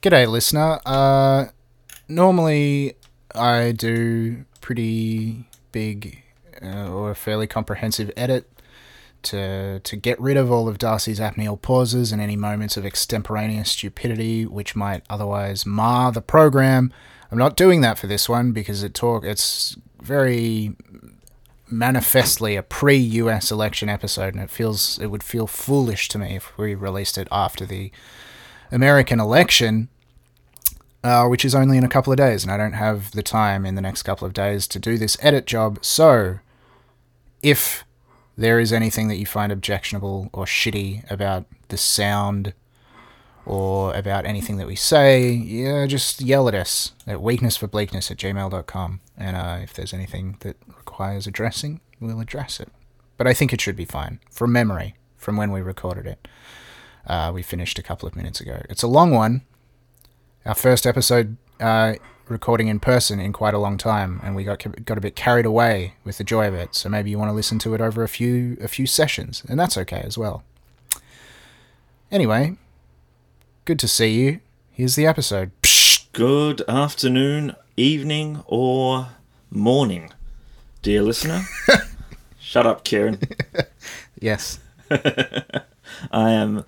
G'day, listener. Uh, normally, I do pretty big uh, or a fairly comprehensive edit to to get rid of all of Darcy's apneal pauses and any moments of extemporaneous stupidity which might otherwise mar the program. I'm not doing that for this one because it talk it's very manifestly a pre-US election episode and it feels it would feel foolish to me if we released it after the American election uh, which is only in a couple of days, and I don't have the time in the next couple of days to do this edit job. So, if there is anything that you find objectionable or shitty about the sound or about anything that we say, yeah, just yell at us at weaknessforbleakness at gmail.com. And uh, if there's anything that requires addressing, we'll address it. But I think it should be fine from memory, from when we recorded it. Uh, we finished a couple of minutes ago. It's a long one, our first episode uh, recording in person in quite a long time, and we got got a bit carried away with the joy of it. So maybe you want to listen to it over a few a few sessions, and that's okay as well. Anyway, good to see you. Here's the episode. Good afternoon, evening, or morning, dear listener. Shut up, Kieran. Yes. I am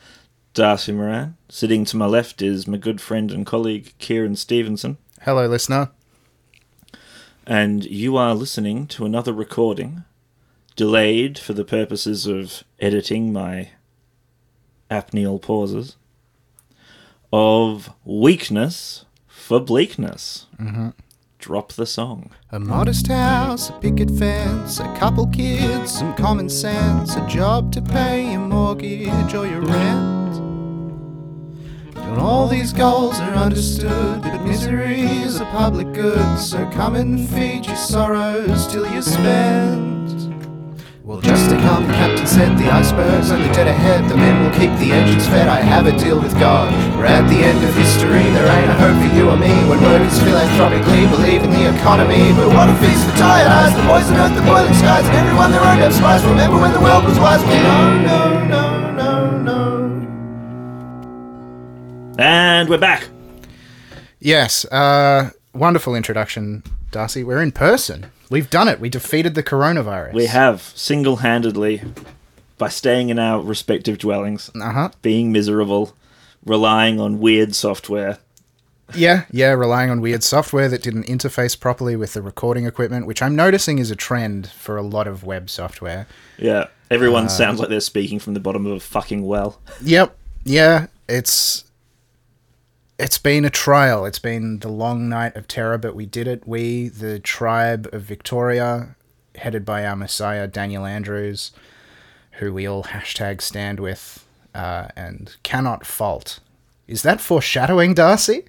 Darcy Moran. Sitting to my left is my good friend and colleague Kieran Stevenson. Hello, listener. And you are listening to another recording, delayed for the purposes of editing my apneal pauses, of Weakness for Bleakness. Mm-hmm. Drop the song. A modest house, a picket fence, a couple kids, some common sense, a job to pay your mortgage or your rent. And all these goals are understood, but misery is a public good. So come and feed your sorrows till you're spent. Well, just to come, the captain said the iceberg's only dead ahead. The men will keep the engines fed. I have a deal with God. We're at the end of history. There ain't a hope for you or me. When workers philanthropically believe in the economy. But what a feast for tired eyes. The poison earth, the boiling skies, and everyone their own damn spies. Remember when the world was wise? Well, no, no, no, And we're back. Yes, uh, wonderful introduction, Darcy. We're in person. We've done it. We defeated the coronavirus. We have single handedly, by staying in our respective dwellings, Uh huh. being miserable, relying on weird software. Yeah, yeah, relying on weird software that didn't interface properly with the recording equipment, which I'm noticing is a trend for a lot of web software. Yeah, everyone sounds like they're speaking from the bottom of a fucking well. Yep. Yeah, it's it's been a trial. It's been the long night of terror, but we did it. We, the tribe of Victoria, headed by our messiah Daniel Andrews, who we all hashtag stand with uh, and cannot fault. Is that foreshadowing, Darcy?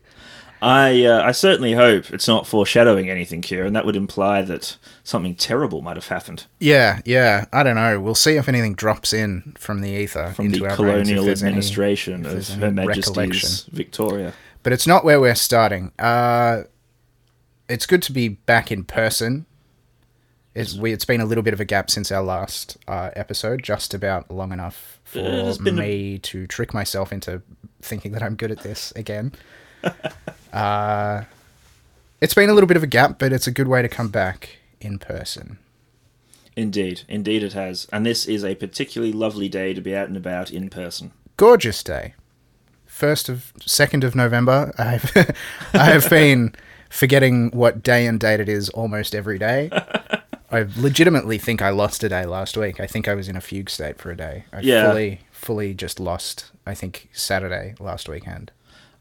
I uh, I certainly hope it's not foreshadowing anything, here, and That would imply that something terrible might have happened Yeah, yeah. I don't know. We'll see if anything drops in from the ether from into the brains, colonial any- administration if of Her Majesty's. Victoria. but it's not where we're starting. Uh, it's good to be back in person. It's we, it's been a little bit of a gap since our last uh, episode, just about long enough for been a- me to trick myself into thinking that I'm good at this again. uh, it's been a little bit of a gap, but it's a good way to come back in person. Indeed, indeed it has. And this is a particularly lovely day to be out and about in person. gorgeous day. First of second of November. I've I have been forgetting what day and date it is almost every day. I legitimately think I lost a day last week. I think I was in a fugue state for a day. I Yeah. fully fully just lost. I think Saturday last weekend.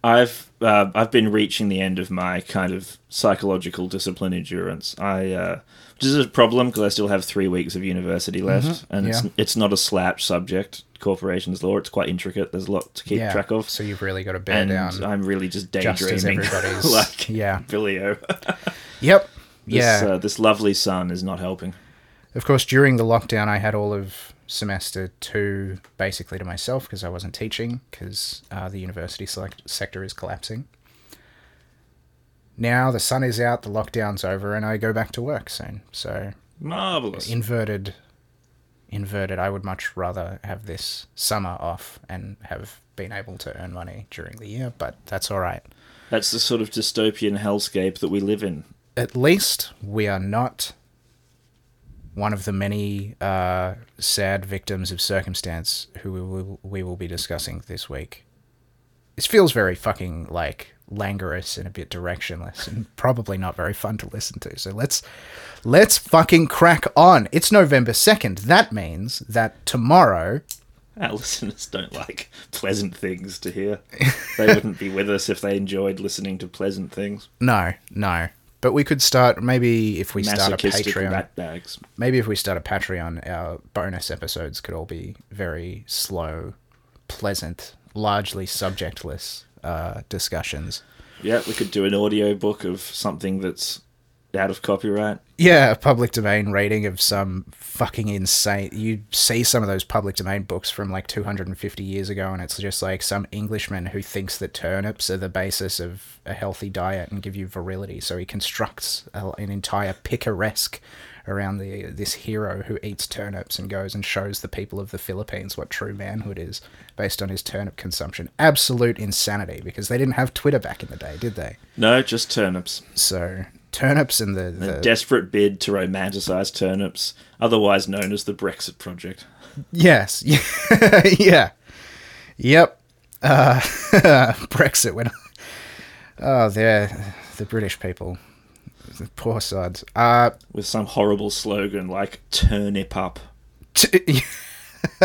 I've uh, I've been reaching the end of my kind of psychological discipline endurance. I uh, which is a problem because I still have three weeks of university left, and it's Mm-hmm. yeah. it's not a slouch subject. Corporations law. It's quite intricate. There's a lot to keep yeah. track of, So you've really got to bear and down. I'm really just just daydreaming, everybody's like yeah. Billio. Yep. this, Yeah. uh, this lovely sun is not helping. Of course, during the lockdown, I had all of semester two basically to myself because I wasn't teaching because uh, the university select- sector is collapsing. Now the sun is out, the lockdown's over, and I go back to work soon. So Marvelous. inverted, inverted. I would much rather have this summer off and have been able to earn money during the year, but that's all right. That's the sort of dystopian hellscape that we live in. At least we are not one of the many uh, sad victims of circumstance who we will, we will be discussing this week. This feels very fucking like languorous and a bit directionless and probably not very fun to listen to. So let's let's fucking crack on. It's November 2nd. That means that tomorrow Our listeners don't like pleasant things to hear. They wouldn't be with us if they enjoyed listening to pleasant things. no, no. But we could start maybe if we start a Patreon. Maybe if we start a Patreon, our bonus episodes could all be very slow, pleasant, largely subjectless uh, discussions. Yeah, we could do an audio book of something that's out of copyright. Yeah, a public domain rating of some fucking insane. You see some of those public domain books from like 250 years ago, and it's just like some Englishman who thinks that turnips are the basis of a healthy diet and give you virility. So he constructs a, an entire picaresque around the this hero who eats turnips and goes and shows the people of the Philippines what true manhood is based on his turnip consumption. Absolute insanity because they didn't have Twitter back in the day, did they? No, just turnips. So turnips and the, the desperate bid to romanticize turnips, otherwise known as the Brexit Project. Yes. yeah. Yep. Uh, Brexit went. Oh, they're the British people. The poor sods. Uh, With some horrible slogan like turnip up. t-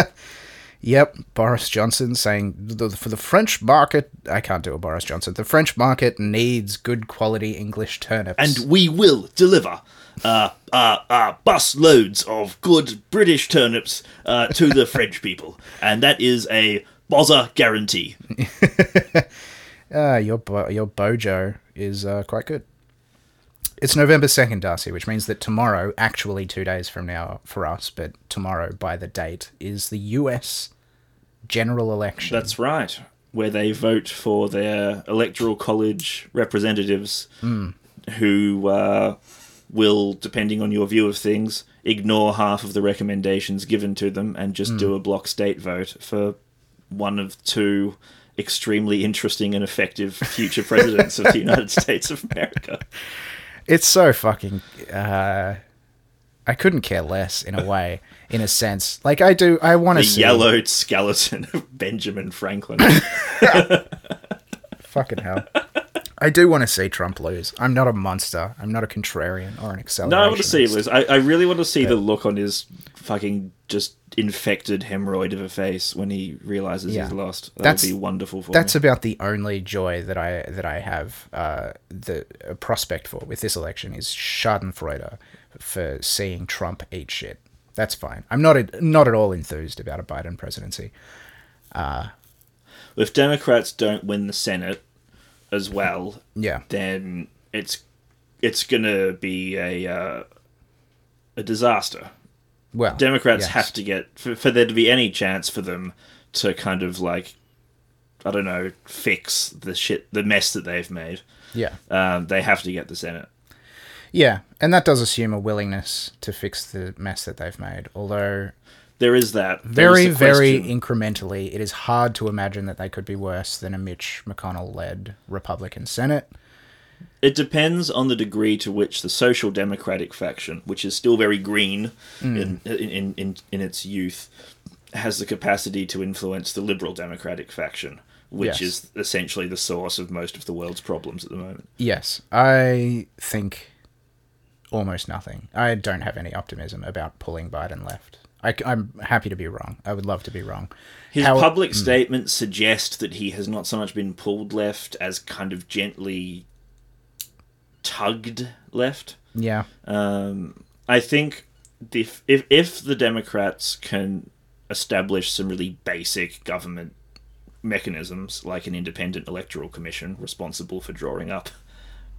yep. Boris Johnson saying "The- for the French market. I can't do a Boris Johnson. The French market needs good quality English turnips. And we will deliver uh, uh, uh, bus loads of good British turnips uh, to the French people. And that is a Bozza guarantee. Uh, your bo- your bojo is uh, quite good. It's November second, Darcy, which means that tomorrow, actually two days from now for us, but tomorrow by the date, is the U.S. general election. That's right. Where they vote for their electoral college representatives who uh, will, depending on your view of things, ignore half of the recommendations given to them and just do a block state vote for one of two extremely interesting and effective future presidents of the United States of America. It's so fucking. Uh, I couldn't care less in a way, in a sense. Like I do, I want to see a yellowed skeleton of Benjamin Franklin. Fucking hell. I do want to see Trump lose. I'm not a monster. I'm not a contrarian or an accelerationist. No, I want to see lose. I, I really want to see the look on his fucking just infected hemorrhoid of a face when he realizes Yeah. he's lost. That That's- would be wonderful for That's me. about the only joy that I that I have uh, the a prospect for with this election is Schadenfreude for seeing Trump eat shit. That's fine. I'm not a, not at all enthused about a Biden presidency. if Democrats don't win the Senate as well, Yeah, then it's it's gonna be a uh, a disaster. well, Democrats yes. have to get for, for there to be any chance for them to kind of like I don't know fix the shit the mess that they've made. Yeah, Um, they have to get the Senate. Yeah, and that does assume a willingness to fix the mess that they've made. Although There is that There very, is very incrementally, it is hard to imagine that they could be worse than a Mitch McConnell-led Republican Senate. It depends on the degree to which the social democratic faction, which is still very green mm. in, in, in, in its youth, has the capacity to influence the liberal democratic faction, which Yes. is essentially the source of most of the world's problems at the moment. Yes, I think almost nothing. I don't have any optimism about pulling Biden left. I, am happy to be wrong. I would love to be wrong. His How- public statements suggest that he has not so much been pulled left as kind of gently tugged left. Yeah, Um, I think if, if if the Democrats can establish some really basic government mechanisms, like an independent electoral commission responsible for drawing up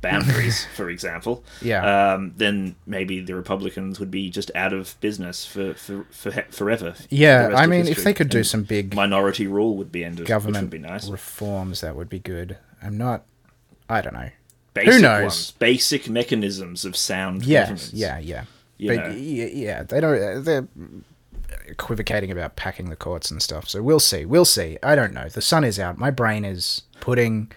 boundaries, for example, Yeah. um, then maybe the Republicans would be just out of business for for, for forever. yeah. rest I mean, if they could do And some big minority rule would be ended, government which would be nice. reforms, that would be good. I'm not. I don't know. Basic knows? ones, basic mechanisms of sound Yes. Yeah. Yeah. You but know. yeah, yeah, they don't. They're equivocating about packing the courts and stuff. So we'll see. We'll see. I don't know. The sun is out. My brain is pudding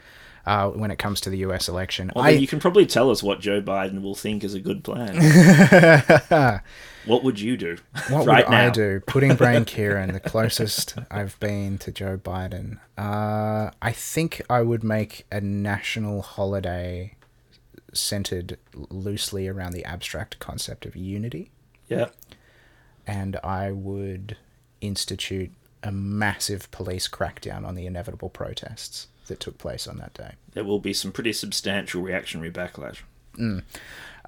uh, when it comes to the U.S. election. Well, I, you can probably tell us what Joe Biden will think is a good plan. what would you do What right would now? I do? Pudding Brain Kieran, the closest I've been to Joe Biden. Uh, I think I would make a national holiday centered loosely around the abstract concept of unity, Yeah. and I would institute a massive police crackdown on the inevitable protests that took place on that day. There will be some pretty substantial reactionary backlash.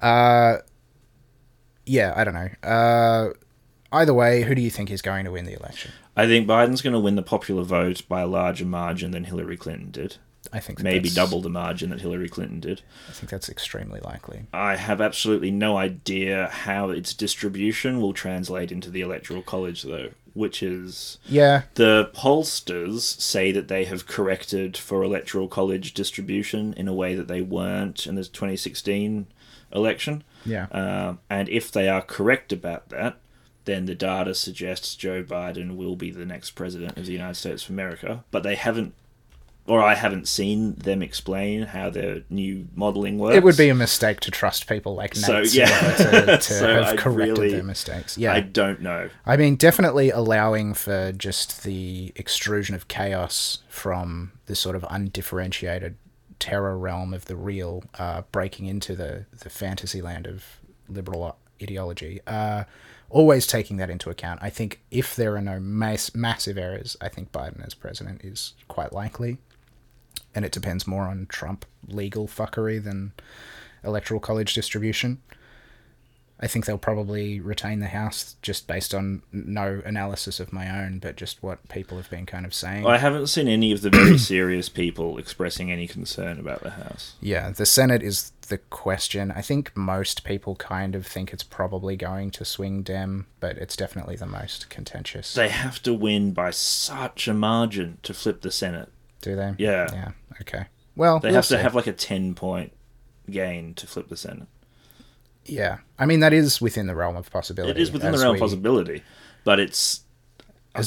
Uh, yeah, I don't know. Uh, either way, who do you think is going to win the election? I think Biden's going to win the popular vote by a larger margin than Hillary Clinton did. I think Maybe double the margin that Hillary Clinton did. I think that's extremely likely. I have absolutely no idea how its distribution will translate into the Electoral College, though, which is. Yeah, The pollsters say that they have corrected for Electoral College distribution in a way that they weren't in the 2016 election. yeah. Um, and if they are correct about that, then the data suggests Joe Biden will be the next president of the United States of America. But they haven't, or I haven't seen them explain how their new modeling works. It would be a mistake to trust people like Nate So, yeah. to, to So have I'd corrected really- their mistakes. Yeah, I I, don't know. I mean, definitely allowing for just the extrusion of chaos from the sort of undifferentiated terror realm of the real, uh, breaking into the the fantasy land of liberal ideology. Uh, always taking that into account. I think if there are no mass, massive errors, I think Biden as president is quite likely. And it depends more on Trump legal fuckery than electoral college distribution. I think they'll probably retain the House just based on no analysis of my own, but just what people have been kind of saying. I haven't seen any of the very serious people expressing any concern about the House. Yeah, the Senate is the question. I think most people kind of think it's probably going to swing Dem, but it's definitely the most contentious. They have to win by such a margin to flip the Senate. Do they? Yeah. Yeah. Okay. Well, They we'll have to have like a 10 point gain to flip the Senate. Yeah, I mean that is within the realm of possibility. It is within the realm we- of possibility, but it's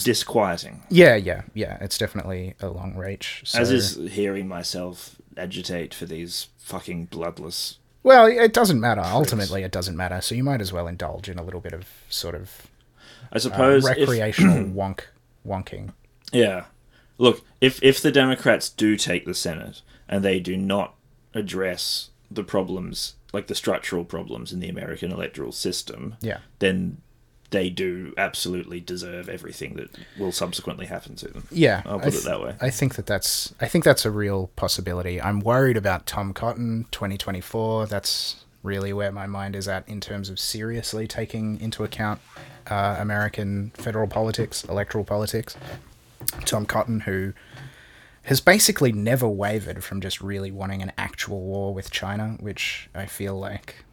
disquieting. Yeah, yeah, yeah. It's definitely a long reach. So. As is hearing myself agitate for these fucking bloodless. Well, it doesn't matter. Ultimately, it doesn't matter. So you might as well indulge in a little bit of sort of I uh, suppose if, recreational wonk wonking. Yeah. Look, if if the Democrats do take the Senate and they do not address the problems, like the structural problems in the American electoral system, Yeah. then they do absolutely deserve everything that will subsequently happen to them. Yeah, I'll put th- it that way. I think that that's I think that's a real possibility. I'm worried about Tom Cotton 2024. That's really where my mind is at in terms of seriously taking into account uh, American federal politics, electoral politics. Tom Cotton, who has basically never wavered from just really wanting an actual war with China, which I feel like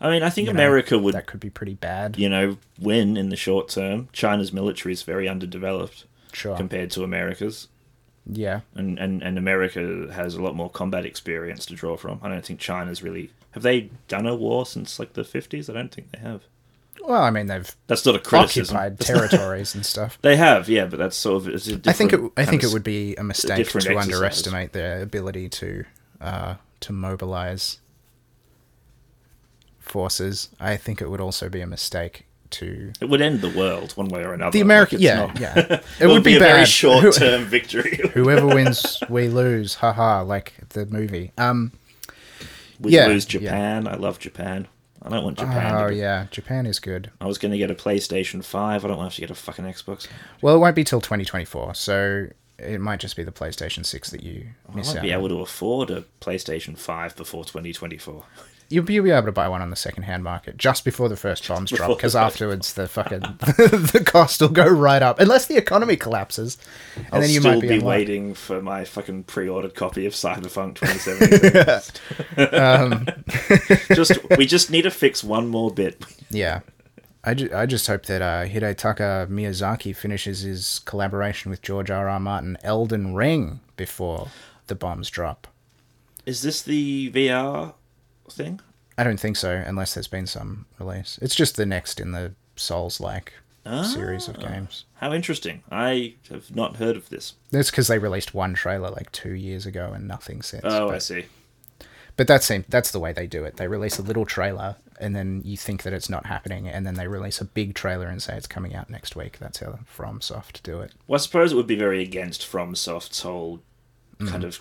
I mean, I think you know, America would, that could be pretty bad. you know, win in the short term. China's military is very underdeveloped Sure. compared to America's. yeah. and, and, and America has a lot more combat experience to draw from. I don't think China's really have they done a war since like the fifties. I don't think they have. Well, I mean they've That's not a criticism. occupied territories and stuff. They have, yeah, but that's sort of. I think it. I think it would be a mistake to exercise. underestimate their ability to uh, to mobilize forces. I think it would also be a mistake to It would end the world one way or another. the Like, American. it's yeah, not- yeah. It, It, would, be, a bad. very short term victory. Whoever wins, we lose. Haha, like the movie. Um. we yeah, lose yeah. Japan. I love Japan. I don't want Japan. Oh be- yeah, Japan is good. I was going to get a PlayStation Five. I don't want to have to get a fucking Xbox. Well, it won't be till 2024, so it might just be the PlayStation 6 that you I miss won't out. be able to afford a PlayStation Five before 2024. You'll be, you'll be able to buy one on the second-hand market just before the first bombs drop, because afterwards the fucking the cost will go right up, unless the economy collapses, and I'll then you still might be, be waiting for my fucking pre-ordered copy of Cyberpunk 2077. Um, just we just need to fix one more bit. Yeah, I, ju- I just hope that uh, Hidetaka Miyazaki finishes his collaboration with George R. R. Martin, Elden Ring, before the bombs drop. Is this the VR thing? I don't think so, unless there's been some release. It's just the next in the Souls-like series of Ah. games. How interesting. I have not heard of this. That's because they released one trailer like two years ago and nothing since. Oh, but, I see. but that seem that's the way they do it. They release a little trailer and then you think that it's not happening, and then they release a big trailer and say it's coming out next week. That's how FromSoft do it. Well, I suppose it would be very against FromSoft's whole Mm. kind of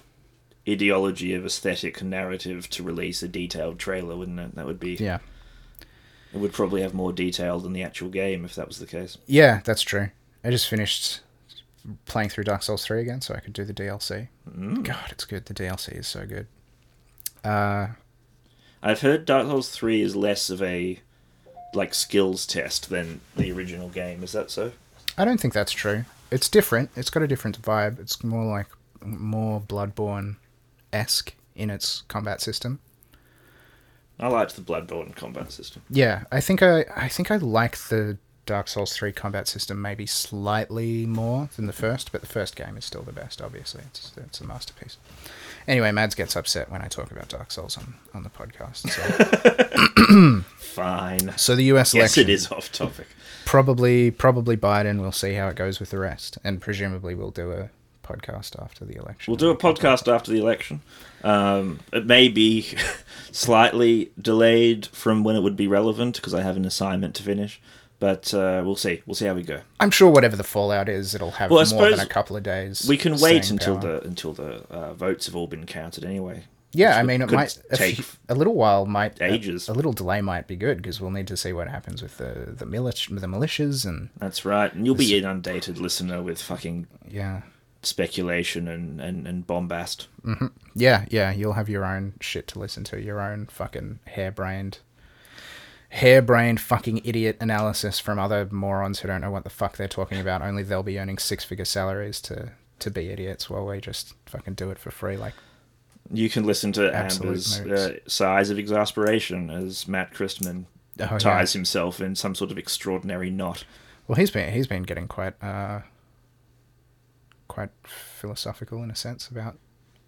ideology of aesthetic narrative to release a detailed trailer, wouldn't it? That would be. Yeah, It would probably have more detail than the actual game if that was the case. yeah, that's true. I just finished playing through Dark Souls three again, so I could do the DLC. Mm. God, it's good. The DLC is so good. Uh, I've heard Dark Souls 3 is less of a like skills test than the original game. Is that so? I don't think that's true. It's different. It's got a different vibe. It's more like more Bloodborne esque in its combat system. I liked the Bloodborne combat system. Yeah, I think I I think I like the Dark Souls three combat system maybe slightly more than the first, but the first game is still the best. Obviously, it's it's a masterpiece. Anyway, Mads gets upset when I talk about Dark Souls on, on the podcast. So, Fine. so the U.S. Yes, election it is off topic. probably probably Biden. We'll see how it goes with the rest, and presumably we'll do a podcast after the election. We'll do a podcast after the election. Um, it may be slightly delayed from when it would be relevant because I have an assignment to finish. But uh, we'll see. We'll see how we go. I'm sure whatever the fallout is, it'll have Well, more than a couple of days. We can wait until power. the until the uh, votes have all been counted anyway. Yeah, Which I mean, it might a, take few- a little while might ages. A, a little delay might be good because we'll need to see what happens with the the, militia, the militias and That's right, and you'll be inundated, listener, with fucking yeah, speculation and, and, and bombast. yeah, yeah. You'll have your own shit to listen to, your own fucking harebrained, harebrained fucking idiot analysis from other morons who don't know what the fuck they're talking about. Only they'll be earning six figure salaries to to be idiots while we just fucking do it for free. Like, You can listen to Amber's uh, sighs of exasperation as Matt Christman oh, yeah. ties himself in some sort of extraordinary knot. Well, he's been he's been getting quite uh, quite philosophical in a sense about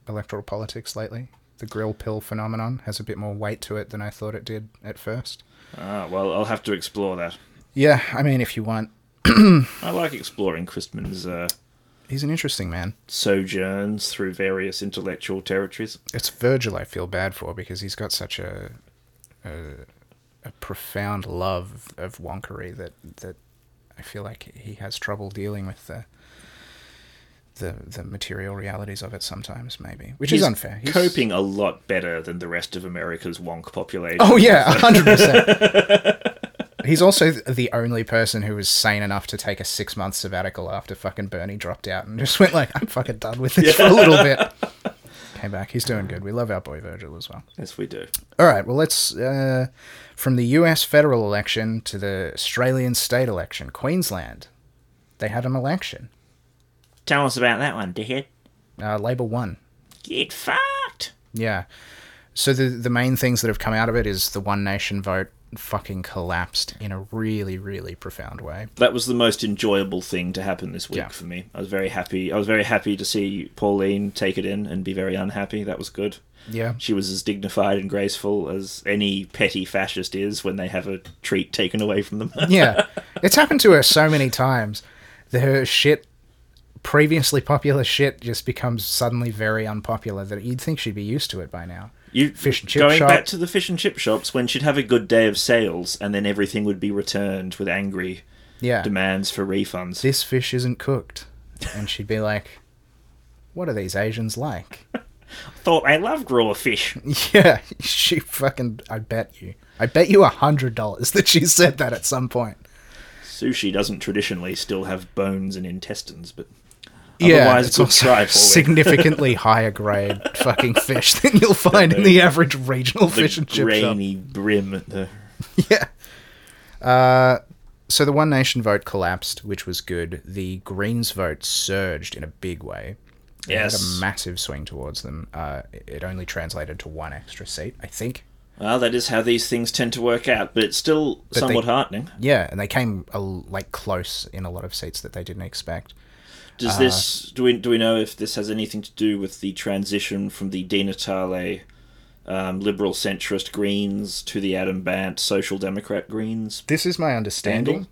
electoral politics lately. The grill pill phenomenon has a bit more weight to it than I thought it did at first. Ah, well, I'll have to explore that. Yeah, I mean, if you want, I like exploring Christman's uh, he's an interesting man. sojourns through various intellectual territories. It's Virgil I feel bad for because he's got such a a, a profound love of wonkery that that I feel like he has trouble dealing with the. The, the material realities of it sometimes maybe which He's is unfair He's- coping a lot better than the rest of America's wonk population. Oh yeah, hundred percent. He's also the only person who was sane enough to take a six month sabbatical after fucking Bernie dropped out and just went like, "I'm fucking done with this for a little bit." Came back. He's doing good. We love our boy Virgil as well. Yes, we do. All right. Well, let's uh, from the U.S. federal election to the Australian state election. Queensland, they had an election. Tell us about that one, dickhead. Uh, Labor won. Get fucked. Yeah. So the the main things that have come out of it is the one nation vote fucking collapsed in a really really profound way. That was the most enjoyable thing to happen this week Yeah. for me. I was very happy. I was very happy to see Pauline take it in and be very unhappy. That was good. Yeah. She was as dignified and graceful as any petty fascist is when they have a treat taken away from them. Yeah. It's happened to her so many times. that Her shit previously popular shit just becomes suddenly very unpopular that you'd think she'd be used to it by now. You Fish and chip going shop. back to the fish and chip shops when she'd have a good day of sales and then everything would be returned with angry Yeah. demands for refunds. This fish isn't cooked. And she'd be like, What are these Asians like? Thought I loved raw fish. Yeah, she fucking. I bet you. I bet you a hundred dollars that she said that at some point. Sushi doesn't traditionally still have bones and intestines, but Yeah, otherwise it's also significantly higher grade fucking fish than you'll find in the average regional the fish and chip shop. grainy brim at the Yeah. Uh, so the One Nation vote collapsed, which was good. The Greens vote surged in a big way. It had a massive swing towards them. Uh, it only translated to one extra seat, I think. Well, that is how these things tend to work out, but it's still they- somewhat heartening. Yeah, and they came uh, like close in a lot of seats that they didn't expect. Does Uh, this do we do we know if this has anything to do with the transition from the Di Natale um, liberal centrist Greens to the Adam Bandt Social Democrat Greens? This is my understanding.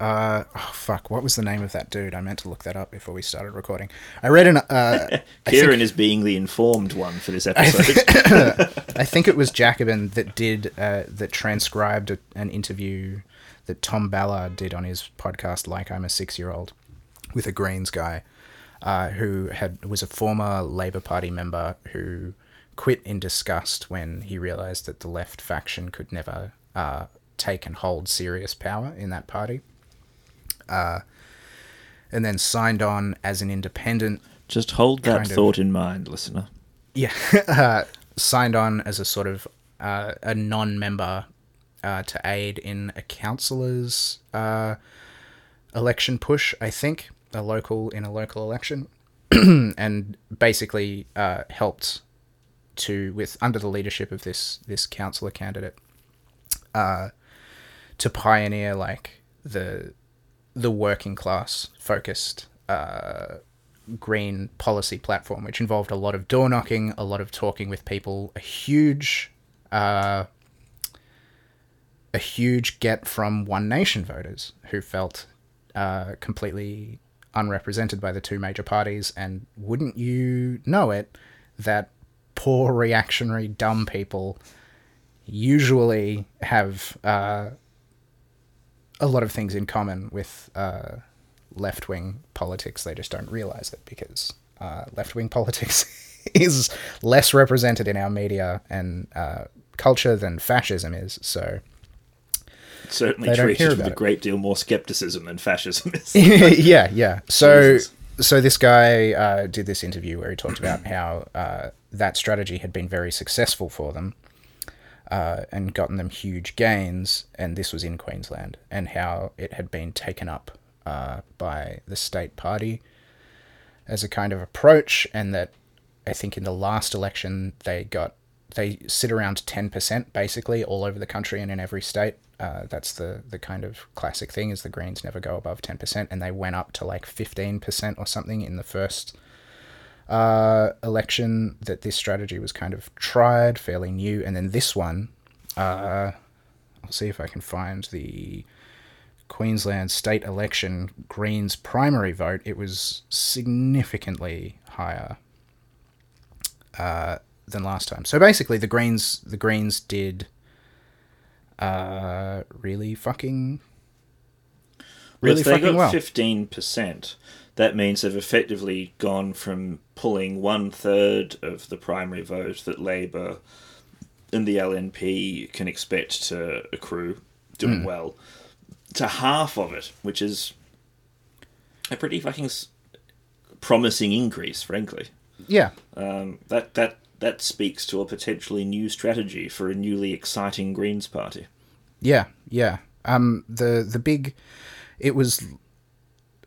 Uh, oh fuck! What was the name of that dude? I meant to look that up before we started recording. I read an. Uh, Kieran think, is being the informed one for this episode. I think it was Jacobin that did uh, that transcribed a, an interview that Tom Ballard did on his podcast, like I'm a six year old, with a Greens guy, uh, who had was a former Labor Party member who quit in disgust when he realized that the left faction could never uh, take and hold serious power in that party. Uh, and then signed on as an independent Just hold that Kind of. thought in mind, listener. yeah, uh, signed on as a sort of uh, a non-member uh, to aid in a councillor's uh, election push. I think a local in a local election, and basically uh, helped to with under the leadership of this this councillor candidate uh, to pioneer like the the working class focused uh, green policy platform, which involved a lot of door knocking, a lot of talking with people, a huge, uh, a huge get from One Nation voters who felt uh, completely unrepresented by the two major parties, and wouldn't you know it, that poor reactionary dumb people usually have uh, a lot of things in common with uh, left wing politics. They just don't realize it because uh, left wing politics is less represented in our media and uh, culture than fascism is. So, Certainly They don't hear treated with a great deal more skepticism than fascism is. yeah, yeah. So, Jesus. so this guy uh, did this interview where he talked about how uh, that strategy had been very successful for them. Uh, and gotten them huge gains, and this was in Queensland, and how it had been taken up uh, by the state party as a kind of approach, and that I think in the last election they got they sit around ten percent basically all over the country and in every state. Uh, that's the the kind of classic thing is the Greens never go above ten percent, and they went up to like fifteen percent or something in the first uh, election that this strategy was kind of tried, fairly new, and then this one, uh, I'll see if I can find the Queensland state election Greens primary vote. It was significantly higher uh, than last time. So basically, the Greens the Greens did uh, really fucking really if they fucking got well. fifteen percent, that means they've effectively gone from pulling one third of the primary vote that Labor and the LNP can expect to accrue, doing well, to half of it, which is a pretty fucking promising increase, frankly. Yeah, Um, that that that speaks to a potentially new strategy for a newly exciting Greens party. Yeah, yeah. Um, the the big, it was.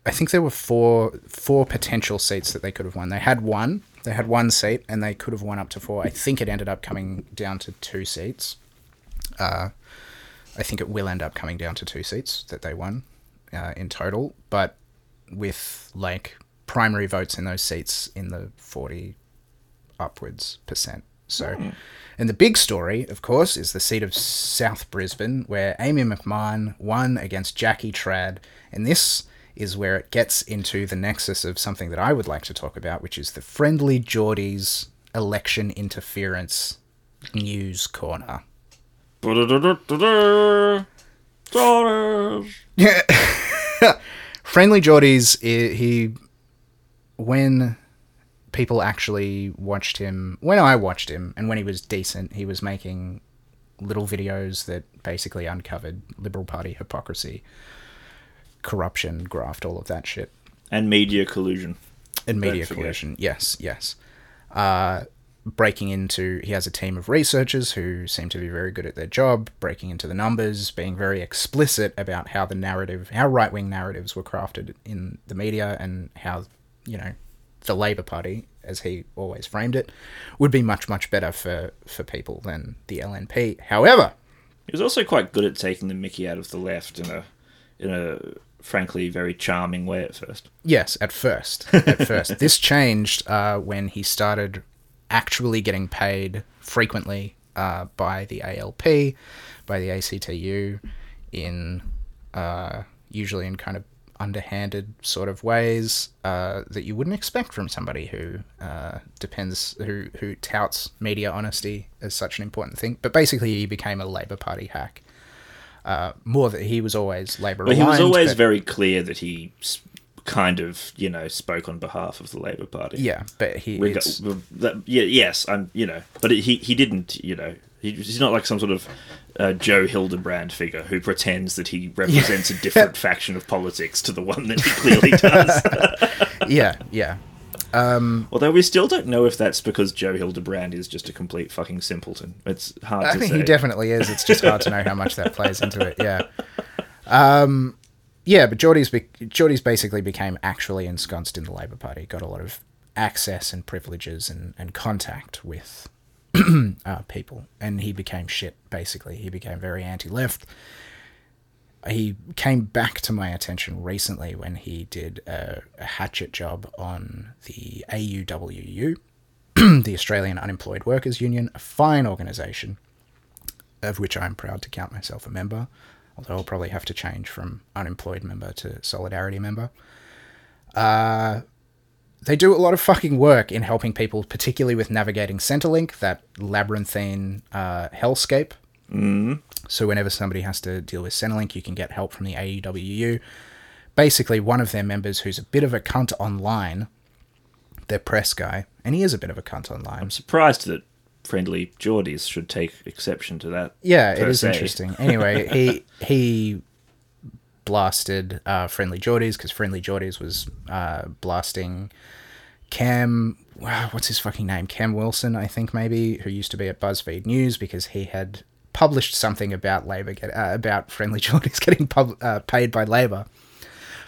I think there were four four potential seats that they could have won. They had one. They had one seat, and they could have won up to four. I think it ended up coming down to two seats. Uh, I think it will end up coming down to two seats that they won uh, in total, but with like primary votes in those seats in the forty upwards percent. So, hmm. and the big story, of course, is the seat of South Brisbane, where Amy McMahon won against Jackie Trad, and this is where it gets into the nexus of something that I would like to talk about, which is the Friendlyjordies election interference news corner. Yeah. Friendlyjordies, eh, he when people actually watched him, when I watched him, and when he was decent, he was making little videos that basically uncovered Liberal Party hypocrisy, corruption, graft, all of that shit. And media collusion. And media collusion. Yes, yes. Uh, breaking into, he has a team of researchers who seem to be very good at their job, breaking into the numbers, being very explicit about how the narrative, how right wing narratives were crafted in the media, and how, you know, the Labour Party, as he always framed it, would be much, much better for, for people than the LNP. However, He was also quite good at taking the Mickey out of the left in a in a frankly very charming way at first. Yes, at first. At first. this changed uh, when he started actually getting paid frequently uh, by the ALP, by the ACTU, in uh, usually in kind of underhanded sort of ways uh, that you wouldn't expect from somebody who uh, depends who who touts media honesty as such an important thing. But basically, he became a Labor Party hack. Uh, more that he was always Labor. But he was always but- very clear that he kind of, you know, spoke on behalf of the Labour Party. yeah, but he Reg- that, yeah, yes, I'm, you know, but he he didn't, you know, he, he's not like some sort of uh, Joe Hildebrand figure who pretends that he represents a different faction of politics to the one that he clearly does. yeah, yeah. Although we still don't know if that's because Joe Hildebrand is just a complete fucking simpleton. It's hard I to think say. he definitely is. It's just hard to know how much that plays into it. Yeah. Um, yeah, but Jordie's be- Jordie's basically became actually ensconced in the Labor Party. Got a lot of access and privileges and, and contact with uh, people, and he became shit. Basically, he became very anti-left. He came back to my attention recently when he did a, a hatchet job on the AUWU, the Australian Unemployed Workers Union, a fine organisation of which I'm proud to count myself a member, although I'll probably have to change from unemployed member to solidarity member. Uh, they do a lot of fucking work in helping people, particularly with navigating Centrelink, that labyrinthine uh, hellscape. Mm. So whenever somebody has to deal with Centrelink, you can get help from the AEWU. Basically, one of their members who's a bit of a cunt online, their press guy, and he is a bit of a cunt online. I'm surprised that friendlyjordies should take exception to that. Yeah, it is se. interesting. Anyway, he he blasted uh, Friendlyjordies because Friendlyjordies was uh, blasting Cam. What's his fucking name? Cam Wilson, I think maybe, who used to be at BuzzFeed News because he had published something about Labor get uh, about Friendly Geordies getting pub- uh, paid by Labor.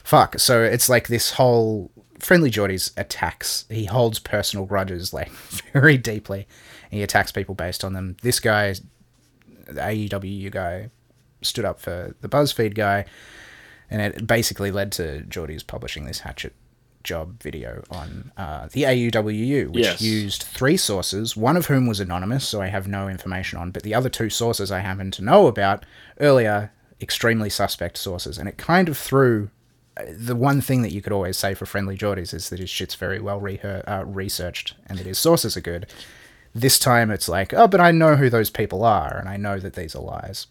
Fuck. So it's like this whole friendlyjordies attacks. He holds personal grudges like very deeply. He attacks people based on them. This guy, the AEW guy, stood up for the BuzzFeed guy, and it basically led to Jordie's publishing this hatchet job video on uh, the AUWU, which Yes. used three sources, one of whom was anonymous, so I have no information on, but the other two sources I happen to know about earlier, extremely suspect sources, and it kind of threw. uh, The one thing that you could always say for Friendlyjordies is that his shit's very well uh, researched and that his sources are good. This time it's like, oh, but I know who those people are, and I know that these are lies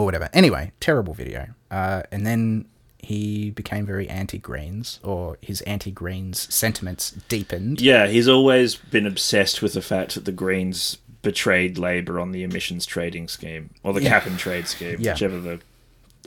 or whatever. Anyway, terrible video. Uh, and then he became very anti-Greens, or his anti-Greens sentiments deepened. Yeah, he's always been obsessed with the fact that the Greens betrayed Labour on the emissions trading scheme or the Yeah. cap and trade scheme, Yeah. whichever the.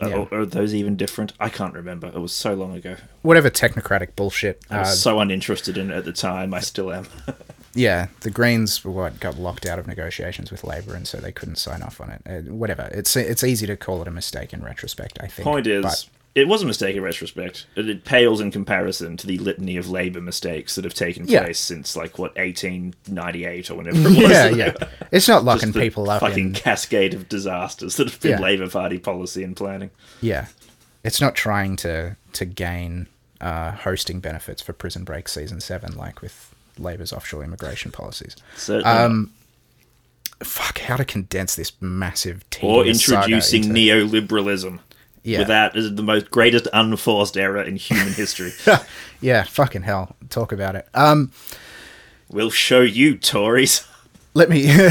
uh, Yeah. Are, are those even different? I can't remember. It was so long ago. Whatever technocratic bullshit. I Uh, was so uninterested in it at the time. I still am. yeah, the Greens were what got locked out of negotiations with Labor, and so they couldn't sign off on it. Uh, whatever. It's it's easy to call it a mistake in retrospect. I think. Point is, but- it was a mistake in retrospect. It, it pales in comparison to the litany of Labour mistakes that have taken Yeah. place since like what 1898 or whenever it was. yeah, yeah. It's not locking people up fucking in cascade of disasters that have been Yeah. Labour Party policy and planning. Yeah, it's not trying to to gain uh, hosting benefits for Prison Break season seven like with Labor's offshore immigration policies. Certainly Um, Fuck, how to condense this massive or introducing into- neoliberalism. Yeah. Without is the most greatest unforced error in human history. yeah, fucking hell, talk about it. Um, we'll show you, Tories. let me. We're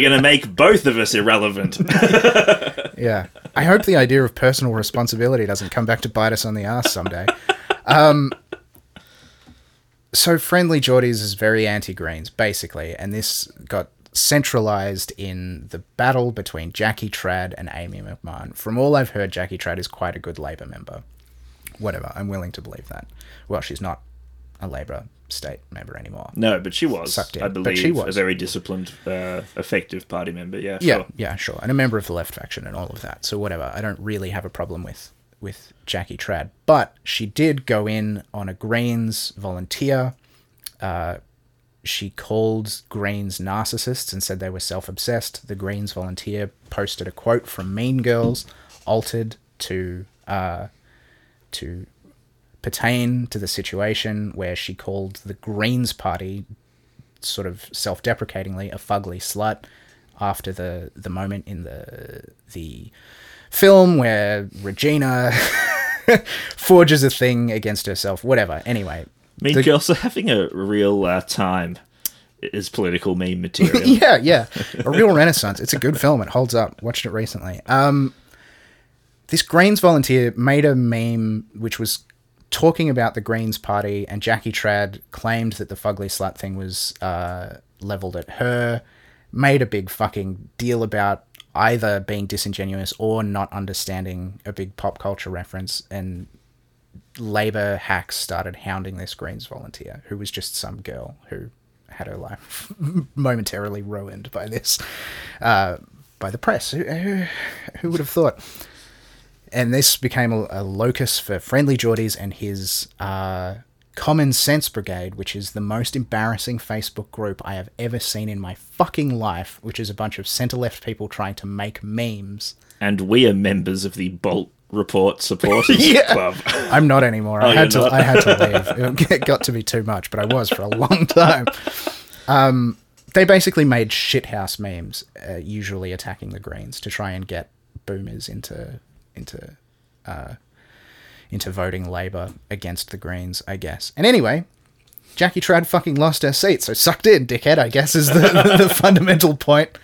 going to make both of us irrelevant. yeah, I hope the idea of personal responsibility doesn't come back to bite us on the ass someday. Um, so friendlyjordies is very anti-Greens, basically, and this got centralized in the battle between Jackie Trad and Amy McMahon. From all I've heard, Jackie Trad is quite a good Labor member. Whatever, I'm willing to believe that. Well, she's not a Labor state member anymore. No, but she was, Sucked in. I But believe, she a very disciplined, uh, effective party member. Yeah, Yeah, sure. yeah, sure, and a member of the left faction and all of that. So whatever, I don't really have a problem with with Jackie Trad, but she did go in on a Greens volunteer. Uh, she called Greens narcissists and said they were self obsessed. The Greens volunteer posted a quote from Mean Girls, altered to uh, to pertain to the situation where she called the Greens Party sort of self-deprecatingly a fugly slut after the the moment in the the film where Regina forges a thing against herself. Whatever. Anyway, Mean The- Girls are having a real uh, time is political meme material. yeah, yeah, a real renaissance. It's a good film. It holds up. Watched it recently. Um, this Greens volunteer made a meme which was talking about the Greens party, and Jackie Trad claimed that the fugly slut thing was uh, leveled at her. Made a big fucking deal about either being disingenuous or not understanding a big pop culture reference, and Labour hacks started hounding this Greens volunteer, who was just some girl who had her life momentarily ruined by this, uh, by the press. Who, who, who would have thought? And this became a, a locus for Friendlyjordies and his uh, Common Sense Brigade, which is the most embarrassing Facebook group I have ever seen in my fucking life, which is a bunch of centre left people trying to make memes. And we are members of the Bolt Report Supporters Yeah. Club. I'm not anymore. I Oh, had to. not? I had to leave. It got to be too much, but I was for a long time. Um, they basically made shithouse memes, uh, usually attacking the Greens to try and get boomers into into uh, into voting Labor against the Greens, I guess. And anyway, Jackie Trad fucking lost her seat, so sucked in, dickhead. I guess is the, the, fundamental point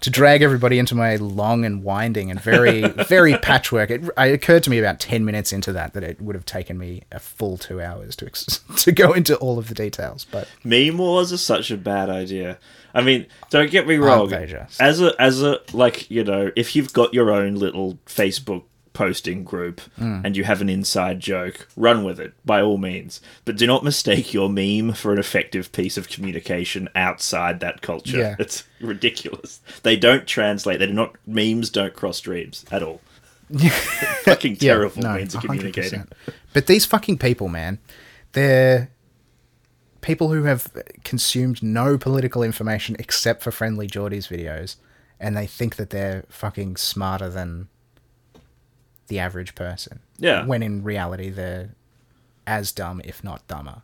to drag everybody into my long and winding and very very patchwork. It, it occurred to me about ten minutes into that that it would have taken me a full two hours to ex- to go into all of the details. But Meme wars are such a bad idea. I mean, don't get me wrong. As a as a like you know, if you've got your own little Facebook posting group Hmm. and you have an inside joke, run with it by all means. But do not mistake your meme for an effective piece of communication outside that culture. Yeah. It's ridiculous. They don't translate. They do not memes don't cross streams at all. Fucking yeah, terrible no, means of 100%. communicating. But these fucking people, man, they're people who have consumed no political information except for Friendlyjordies videos, and they think that they're fucking smarter than the average person. Yeah. When in reality, they're as dumb, if not dumber.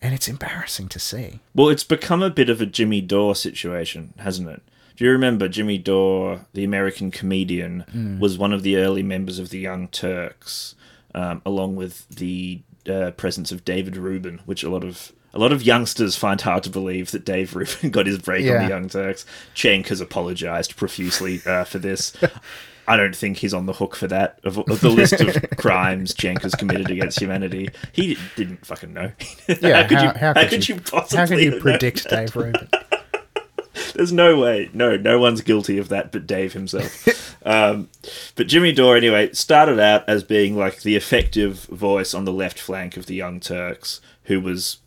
And it's embarrassing to see. Well, it's become a bit of a Jimmy Dore situation, hasn't it? Do you remember Jimmy Dore, the American comedian, was one of the early members of the Young Turks, um, along with the uh, presence of David Rubin, which a lot of a lot of youngsters find hard to believe that Dave Rubin got his break on the Young Turks. Cenk has apologized profusely uh, for this. I don't think he's on the hook for that. Of, of the list of crimes Cenk has committed against humanity, he didn't fucking know. Yeah, how could how- you? how How, could could you- you possibly? How can you predict? Dave Rubin? There's no way. No, no one's guilty of that but Dave himself. um, but Jimmy Dore, anyway, started out as being like the effective voice on the left flank of the Young Turks, who was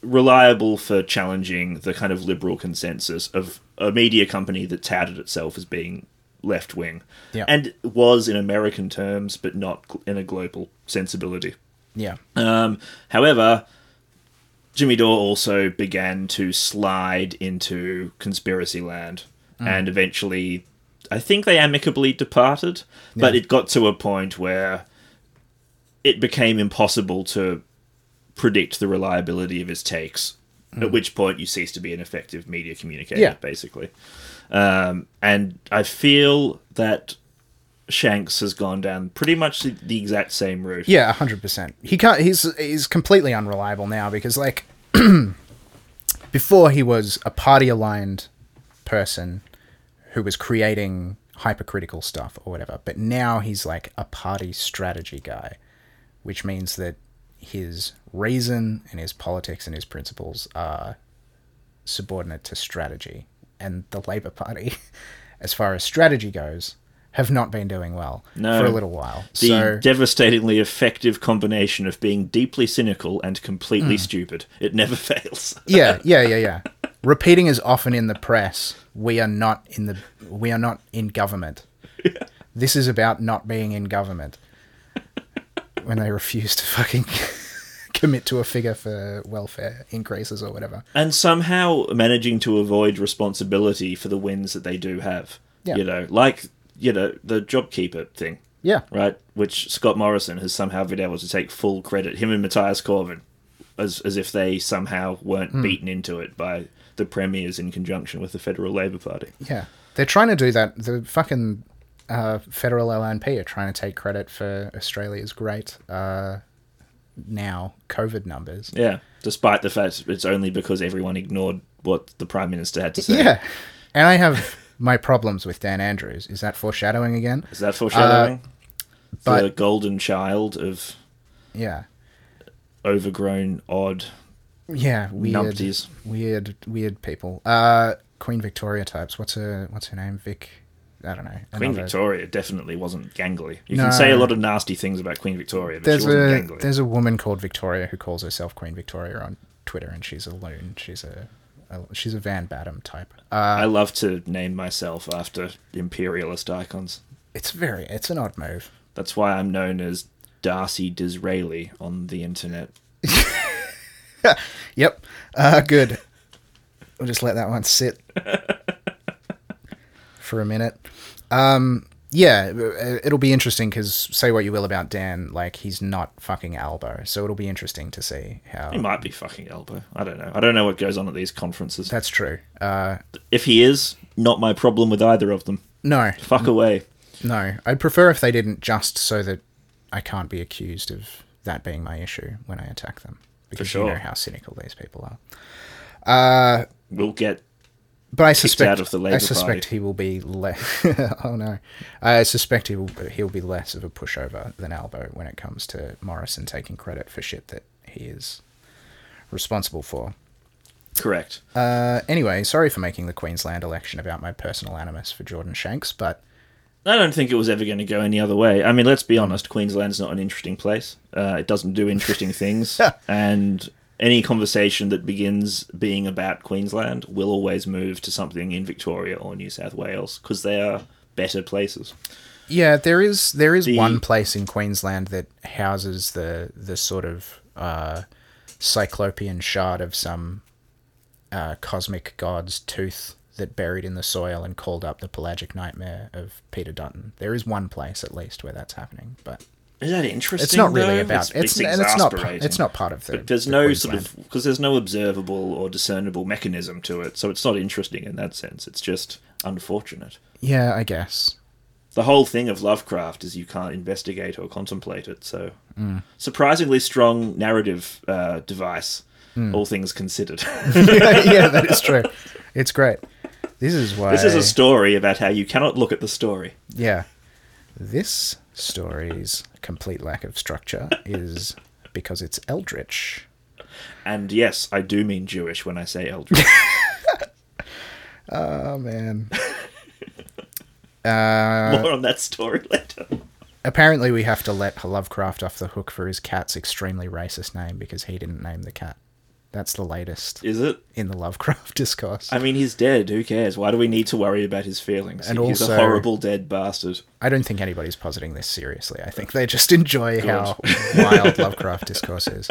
reliable for challenging the kind of liberal consensus of a media company that touted itself as being left wing. Yeah. And was in American terms, but not in a global sensibility. Yeah. Um, however, Jimmy Dore also began to slide into conspiracy land, and eventually, I think they amicably departed. But Yeah. it got to a point where it became impossible to predict the reliability of his takes. At which point, you cease to be an effective media communicator, Yeah. basically. Um, and I feel that Shanks has gone down pretty much the, the exact same route. Yeah, hundred percent. He can't. He's he's completely unreliable now because like before he was a party aligned person who was creating hypercritical stuff or whatever, but now he's like a party strategy guy, which means that his reason and his politics and his principles are subordinate to strategy, and the Labour Party, as far as strategy goes. Have not been doing well No. for a little while. the so devastatingly effective combination of being deeply cynical and completely hmm. stupid. It never fails. yeah, yeah, yeah, yeah. Repeating as often in the press, we are not in the we are not in government. This is about not being in government. When they refuse to fucking commit to a figure for welfare increases or whatever. And somehow managing to avoid responsibility for the wins that they do have. Yeah. You know, like, you know, the JobKeeper thing, Yeah. right? Which Scott Morrison has somehow been able to take full credit, him and Mathias Cormann, as, as if they somehow weren't hmm. beaten into it by the premiers in conjunction with the Federal Labour Party. Yeah. They're trying to do that. The fucking uh, federal LNP are trying to take credit for Australia's great uh, now COVID numbers. Yeah, despite the fact it's only because everyone ignored what the prime minister had to say. Yeah, and I have my problems with Dan Andrews. Is that foreshadowing again? Is that foreshadowing? Uh, but- the golden child of Yeah, overgrown, odd yeah, weird, numpties. weird, weird people. Uh, Queen Victoria types. What's her What's her name? Vic. I don't know. Queen Another- Victoria definitely wasn't gangly. You No. can say a lot of nasty things about Queen Victoria, but There's she wasn't a gangly. there's a woman called Victoria who calls herself Queen Victoria on Twitter, and she's a loon. She's a, a she's a Van Badham type. Uh, I love to name myself after imperialist icons. it's very it's an odd move. That's why I'm known as Darcy Disraeli on the internet. Yep. Uh, good. We'll just let that one sit for a minute. Um, yeah, uh, it'll be interesting because say what you will about Dan, like he's not fucking Albo, so it'll be interesting to see how. He might be fucking elbow. I don't know. I don't know what goes on at these conferences. That's true. Uh, If he is, not my problem with either of them. no, Fuck away. no. I'd prefer if they didn't, just so that I can't be accused of that being my issue when I attack them. Because sure. you know how cynical these people are. Uh, We'll get But I suspect out of the Labour I suspect Party. he will be less. oh no, I suspect he will. He'll be less of a pushover than Albo when it comes to Morrison taking credit for shit that he is responsible for. correct. Uh, anyway, sorry for making the Queensland election about my personal animus for Jordan Shanks, but I don't think it was ever going to go any other way. I mean, let's be honest. Queensland's not an interesting place. Uh, it doesn't do interesting things, and any conversation that begins being about Queensland will always move to something in Victoria or New South Wales because they are better places. yeah, there is there is The- one place in Queensland that houses the the sort of uh, cyclopean shard of some uh, cosmic god's tooth that buried in the soil and called up the pelagic nightmare of Peter Dutton. There is one place at least where that's happening, but Is that interesting? it's not really though? about it's, and it's not pa- it's not part of the. But there's the no sort of because there's no observable or discernible mechanism to it, so it's not interesting in that sense. It's just unfortunate. Yeah, I guess. The whole thing of Lovecraft is you can't investigate or contemplate it. So Mm. surprisingly strong narrative uh, device, Mm. all things considered. yeah, that is true. It's great. This is why. this is a story about how you cannot look at the story. Yeah. This story's complete lack of structure is because it's eldritch. And yes, I do mean Jewish when I say eldritch. Oh man. Uh, More on that story later. apparently, we have to let Lovecraft off the hook for his cat's extremely racist name because he didn't name the cat. That's the latest Is it? in the Lovecraft discourse. I mean, he's dead. Who cares? Why do we need to worry about his feelings? And he's also- a horrible dead bastard. I don't think anybody's positing this seriously. I think they just enjoy how wild Lovecraft discourse is.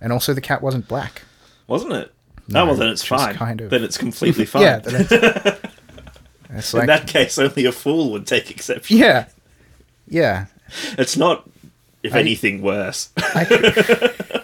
And also, the cat wasn't black. Wasn't it? No, oh, well, then it's fine. kind of- Then it's completely fine. Yeah, it's, it's In that case, only a fool would take exception. yeah, yeah. It's not, if I- anything, worse. I,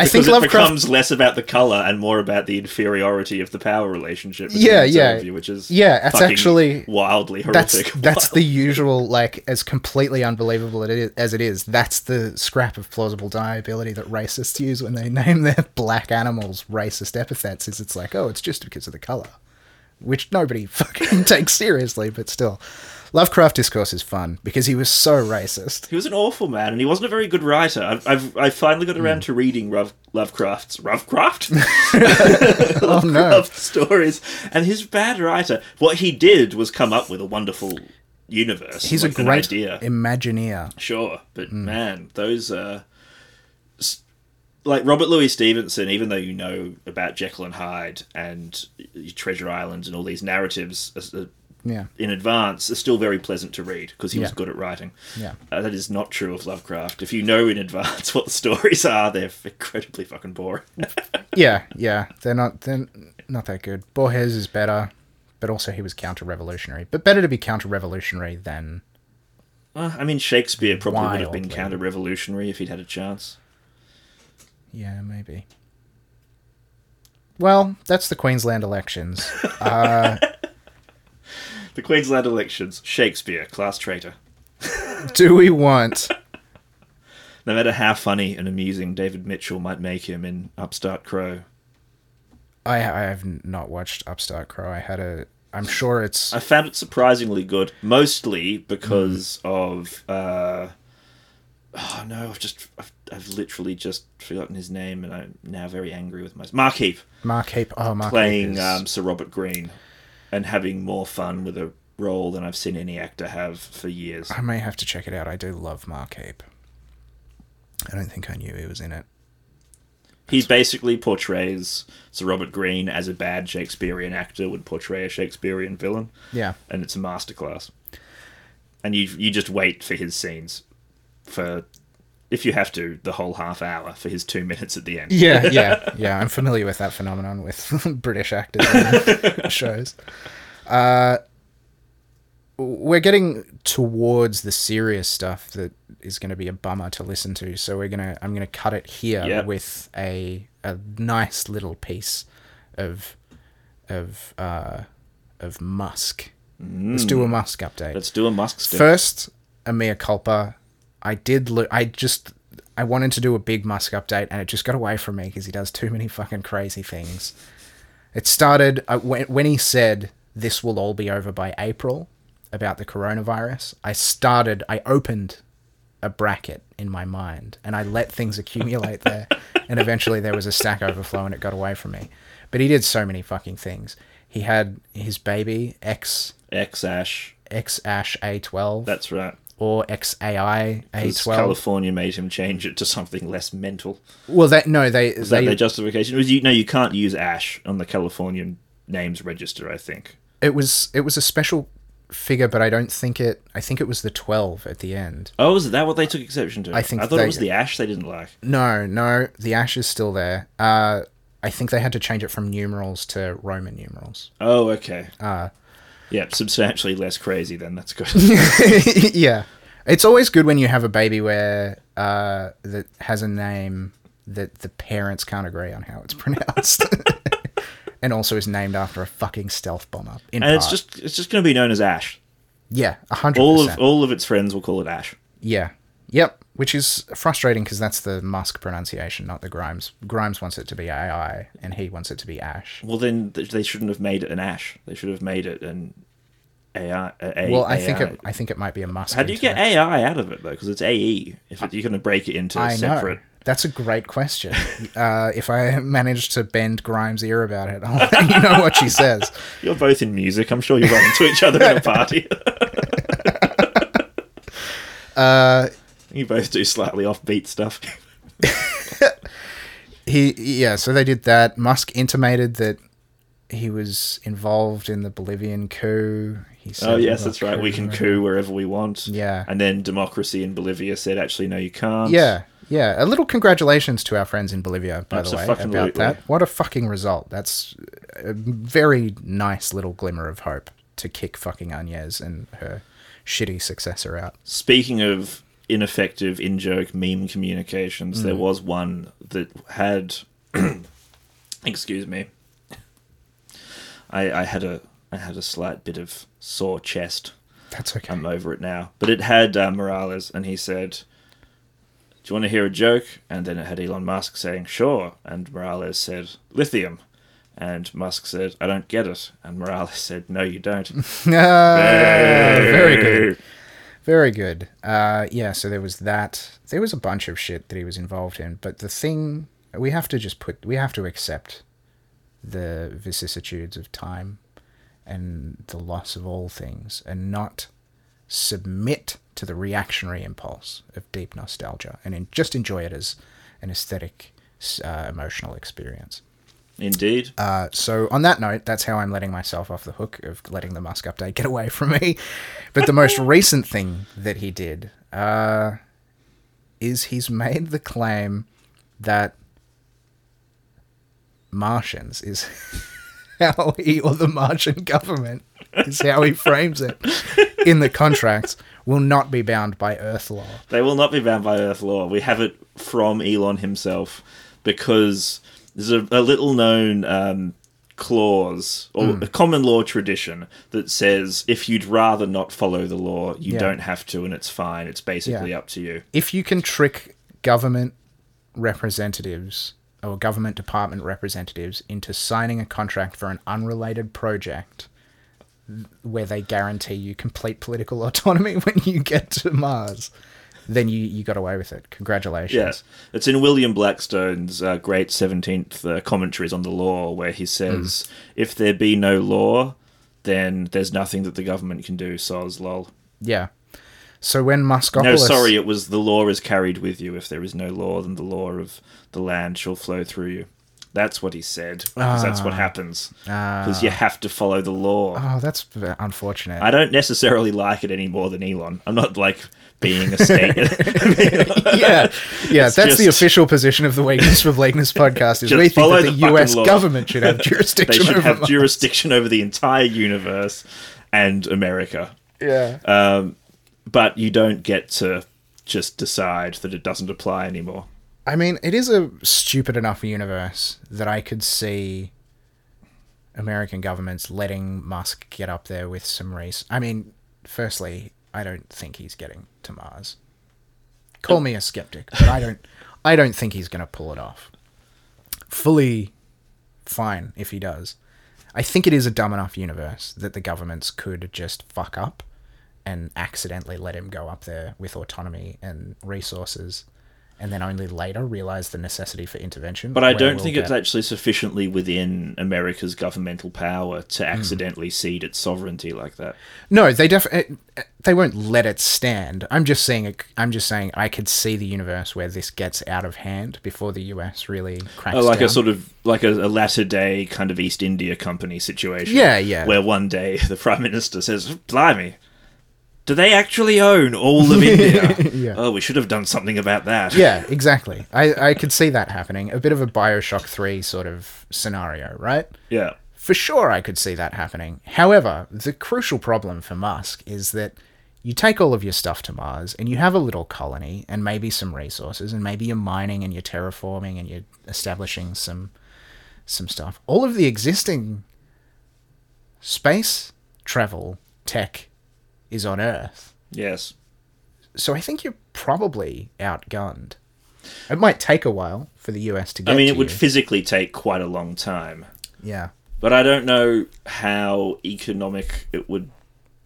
I think it Lovecraft. becomes less about the color and more about the inferiority of the power relationship. between Yeah, the yeah. of you, which is Yeah, fucking actually- wildly horrific. that's Wild. the usual like as completely unbelievable it is, as it is. That's the scrap of plausible deniability that racists use when they name their black animals racist epithets. Is it's like oh, it's just because of the color, which nobody fucking takes seriously, but still. Lovecraft discourse is fun because he was so racist. He was an awful man, and he wasn't a very good writer. I've, I've I finally got around to reading Love, Lovecraft's Lovecraft Oh no! Stories, and his bad writer. What he did was come up with a wonderful universe. He's like a great idea. Imagineer. Sure, but Hmm. man, those uh, s- like Robert Louis Stevenson. Even though you know about Jekyll and Hyde and Treasure Island and all these narratives uh, Yeah, in advance, are still very pleasant to read because he was Yeah. good at writing. yeah. Uh, that is not true of Lovecraft. If you know in advance what the stories are, they're incredibly fucking boring. Yeah, yeah, they're not they're not that good. Borges is better, but also he was counter-revolutionary. But better to be counter-revolutionary than Uh, I mean, Shakespeare probably would have been counter-revolutionary if he'd had a chance. yeah, maybe. well, that's the Queensland elections. Uh, The Queensland elections. Shakespeare, class traitor. do we want? No matter how funny and amusing David Mitchell might make him in Upstart Crow, I I have not watched Upstart Crow. I had a. I'm sure it's. I found it surprisingly good, mostly because of. Uh, oh no, I've just I've, I've literally just forgotten his name, and I'm now very angry with myself. Mark Heap Mark Heap. Oh, Mark playing Heap is- um, Sir Robert Greene, and having more fun with a role than I've seen any actor have for years. I may have to check it out. I do love Mark Heap. I don't think I knew he was in it. He basically portrays Sir Robert Greene as a bad Shakespearean actor would portray a Shakespearean villain. Yeah. and it's a masterclass. And you you just wait for his scenes for if you have to the whole half hour for his two minutes at the end. Yeah, yeah, yeah. I'm familiar with that phenomenon with British actors in shows. Uh, we're getting towards the serious stuff that is going to be a bummer to listen to. So we're gonna, I'm gonna cut it here Yep. with a a nice little piece of of uh, of Musk. Let's do a Musk update. Let's do a Musk stick. First, a mea culpa. I did look. I just. I wanted to do a big Musk update, and it just got away from me because he does too many fucking crazy things. It started uh, when when he said this will all be over by April about the coronavirus. I started. I opened a bracket in my mind, and I let things accumulate there, and eventually there was a stack overflow, and it got away from me. But he did so many fucking things. He had his baby X X Ash. X Ash A12 That's right. Or XAI A12. California made him change it to something less mental. well, that no, they Is that their justification? It was you, no, you can't use Ash on the Californian names register. I think. it was it was a special figure, but I don't think it. I think it was the 12 at the end. Oh, is that what they took exception to? I think I thought they- it was the Ash they didn't like. No, no, the Ash is still there. Uh, I think they had to change it from numerals to Roman numerals. Oh, okay. Uh, Yeah, substantially less crazy then. That's good. yeah, it's always good when you have a baby where uh, that has a name that the parents can't agree on how it's pronounced. And also is named after a fucking stealth bomber. In and it's just it's just going to be known as Ash. yeah, a hundred All of all of its friends will call it Ash. Yeah. Yep. Which is frustrating because that's the Musk pronunciation, not the Grimes. Grimes wants it to be AI, and he wants it to be Ash. Well, then they shouldn't have made it an Ash. They should have made it an AI. A, A- Well, I think it. I think it might be a Musk. How do you get. AI out of it though? Because it's AE. If it, you're going to break it into I separate. know. That's a great question. uh, if I manage to bend Grimes' ear about it, I'll let you know what she says. You're both in music. I'm sure you run into each other in a party. Uh, you both do slightly offbeat stuff. he yeah so they did that musk intimated that he was involved in the bolivian coup he oh, said oh yes, that's right. We can coup. wherever we want. Yeah. And then democracy in Bolivia said, actually, no, you can't. yeah yeah a little congratulations to our friends in bolivia by the way about that what a fucking result that's a very nice little glimmer of hope to kick fucking Agnes and her shitty successor out Speaking of ineffective in joke meme communications, Mm. there was one that had. excuse me. I I had a I had a slight bit of sore chest. that's okay I'm over it now. But it had uh, Morales, and he said, "Do you want to hear a joke?" And then it had Elon Musk saying, "Sure." And Morales said, "Lithium." And Musk said, "I don't get it." And Morales said, "No, you don't." Ah, very good Very good. Uh, yeah, so there was that. There was a bunch of shit that he was involved in, but the thing we have to just put we have to accept the vicissitudes of time and the loss of all things, and not submit to the reactionary impulse of deep nostalgia, and en- just enjoy it as an aesthetic, uh, emotional experience. Indeed. Uh, so on that note, that's how I'm letting myself off the hook of letting the Musk update get away from me. But the most recent thing that he did uh, is he's made the claim that Martians is how he or the Martian government is how he frames it in the contracts will not be bound by Earth law. They will not be bound by Earth law. We have it from Elon himself because There's a, a little known um, clause or Hmm. a common law tradition that says if you'd rather not follow the law, you Yeah. don't have to, and it's fine. It's basically Yeah. up to you. if you can trick government representatives or government department representatives into signing a contract for an unrelated project where they guarantee you complete political autonomy when you get to Mars, then you, you got away with it. Congratulations. Yes, it's in William Blackstone's uh, great seventeenth uh, commentaries on the law, where he says, Hmm. "If there be no law, then there's nothing that the government can do." Soz lol. Yeah. So when Muscopolis... No, sorry, it was the law is carried with you. If there is no law, then the law of the land shall flow through you. That's what he said. said. 'cause that's what happens. Because you have to follow the law. Oh, that's unfortunate. I don't necessarily like it any more than Elon. I'm not like being a state. yeah, yeah. It's that's the official position of the Weakness for Bleakness podcast. Is we think that the, the U.S. law. government should have jurisdiction. they jurisdiction should over have Mars. jurisdiction over the entire universe and America. Yeah. Um, but you don't get to just decide that it doesn't apply anymore. I mean, it is a stupid enough universe that I could see American governments letting Musk get up there with some race. I mean, firstly, I don't think he's getting to Mars. Call me a skeptic, but I don't. I don't think he's going to pull it off. Fully fine if he does. I think it is a dumb enough universe that the governments could just fuck up and accidentally let him go up there with autonomy and resources and then only later realize the necessity for intervention. But I don't we'll think get- it's actually sufficiently within America's governmental power to accidentally cede its sovereignty like that. No, they definitely eh, they won't let it stand. I'm just saying I'm just saying I could see the universe where this gets out of hand before the US really cracks Oh, like down. a sort of like a, a latter day kind of East India Company situation. Yeah, yeah. Where one day the prime minister says, "Blimey, do they actually own all of India? Yeah. Oh, we should have done something about that." Yeah, exactly. I, I could see that happening. A bit of a Bioshock 3 sort of scenario, right? yeah. For sure, I could see that happening. However, the crucial problem for Musk is that you take all of your stuff to Mars and you have a little colony and maybe some resources and maybe you're mining and you're terraforming and you're establishing some some stuff. All of the existing space travel tech is on Earth. Yes. So I think you're probably outgunned. It might take a while for the US to get I mean, it would you. physically take quite a long time, yeah. but I don't know how economic it would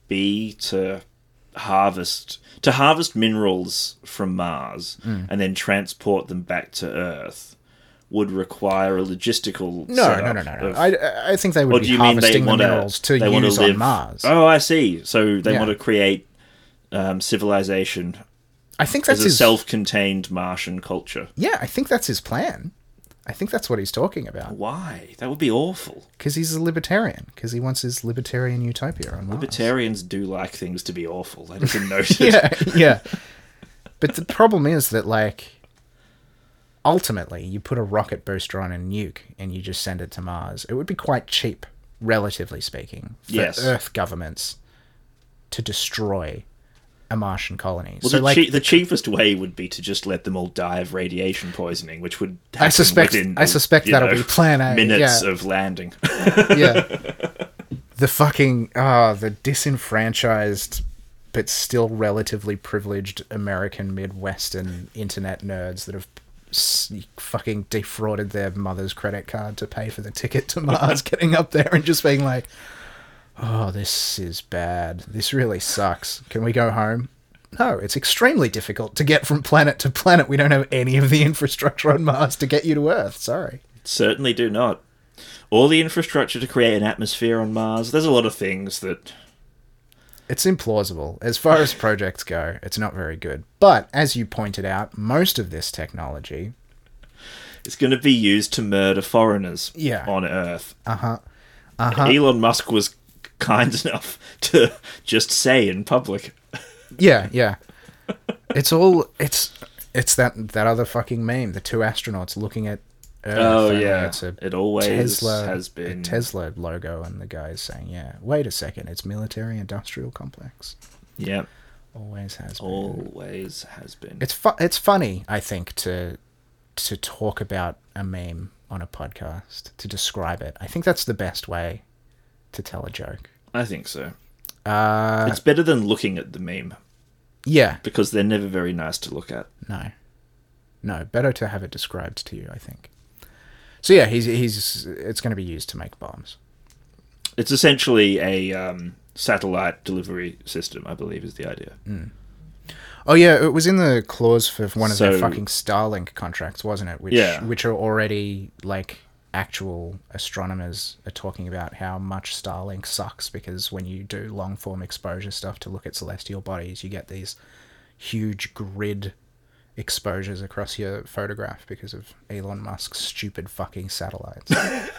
be to harvest to harvest minerals from Mars Hmm. and then transport them back to Earth would require a logistical No, no, no, no, no. of- I, I think they would be you mean they harvesting the want minerals to wanna use live on Mars. Oh, I see. So they Yeah. want to create um, civilization I think that's as a his. self-contained Martian culture. yeah, I think that's his plan. I think that's what he's talking about. Why? That would be awful. Because he's a libertarian. Because he wants his libertarian utopia on Mars. Libertarians do like things to be awful. That is a noted. yeah, yeah. But the problem is that, like, ultimately, you put a rocket booster on a nuke and you just send it to Mars. It would be quite cheap, relatively speaking, for Yes. Earth governments to destroy a Martian colony. Well, so, the, like, chea- the cheapest way would be to just let them all die of radiation poisoning, which would I suspect. within, I suspect that'll know, be Plan A. minutes yeah. of landing. yeah. The fucking ah, the disenfranchised but still relatively privileged American Midwestern internet nerds that have fucking defrauded their mother's credit card to pay for the ticket to Mars, getting up there and just being like, "Oh, this is bad. This really sucks. Can we go home?" No, it's extremely difficult to get from planet to planet. We don't have any of the infrastructure on Mars to get you to Earth. Sorry. Certainly do not. All the infrastructure to create an atmosphere on Mars. There's a lot of things that It's implausible. As far as projects go, it's not very good. But as you pointed out, most of this technology, is going to be used to murder foreigners Yeah. on Earth. uh huh, uh huh, Elon Musk was kind enough to just say in public. yeah, yeah. It's all it's it's that that other fucking meme, the two astronauts looking at. Oh yeah, it's a it always Tesla has been. Tesla logo, and the guy's saying, "Yeah, wait a second, it's military industrial complex. yeah, Always has been." always has been. It's fu- it's funny, I think, to to talk about a meme on a podcast to describe it. I think that's the best way to tell a joke. I think so. Uh, It's better than looking at the meme yeah, because they're never very nice to look at. no, no, better to have it described to you. I think. So yeah, he's he's it's going to be used to make bombs. It's essentially a um, satellite delivery system, I believe, is the idea. Oh yeah, it was in the clause for one of their fucking Starlink contracts, wasn't it? Which Yeah. which are already like actual astronomers are talking about how much Starlink sucks because when you do long form exposure stuff to look at celestial bodies, you get these huge grid exposures across your photograph because of Elon Musk's stupid fucking satellites.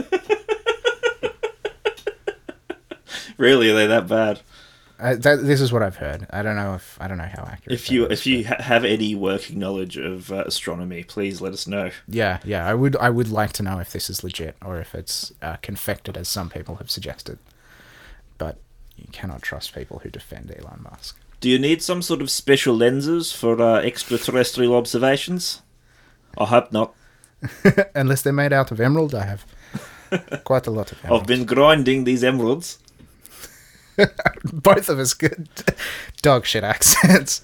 Really, are they that bad? uh, that, this is what I've heard. I don't know if I don't know how accurate. If you is, if you ha- have any working knowledge of uh, astronomy, please let us know. Yeah, yeah. I would I would like to know if this is legit or if it's uh, confected as some people have suggested. But you cannot trust people who defend Elon Musk. Do you need some sort of special lenses for uh, extraterrestrial observations? I hope not. Unless they're made out of emerald, I have quite a lot of emerald. I've been grinding these emeralds. Both of us good dog shit accents.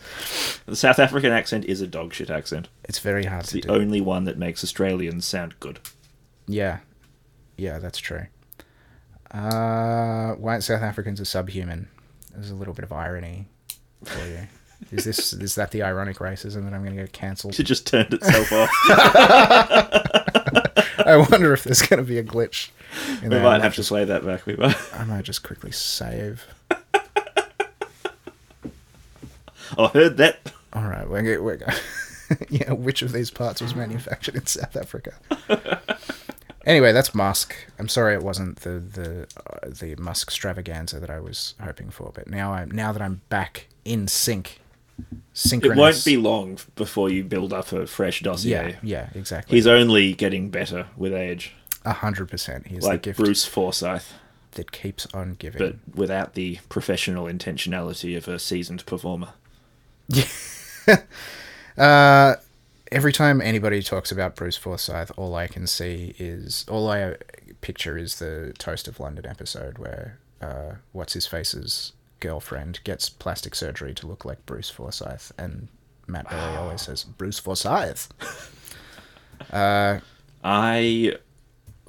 The South African accent is a dog shit accent. It's very hard It's the do. only one that makes Australians sound good. Yeah, yeah, that's true. Uh, white South Africans are subhuman. There's a little bit of irony for you. Is this is that the ironic racism that I'm going to get cancelled? It just turned itself off. I wonder if there's going to be a glitch. In We might have to play that back. We might. I might just quickly save. I heard that. All right, we're, we're yeah. Which of these parts was manufactured in South Africa? anyway, that's Musk. I'm sorry it wasn't the the uh, the Musk extravaganza that I was hoping for, but now I'm now that I'm back in sync, synchronous. It won't be long before you build up a fresh dossier. Yeah, yeah, exactly. He's only getting better with age, a hundred percent. He's like the gift Bruce Forsyth, that keeps on giving. but without the professional intentionality of a seasoned performer. Uh, every time anybody talks about Bruce Forsyth, all I can see is all I picture is the Toast of London episode where uh, what's his face's girlfriend gets plastic surgery to look like Bruce Forsyth, and Matt Berry always says Bruce Forsyth. Uh, I.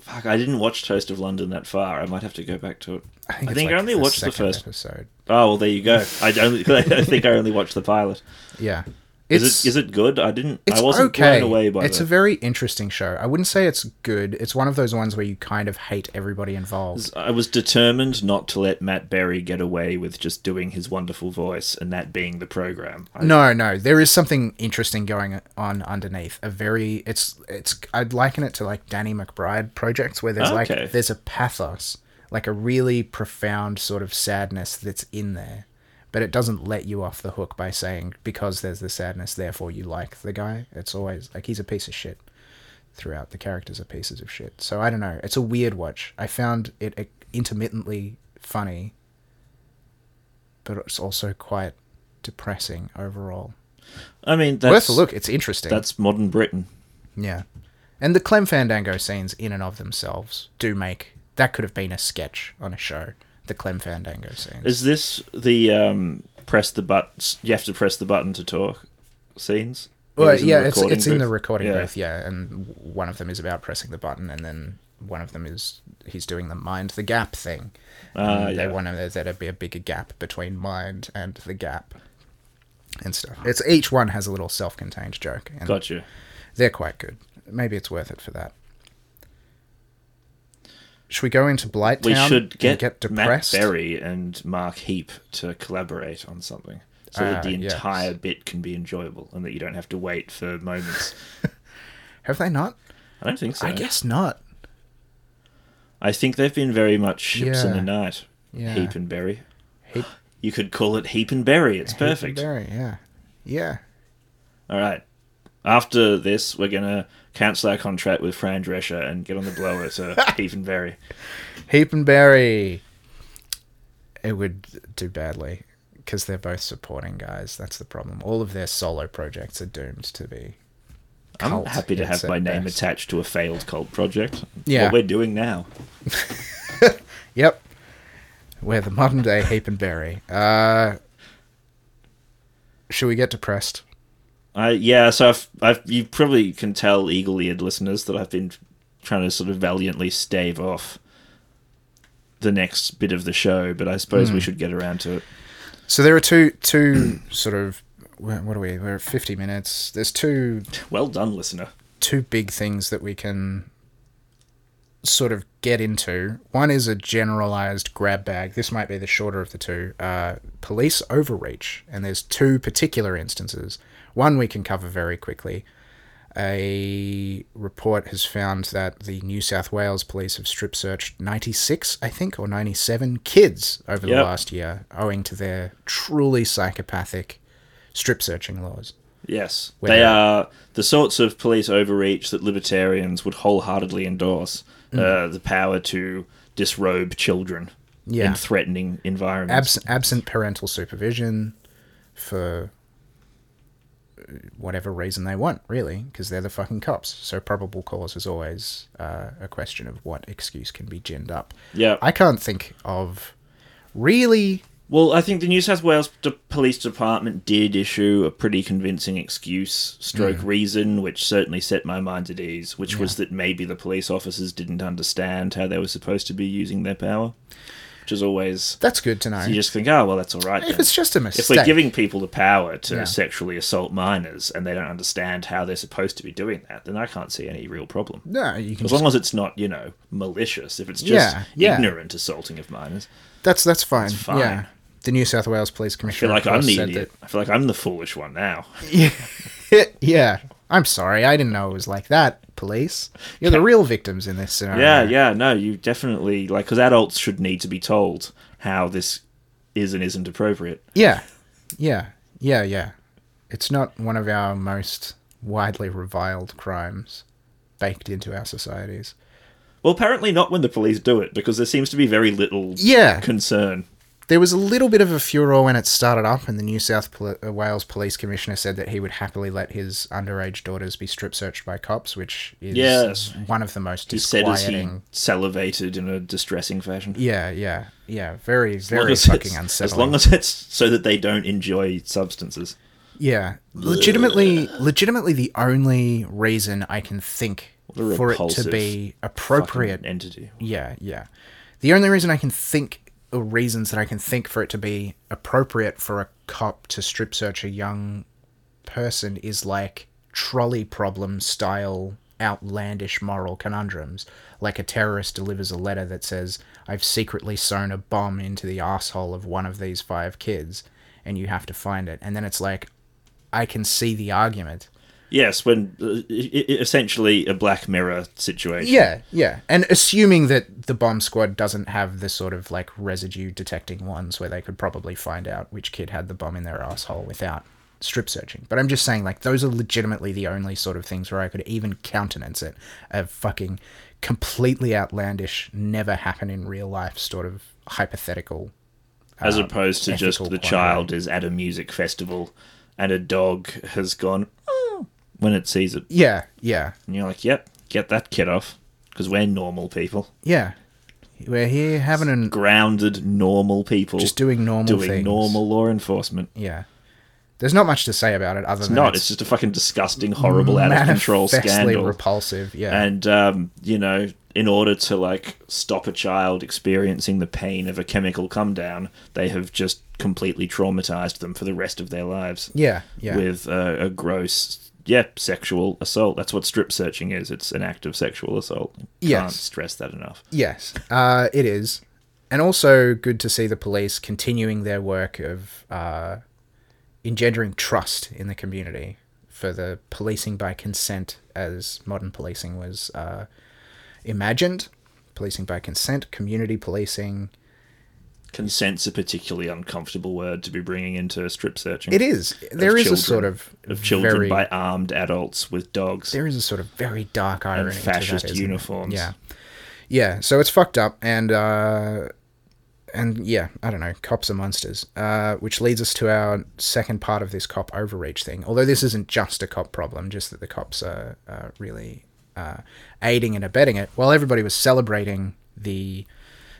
Fuck, I didn't watch Toast of London that far. I might have to go back to it. I think, I think I like only watched the first- episode. Oh well, there you go. I only, I think I only watched the pilot. Yeah, Is it is it good? I didn't. It's I wasn't okay. blown away by it's it. a very interesting show. I wouldn't say it's good. It's one of those ones where you kind of hate everybody involved. I was determined not to let Matt Berry get away with just doing his wonderful voice and that being the program. I, No, no, there is something interesting going on underneath. A very, it's, it's. I'd liken it to like Danny McBride projects where there's Okay. like there's a pathos, like a really profound sort of sadness that's in there, but it doesn't let you off the hook by saying because there's the sadness, therefore you like the guy. It's always like he's a piece of shit. Throughout, the characters are pieces of shit. So I don't know. It's a weird watch. I found it intermittently funny, but it's also quite depressing overall. I mean, that's Worth a look. It's interesting. That's modern Britain. yeah, and the Clem Fandango scenes in and of themselves do make that could have been a sketch on a show. The Clem Fandango scenes. Is this the um, press the button? You have to press the button to talk scenes. Well, yeah, it's it's in the recording Yeah. booth. Yeah, and one of them is about pressing the button, and then one of them is he's doing the mind the gap thing. Ah, And They yeah. want there to be a bigger gap between mind and the gap, and stuff. It's each one has a little self-contained joke, and Gotcha. they're quite good. Maybe it's worth it for that. Should we go into Blighttown? We should get, get Matt depressed. Berry and Mark Heap to collaborate on something, so that Ah, the yes. entire bit can be enjoyable, and that you don't have to wait for moments. Have they not? I don't think so. I guess not. I think they've been very much ships in the night. Yeah. Heap and Berry. Heap- You could call it Heap and Berry. It's perfect. Berry, yeah, yeah. All right. After this, we're gonna cancel our contract with Fran Drescher and get on the blower to Heap and Berry. Heap and Berry. It would do badly because they're both supporting guys. That's the problem. All of their solo projects are doomed to be I'm happy to have my name best. attached to a failed cult project. Yeah. What we're doing now. Yep. We're the modern day Heap and Berry. Uh, should we get depressed? I yeah, so I've, I've you probably can tell eagle-eared listeners that I've been trying to sort of valiantly stave off the next bit of the show, but I suppose Hmm. we should get around to it. So there are two two sort of what are we? We're at fifty minutes. There's two Well done, listener. two big things that we can sort of get into. One is a generalized grab bag. This might be the shorter of the two. Uh, police overreach, and there's two particular instances. One we can cover very quickly. A report has found that the New South Wales police have strip searched 96, I think, or 97 kids over the last year, owing to their truly psychopathic strip searching laws. Yes, they are the sorts of police overreach that libertarians would wholeheartedly endorse. Uh, the power to disrobe children Yeah. in threatening environments. Abs- absent parental supervision for whatever reason they want, really, because they're the fucking cops. So probable cause is always uh, a question of what excuse can be ginned up. yeah. I can't think of really. Well, I think the New South Wales D- Police Department did issue a pretty convincing excuse, stroke Mm. reason, which certainly set my mind at ease, which was that maybe the police officers didn't understand how they were supposed to be using their power. Which is always. That's good to know. You just think, oh, well, that's all right. if then. it's just a mistake, if we're giving people the power to Yeah. sexually assault minors and they don't understand how they're supposed to be doing that, then I can't see any real problem. no, you can. As Just, long as it's not, you know, malicious. If it's just Yeah, yeah. ignorant assaulting of minors, that's that's fine. fine. Yeah, the New South Wales Police Commissioner. I feel like I'm the idiot. I feel like I'm the foolish one now. that. yeah, I'm sorry. I didn't know it was like that. Police, you're the real victims in this scenario. Yeah, yeah, no, you definitely like because adults should need to be told how this is and isn't appropriate. Yeah, yeah, yeah, yeah. It's not one of our most widely reviled crimes baked into our societies. Well, apparently not when the police do it because there seems to be very little Yeah, concern. There was a little bit of a furor when it started up, and the New South Pol- uh, Wales Police Commissioner said that he would happily let his underage daughters be strip searched by cops, which is Yes. one of the most He said as he salivated in a distressing fashion. Yeah, yeah, yeah. Very, very fucking unsettling. As long as it's so that they don't enjoy substances. Yeah, legitimately, legitimately, the only reason I can think for it to be appropriate. Entity. Yeah, yeah. The only reason I can think, Uh, reasons that I can think for it to be appropriate for a cop to strip search a young person is like trolley problem style outlandish moral conundrums. Like a terrorist delivers a letter that says, I've secretly sewn a bomb into the asshole of one of these five kids, and you have to find it. And then it's like, I can see the argument. Yes, when uh, essentially a Black Mirror situation. Yeah, yeah. And assuming that the bomb squad doesn't have the sort of like residue detecting ones where they could probably find out which kid had the bomb in their asshole without strip searching. But I'm just saying, like, those are legitimately the only sort of things where I could even countenance it. A fucking completely outlandish, never happen in real life sort of hypothetical. As um, opposed to just the child is at a music festival and a dog has gone "Oh," when it sees it. Yeah, yeah, And you're like, yep, get that kid off. Because we're normal people. yeah. We're here having an. Grounded, normal people. Just doing normal doing things. normal law enforcement. Yeah. There's not much to say about it other It's than not. It's just a fucking disgusting, horrible, out of control manifestly scandal. repulsive. Yeah. and um, you know in order to like stop a child experiencing the pain of a chemical come down they have just completely traumatized them for the rest of their lives yeah, yeah. with uh, a gross yeah sexual assault that's what strip searching is it's an act of sexual assault can't Yes. stress that enough Yes, uh, it is. And also good to see the police continuing their work of uh, engendering trust in the community for the policing by consent as modern policing was uh, imagined. Policing by consent, community policing. Consent's a particularly uncomfortable word to be bringing into strip searching It is. There is children- a sort of, of children very, by armed adults with dogs there is a sort of very dark irony to that, fascist there? uniforms. Yeah, yeah. So it's fucked up, and uh, and yeah, I don't know, cops are monsters. Uh, which leads us to our second part of this cop overreach thing. Although this isn't just a cop problem, just that the cops are, are really uh, aiding and abetting it. While everybody was celebrating the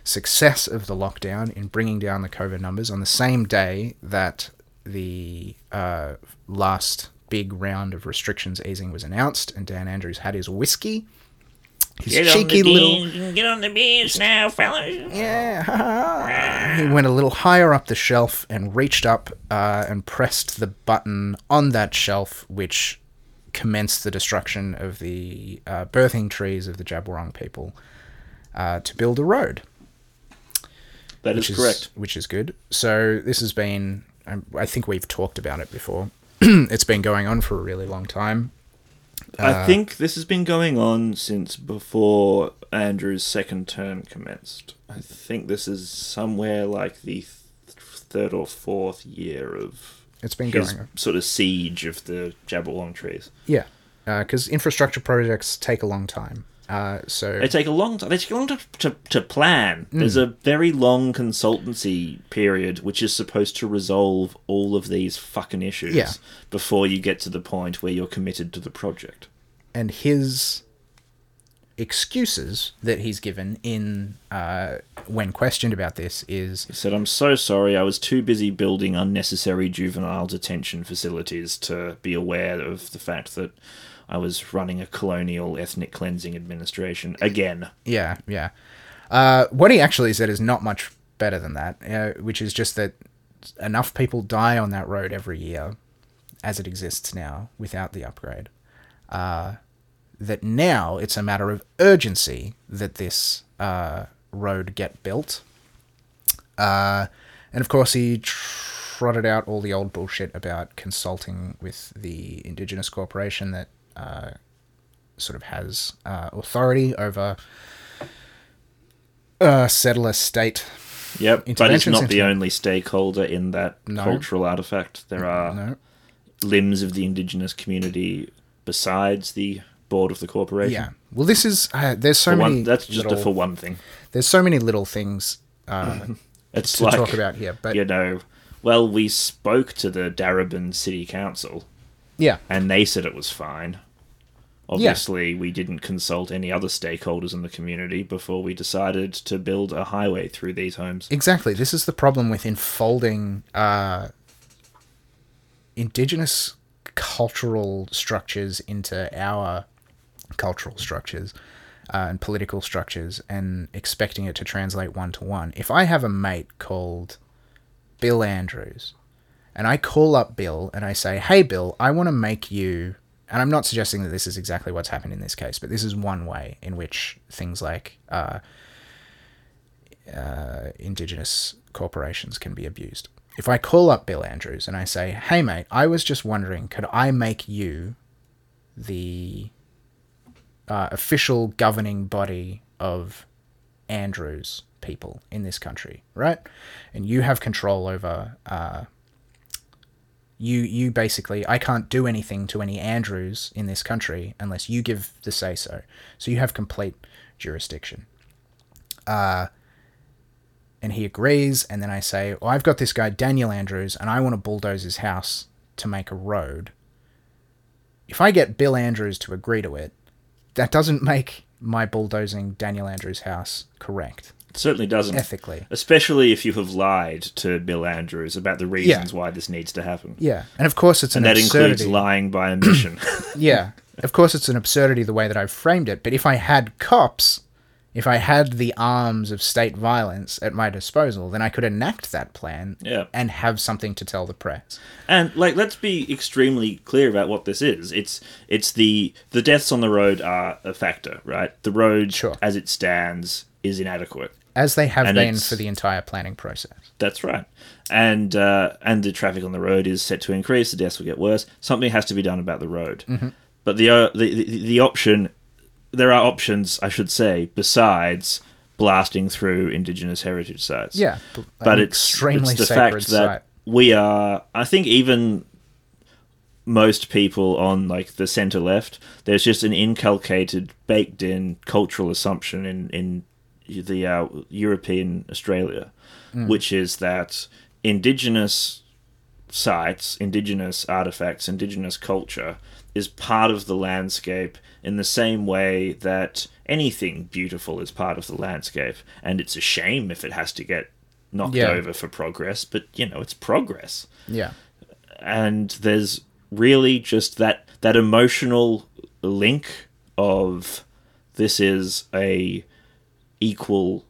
success of the lockdown in bringing down the COVID numbers on the same day that the uh, last big round of restrictions easing was announced, and Dan Andrews had his whiskey. His Get on cheeky the little beach, get on the beach now, fellas. yeah. he went a little higher up the shelf and reached up uh, and pressed the button on that shelf, which commenced the destruction of the uh, birthing trees of the Djab Wurrung people uh, to build a road. That which is correct. Which is good. So this has been, um, I think we've talked about it before. it's been going on for a really long time. I think this has been going on since before Andrew's second term commenced. I think this is somewhere like the th- third or fourth year of It's been going on. sort of siege of the Djab Wurrung trees. Yeah. Because infrastructure projects take a long time. Uh, so They take a long time. They take a long time to, to plan. Hmm. There's a very long consultancy period which is supposed to resolve all of these fucking issues Yeah. before you get to the point where you're committed to the project. and his excuses that he's given in uh, when questioned about this is He said, I'm so sorry, I was too busy building unnecessary juvenile detention facilities to be aware of the fact that I was running a colonial ethnic cleansing administration again. yeah yeah uh, what he actually said is not much better than that uh, which is just that enough people die on that road every year as it exists now without the upgrade uh, that now it's a matter of urgency that this uh, road get built Uh, and of course, he trotted out all the old bullshit about consulting with the Indigenous corporation that uh, sort of has uh, authority over uh, settler state. Yep, but it's not the only stakeholder in that No. cultural artifact. There are No, limbs of the indigenous community besides the board of the corporation. yeah. Well, this is uh, there's so many. that's just little, for one thing. There's so many little things uh, It's to like talk about here, but you know, well, we spoke to the Darebin City Council yeah, and they said it was fine. Obviously, we didn't consult any other stakeholders in the community before we decided to build a highway through these homes. Exactly. This is the problem with enfolding uh, indigenous cultural structures into our cultural structures uh, and political structures and expecting it to translate one to one. If I have a mate called Bill Andrews and I call up Bill and I say, hey, Bill, I want to make you. And I'm not suggesting that this is exactly what's happened in this case, but this is one way in which things like uh, uh, indigenous corporations can be abused. If I call up Bill Andrews and I say, "Hey mate, I was just wondering, could I make you the uh, official governing body of Andrews people in this country, right? And you have control over uh, you. You basically, I can't do anything to any Andrews in this country unless you give the say so. So you have complete jurisdiction." Uh, and he agrees and then i say well i've got this guy daniel andrews and i want to bulldoze his house to make a road if i get bill andrews to agree to it that doesn't make my bulldozing daniel andrews house correct It certainly doesn't. ethically Especially if you have lied to Bill Andrews about the reasons why this needs to happen. yeah and of course it's an And that absurdity includes lying by omission. yeah of course it's an absurdity the way that i've framed it but if i had cops if i had the arms of state violence at my disposal then i could enact that plan Yeah. and have something to tell the press And like, let's be extremely clear about what this is. It's it's the the deaths on the road are a factor, right? The road, Sure. as it stands, is inadequate. As they have And been for the entire planning process. That's right. And uh, and the traffic on the road is set to increase. The deaths will get worse. Something has to be done about the road. Mm-hmm. But the, uh, the the the option, there are options, I should say, besides blasting through indigenous heritage sites. Yeah, but it's extremely it's the sacred fact that site. we are. I think even most people on like the center left, there's just an inculcated, baked in cultural assumption in in the uh, European Australia, which is that indigenous sites, indigenous artifacts, indigenous culture is part of the landscape in the same way that anything beautiful is part of the landscape. And it's a shame if it has to get knocked Yeah. over for progress, but you know, it's progress Yeah. and there's really just that that emotional link of this is a equal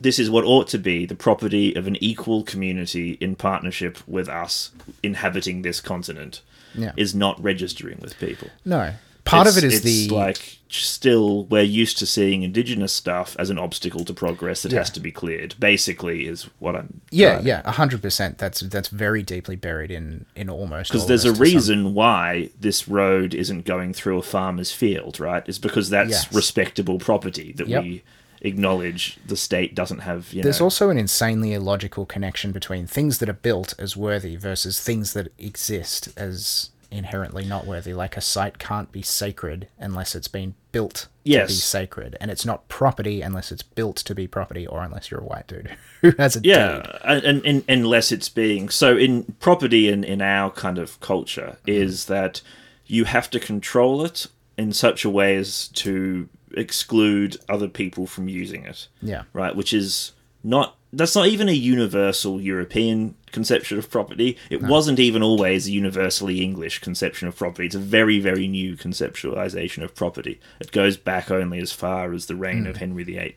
this is what ought to be the property of an equal community in partnership with us inhabiting this continent Yeah. is not registering with people No. Part of it It's- the like still we're used to seeing indigenous stuff as an obstacle to progress that Yeah. has to be cleared basically is what i'm yeah, driving yeah, a hundred percent. That's that's very deeply buried in in almost because there's a to some- reason why this road isn't going through a farmer's field, right? It's because that's Yes. respectable property that Yep. we acknowledge the state doesn't have. You There's know, also an insanely illogical connection between things that are built as worthy versus things that exist as inherently not worthy. Like a site can't be sacred unless it's been built to be sacred, and it's not property unless it's built to be property, or unless you're a white dude who has a yeah, and, and, and unless it's being so in property in in our kind of culture Mm-hmm. is that you have to control it in such a way as to exclude other people from using it. Yeah, right? Which is not that's not even a universal European conception of property. It wasn't even always a universally English conception of property. It's a very, very new conceptualization of property. It goes back only as far as the reign of Henry VIII.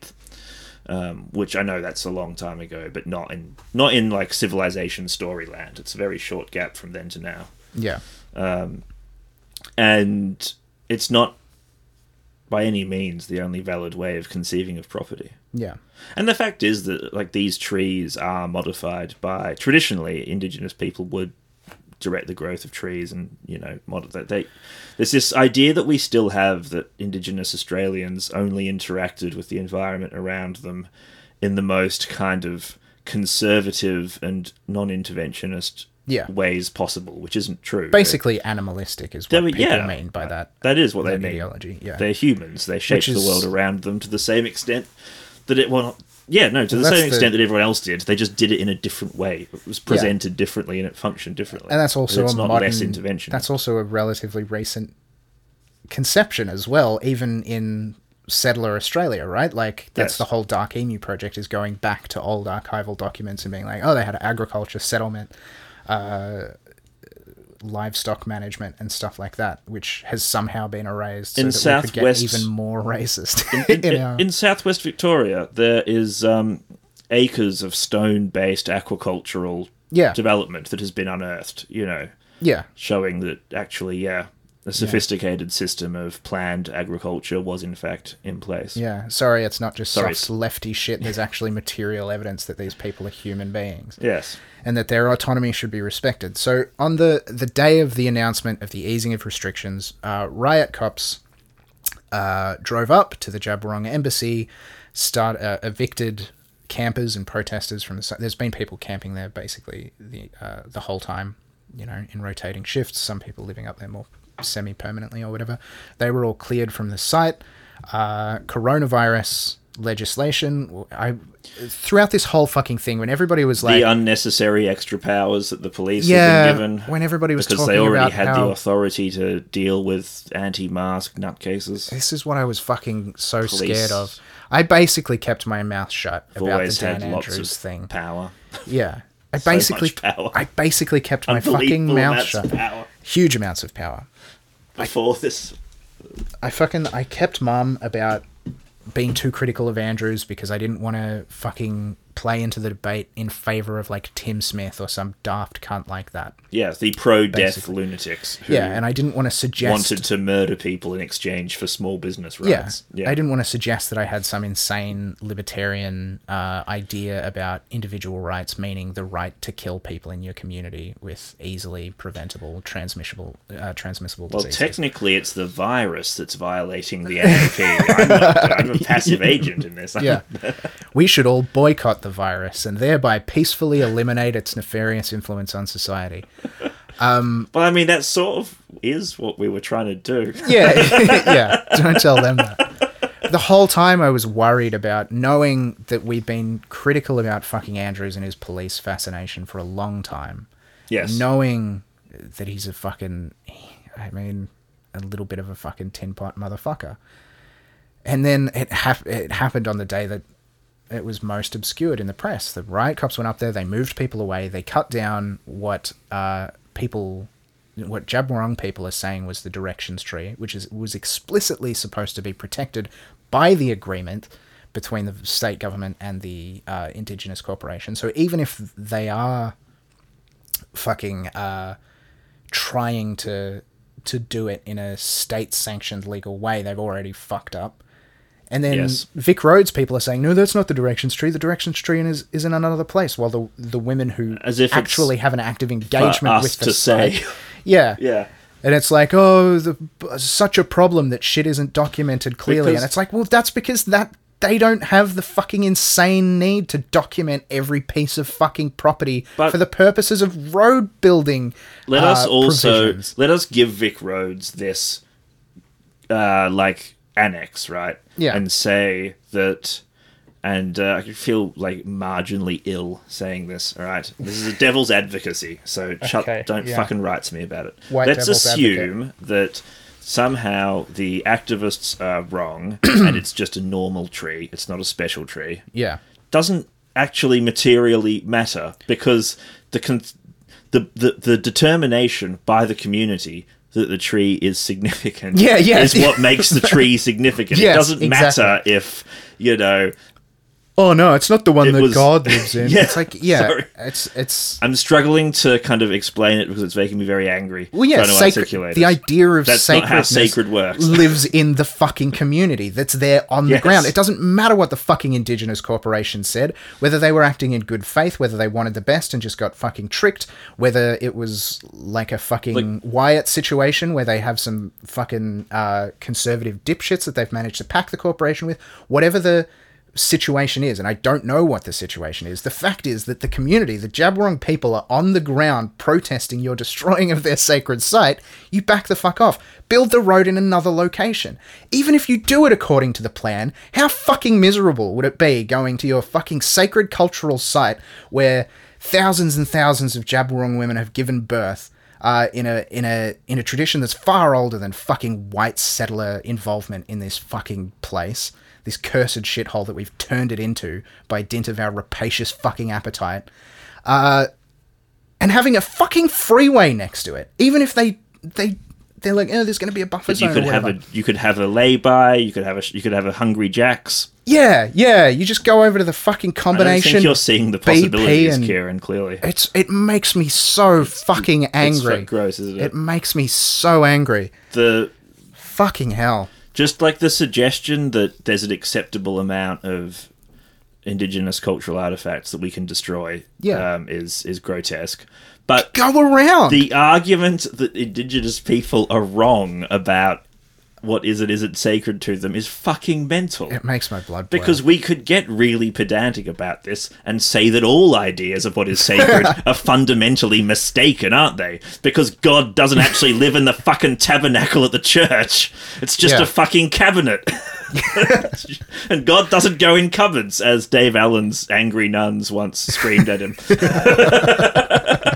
Um, which I know that's a long time ago, but not in not in like civilization storyland. It's a very short gap from then to now yeah, and it's not by any means the only valid way of conceiving of property. yeah, And the fact is that like these trees are modified by traditionally indigenous people would direct the growth of trees and you know mod that they there's this idea that we still have that indigenous Australians only interacted with the environment around them in the most kind of conservative and non-interventionist Yeah. ways possible which isn't true basically animalistic is what we- people yeah. mean by uh, that. that is what they mean ideology. Yeah, they're humans. They shape Which the world around them to the same extent that it well, yeah, no, to the same the- extent that everyone else did. They just did it in a different way. It was presented differently and it functioned differently. and that's also it's a not modern, less intervention. That's also a relatively recent conception as well, even in settler Australia, right? Like that's Yes. the whole Dark Emu project is going back to old archival documents and being like, oh, they had an agriculture, settlement, uh, livestock management, and stuff like that, which has somehow been erased In so that we could get Southwest- even more racist. in, in in, our- in southwest Victoria, there is um, acres of stone-based aquacultural yeah, development that has been unearthed. You know, yeah, showing that actually, yeah, a sophisticated system of planned agriculture was in fact in place. yeah. Sorry, it's not just Sorry. soft lefty shit. There's actually material evidence that these people are human beings. Yes. and that their autonomy should be respected. So, on the, the day of the announcement of the easing of restrictions, uh, riot cops uh, drove up to the Djab Wurrung embassy, start uh, evicted campers and protesters from the. There's been people camping there basically the uh, the whole time, you know, in rotating shifts. Some people living up there more semi permanently or whatever. They were all cleared from the site. Uh, coronavirus legislation. I throughout this whole fucking thing, when everybody was like, the unnecessary extra powers that the police yeah, have been given when everybody was because they already had the authority to deal with anti-mask nutcases. this is what I was fucking so Police. scared of. I basically kept my mouth shut about the Dan had lots Andrews of thing. power. Yeah, I So basically. I basically kept my fucking mouth shut. Huge amounts of power. Before this, I fucking I kept mum about being too critical of Andrews because I didn't want to fucking play into the debate in favor of like Tim Smith or some daft cunt like that. yeah, the pro-death Basically. lunatics who Yeah, and I didn't want to suggest wanted to murder people in exchange for small business rights. yeah, rights. I didn't want to suggest that I had some insane libertarian uh, idea about individual rights, meaning the right to kill people in your community with easily preventable, transmissible, uh, transmissible Well, diseases. technically, it's the virus that's violating the NAP. I'm, not, I'm a passive agent in this. yeah, we should all boycott the virus and thereby peacefully eliminate its nefarious influence on society. Um, well, I mean, that sort of is what we were trying to do. Yeah, yeah. Don't tell them that. the whole time I was worried about knowing that we've been critical about fucking Andrews and his police fascination for a long time. Yes. Knowing that he's a fucking, I mean, a little bit of a fucking tin pot motherfucker. And then it, hap- it happened on the day that it was most obscured in the press. The riot cops went up there, they moved people away, they cut down what uh, people, what Djab Wurrung people are saying was the directions tree, which is was explicitly supposed to be protected by the agreement between the state government and the uh, indigenous corporation. So even if they are fucking uh, trying to to do it in a state sanctioned legal way, they've already fucked up. And then Yes. Vic Roads people are saying, no, that's not the directions tree. The directions tree is, is in another place. While the the women who As if actually have an active engagement with the to say. site- yeah, Yeah. and it's like, oh, the, such a problem that shit isn't documented clearly. Because- and it's like, well, that's because that they don't have the fucking insane need to document every piece of fucking property for the purposes of road building. Let uh, us also provisions. let us give Vic Roads this uh like annex, right? Yeah. And say that and uh, I feel like marginally ill saying this. All right, this is a devil's advocacy, so shut, Okay, don't yeah. fucking write to me about it. White Let's assume that somehow the activists are wrong, and it's just a normal tree. It's not a special tree Yeah, doesn't actually materially matter because the con- the, the the determination by the community that the tree is significant Yeah, yeah. is what makes the tree significant. Yes, it doesn't exactly. matter if you know Oh no, it's not the one It that was- God lives in. Yeah, it's like yeah, sorry. it's it's I'm struggling to kind of explain it because it's making me very angry. well yeah, sacred. The idea of That's not how sacred works. lives in the fucking community that's there on the ground. It doesn't matter what the fucking indigenous corporation said, whether they were acting in good faith, whether they wanted the best and just got fucking tricked, whether it was like a fucking Wyatt situation where they have some fucking uh, conservative dipshits that they've managed to pack the corporation with, whatever the situation is, and I don't know what the situation is. The fact is that the community, the Djab Wurrung people, are on the ground protesting your destroying of their sacred site. You back the fuck off. Build the road in another location. Even if you do it according to the plan, how fucking miserable would it be going to your fucking sacred cultural site where thousands and thousands of Djab Wurrung women have given birth? Uh, in a in a in a tradition that's far older than fucking white settler involvement in this fucking place, this cursed shithole that we've turned it into by dint of our rapacious fucking appetite, uh, and having a fucking freeway next to it, even if they they they're like, oh, there's going to be a buffer But you zone. could or have a you could have a lay-by. You could have a you could have a Hungry Jacks. yeah, yeah. You just go over to the fucking combination. think you're seeing the possibilities, and- Kieran. Clearly, It's it makes me so fucking it's angry. fucking gross, isn't it? It makes me so angry. the Fucking hell. Just like the suggestion that there's an acceptable amount of indigenous cultural artifacts that we can destroy Yeah. um, is is grotesque. But Go around. the argument that indigenous people are wrong about what is isn't sacred to them is fucking mental. it makes my blood boil. Because we could get really pedantic about this and say that all ideas of what is sacred are fundamentally mistaken, aren't they? Because God doesn't actually live in the fucking tabernacle at the church. It's just Yeah. a fucking cabinet. and God doesn't go in cupboards, as Dave Allen's angry nuns once screamed at him.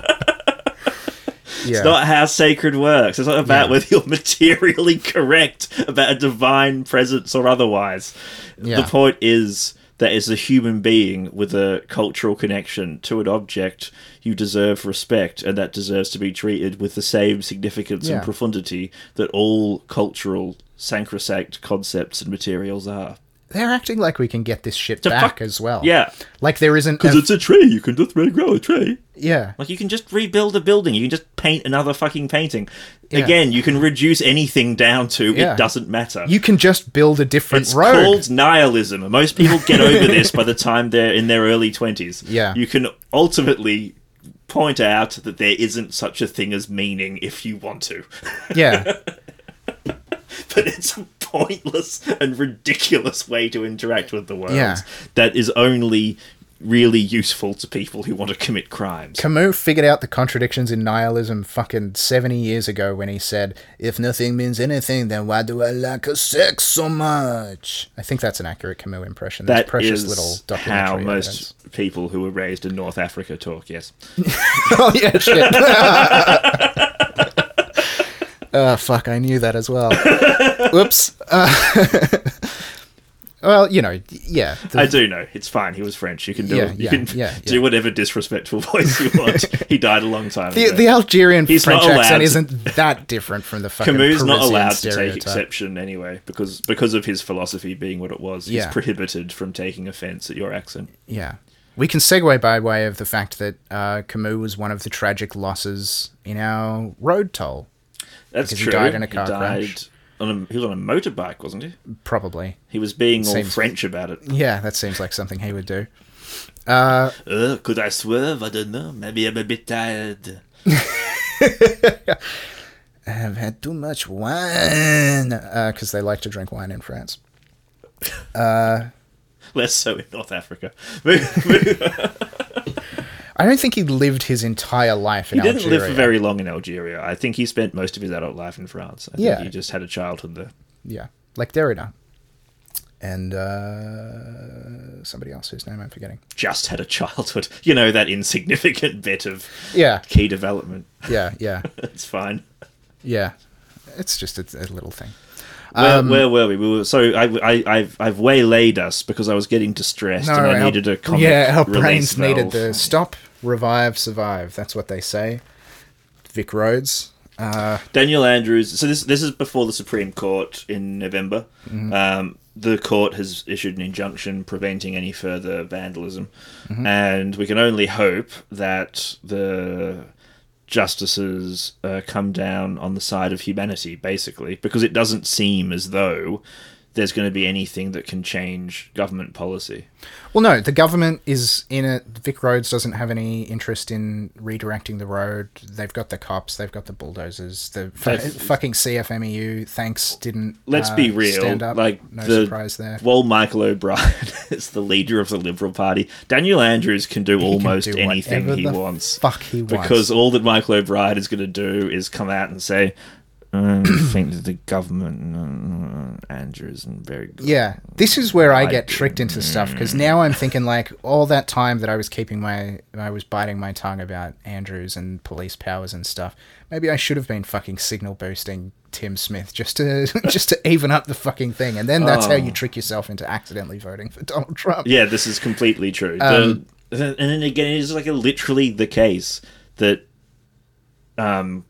yeah. It's not how sacred works. It's not about Yeah. whether you're materially correct about a divine presence or otherwise. Yeah. The point is that as a human being with a cultural connection to an object, you deserve respect, and that deserves to be treated with the same significance Yeah. and profundity that all cultural sacrosanct concepts and materials are. They're acting like we can get this shit The back fuck- as well. Yeah, Like there isn't. because a- it's a tree. You can just regrow a tree. yeah. Like you can just rebuild a building. You can just paint another fucking painting. Yeah. Again, you can reduce anything down to Yeah. it doesn't matter. You can just build a different road. it's road. called nihilism. Most people get over this by the time they're in their early twenties. Yeah. You can ultimately point out that there isn't such a thing as meaning if you want to. Yeah. but it's a pointless and ridiculous way to interact with the world Yeah. that is only really useful to people who want to commit crimes. Camus figured out the contradictions in nihilism fucking 70 years ago when he said, If nothing means anything, then why do I like a sex so much? I think that's an accurate Camus impression. That's That precious is little how documentary most evidence. people who were raised in North Africa talk. Yes, oh, yeah, shit. oh, fuck, I knew that as well. Whoops. Uh, well, you know, yeah. the- I do know. It's fine. He was French. You can do Yeah, you yeah, can yeah, do whatever disrespectful voice you want. he died a long time the, ago. the Algerian He's French accent isn't that different from the fucking Camus not allowed to take stereotype. exception anyway because because of his philosophy being what it was. He's prohibited from taking offense at your accent. Yeah. We can segue by way of the fact that uh, Camus was one of the tragic losses in our road toll. That's Because he true. died in a car died crash. on a he was on a motorbike, wasn't he? Probably. He was being all Seems- French about it. Yeah, that seems like something he would do. Uh, Uh, could I swerve? I don't know. Maybe I'm a bit tired. I've had too much wine. Because they like to drink wine in France. Less so in North Africa. I don't think he lived his entire life in he didn't Algeria. live for very long in Algeria. I think he spent most of his adult life in France. I Yeah. think he just had a childhood there. Yeah, like Derrida. And uh, somebody else whose name I'm forgetting. Just had a childhood. You know, that insignificant bit of Yeah, key development. yeah, yeah, It's fine. yeah. It's just a, a little thing. Where, Um, where were we? We were so I, I I've I've waylaid us because I was getting distressed and I our- needed a comic yeah, our brains needed the stop, revive, survive. That's what they say. Vic Roads. Uh, Daniel Andrews. So this this is before the Supreme Court in November. Mm-hmm. Um, the court has issued an injunction preventing any further vandalism, Mm-hmm. and we can only hope that the justices uh, come down on the side of humanity, basically, because it doesn't seem as though there's going to be anything that can change government policy. Well, no, the government is in it. Vic Roads doesn't have any interest in redirecting the road. They've got the cops. They've got the bulldozers. The They've- fucking CFMEU. Thanks, didn't. Let's uh, be real. Stand up. Like no the, surprise there. While Michael O'Brien is the leader of the Liberal Party, Daniel Andrews can do can almost do anything he wants. fuck he wants. Because all that Michael O'Brien is going to do is come out and say, "I think that the government, uh, Andrews, and very good." Yeah, this is where I I get tricked into stuff because now I'm thinking like all that time that I was keeping my, I was biting my tongue about Andrews and police powers and stuff. Maybe I should have been fucking signal boosting Tim Smith just to just to even up the fucking thing, and then that's how you trick yourself into accidentally voting for Donald Trump. Yeah, this is completely true. Um, the, and then again, it is like a, literally the case that um,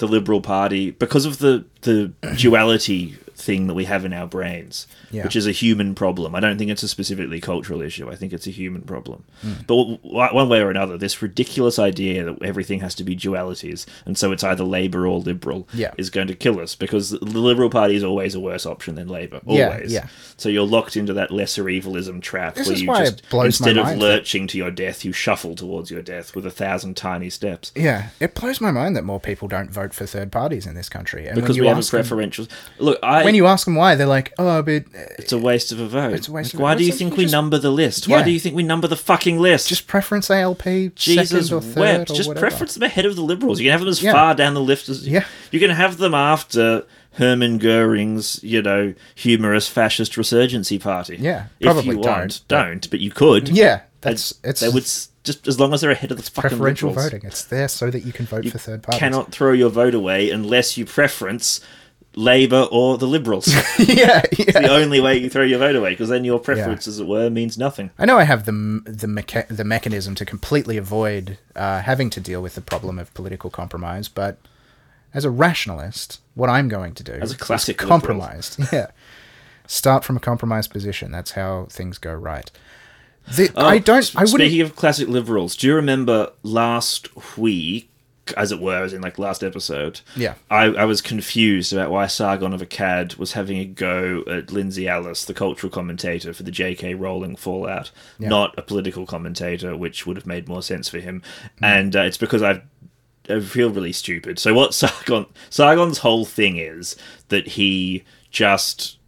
the Liberal Party, because of the the duality thing that we have in our brains, Yeah. which is a human problem. I don't think it's a specifically cultural issue. I think it's a human problem. Hmm. But w- one way or another, this ridiculous idea that everything has to be dualities, and so it's either Labour or Liberal, Yeah. is going to kill us because the Liberal Party is always a worse option than Labour. Always. yeah. So you're locked into that lesser evilism trap This where you just instead of mind that- lurching to your death, you shuffle towards your death with a thousand tiny steps. Yeah, it blows my mind that more people don't vote for third parties in this country. And Because we have a them- preferential. Look, I. when you ask them why, they're like, "Oh, but uh, it's a waste of a vote. It's a waste Like, of a why vote. do you think we just- number the list? Why Yeah. do you think we number the fucking list? just preference ALP Jesus second or third wept. or Just whatever." preference them ahead of the Liberals. You can have them as Yeah. far down the list as Yeah. You can have them after Hermann Goering's, you know, humorous fascist resurgency party. Yeah, if probably you don't, but- don't, but you could. Yeah, that's They- it's they would just as long as they're ahead of the fucking preferential Liberals. voting. It's there so that you can vote for third parties. Cannot throw your vote away unless you preference Labour or the Liberals. yeah, yeah. the only way you throw your vote away, because then your preference, as it were, means nothing. I know I have the the mecha- the mechanism to completely avoid uh, having to deal with the problem of political compromise, but as a rationalist, what I'm going to do As a classic compromised. Yeah, start from a compromised position. That's how things go right. The, Oh, I don't. I wouldn't. Speaking of classic liberals, do you remember last week, as it were, as in like last episode? Yeah. I, I was confused about why Sargon of Akkad was having a go at Lindsay Ellis, the cultural commentator for the J.K. Rowling Fallout, not a political commentator, which would have made more sense for him. Hmm. And uh, it's because I've I feel really stupid. So what Sargon Sargon's whole thing is that he just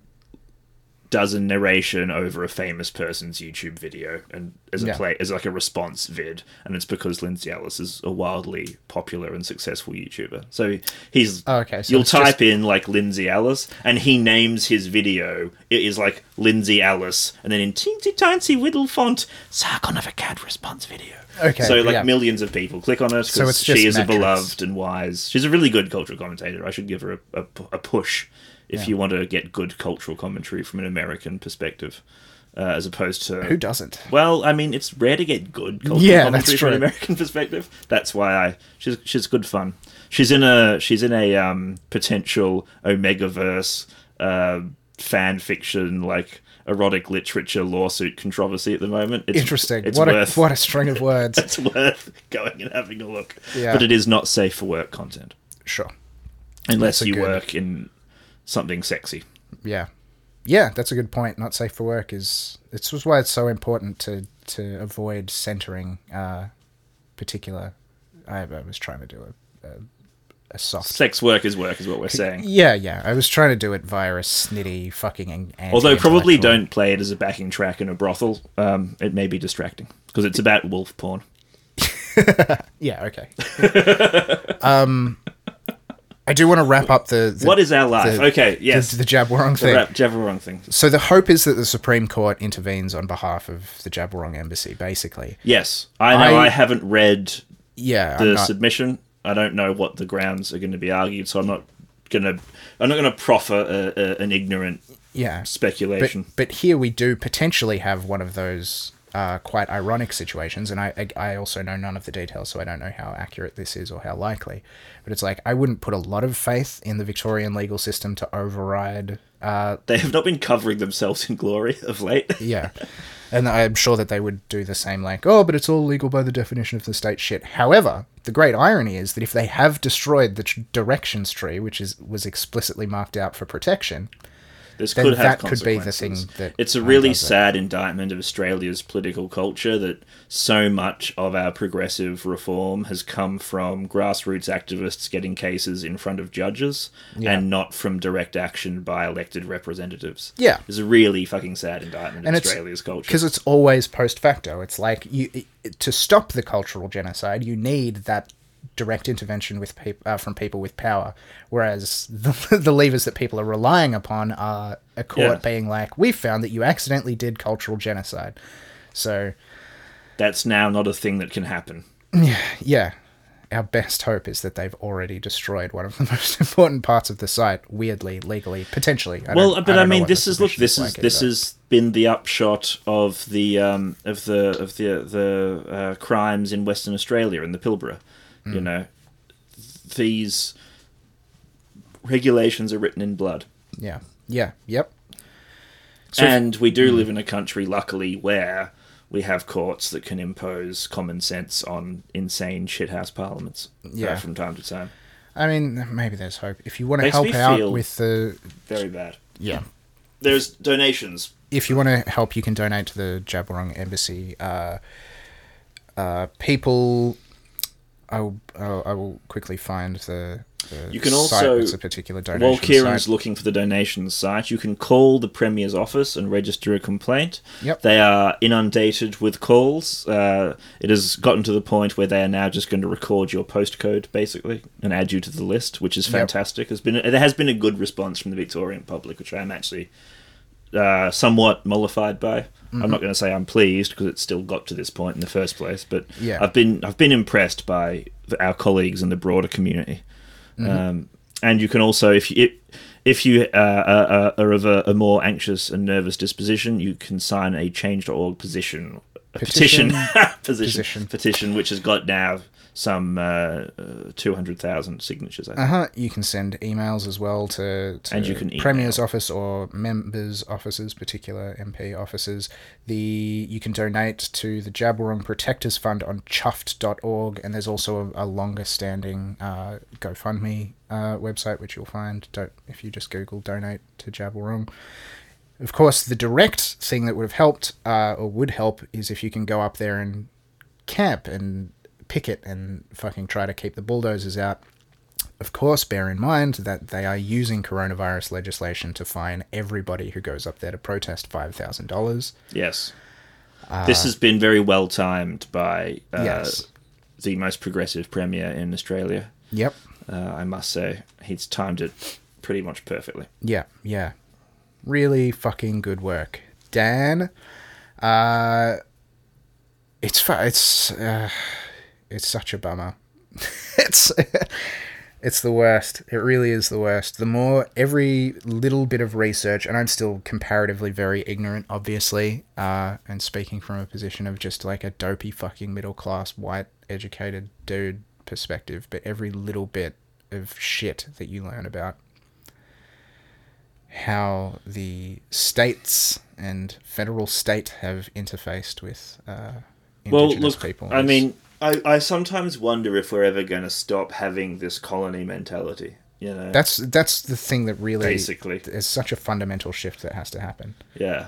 does a narration over a famous person's YouTube video and as a Yeah. play as like a response vid, and it's because Lindsay Ellis is a wildly popular and successful YouTuber. So he's Oh, okay, so you'll it's just- type in like Lindsay Ellis, and he names his video. It is like Lindsay Ellis, and then in teensy tiny whittle font, Sargon of Akkad response video. Okay, so like yeah. millions of people click on it because just she is a beloved and wise. She's a really good cultural commentator. I should give her a, a, a push if Yeah. you want to get good cultural commentary from an American perspective, uh, as opposed to Who doesn't? well, I mean, it's rare to get good cultural Yeah, commentary that's from an. American perspective. That's why I she's she's good fun. She's in a she's in a um, potential Omegaverse uh, fan fiction like erotic literature lawsuit controversy at the moment. It's, Interesting. It's what worth a what a string of words. it's worth going and having a look. Yeah. But it is not safe for work content sure. unless you good- work in something sexy. Yeah. Yeah, that's a good point. Not safe for work is it's was why it's so important to to avoid centering uh particular I, I was trying to do a, a a soft Sex work is work, is what we're saying. Yeah, yeah. I was trying to do it via a snitty fucking Although probably don't play it as a backing track in a brothel. Um, it may be distracting because it's about wolf porn. Yeah, okay. um I do want to wrap up the, the what is our life? the- okay, yes. the, the Djab Wurrung The thing. rap, Djab Wurrung thing. So the hope is that the Supreme Court intervenes on behalf of the Djab Wurrung embassy, basically. Yes, I know. I, I- haven't read Yeah, the not, submission. I don't know what the grounds are going to be argued, so I'm not gonna. I'm not going to proffer a, a, an ignorant yeah. But, speculation. but here we do potentially have one of those uh, quite ironic situations, and I, I also know none of the details, so I don't know how accurate this is or how likely. But it's like I wouldn't put a lot of faith in the Victorian legal system to override. Uh, they have not been covering themselves in glory of late. yeah, and I'm sure that they would do the same. Like, oh, but it's all legal by the definition of the state. Shit. However, the great irony is that if they have destroyed the directions tree, which is was explicitly marked out for protection, This could have that could be the thing that it's a really undoes it. sad indictment of Australia's political culture that so much of our progressive reform has come from grassroots activists getting cases in front of judges Yeah. and not from direct action by elected representatives. Yeah. It's a really fucking sad indictment And of Australia's culture. because it's always post facto. It's like you to stop the cultural genocide, you need that direct intervention with peop- uh, from people with power. Whereas the, the levers that people are relying upon are a court Yeah. being like, "We found that you accidentally did cultural genocide." So That's now not a thing that can happen. yeah, our best hope is that they've already destroyed one of the most important parts of the site. Weirdly, legally, potentially. I well, but I, don't mean, this is look. This is like this either. has been the upshot of the um, of the of the the uh, crimes in Western Australia in the Pilbara. You Hmm. know, these regulations are written in blood, yeah, yeah, yep. So if- and we do live in a country, luckily, where we have courts that can impose common sense on insane shithouse parliaments. uh, Yeah. from time to time. I mean, maybe there's hope. If you want to Makes help out with the Very bad. yeah, There's donations. if you want to help, you can donate to the Djab Wurrung Embassy. Uh, uh, people, I will, I'll, I will quickly find the. the You can also- a particular donation While Kieran's site. looking for the donations site, you can call the Premier's office and register a complaint. Yep. They are inundated with calls. Uh, it has gotten to the point where they are now just going to record your postcode, basically, and add you to the list, which is Yep. fantastic. Has been there has been a good response from the Victorian public, which I am actually uh, somewhat mollified by. I'm not going to say I'm pleased because it still got to this point in the first place, but Yeah. I've been I've been impressed by our colleagues and the broader community. Um, and you can also, if you if you uh, are, are of a, a more anxious and nervous disposition, you can sign a Change.org position, petition, Petition. position, Petition. which has got now some uh, uh, two hundred thousand signatures. I think. Uh huh. You can send emails as well to, to And you can Premier's office or members' offices, particular MP offices. The you can donate to the Djab Wurrung Protectors Fund on chuffed.org, and there's also a, a longer standing uh, GoFundMe uh, website which you'll find. Don't if you just Google donate to Djab Wurrung. Of course, the direct thing that would have helped uh, or would help is if you can go up there and camp and picket and fucking try to keep the bulldozers out. of course, bear in mind that they are using coronavirus legislation to fine everybody who goes up there to protest $5,000. Yes. this has been very well timed by uh, Yes. the most progressive premier in Australia. Yep. Uh, I must say, he's timed it pretty much perfectly. Yeah, yeah. Really fucking good work. Dan, uh, it's it's uh, it's such a bummer. it's it's the worst. It really is the worst. The more every little bit of research, and I'm still comparatively very ignorant, obviously, uh, and speaking from a position of just like a dopey fucking middle class white educated dude perspective, but every little bit of shit that you learn about how the states and federal state have interfaced with uh, Well, look, people. I mean, I, I sometimes wonder if we're ever going to stop having this colony mentality. You know, that's that's the thing that really basically, is such a fundamental shift that has to happen. yeah.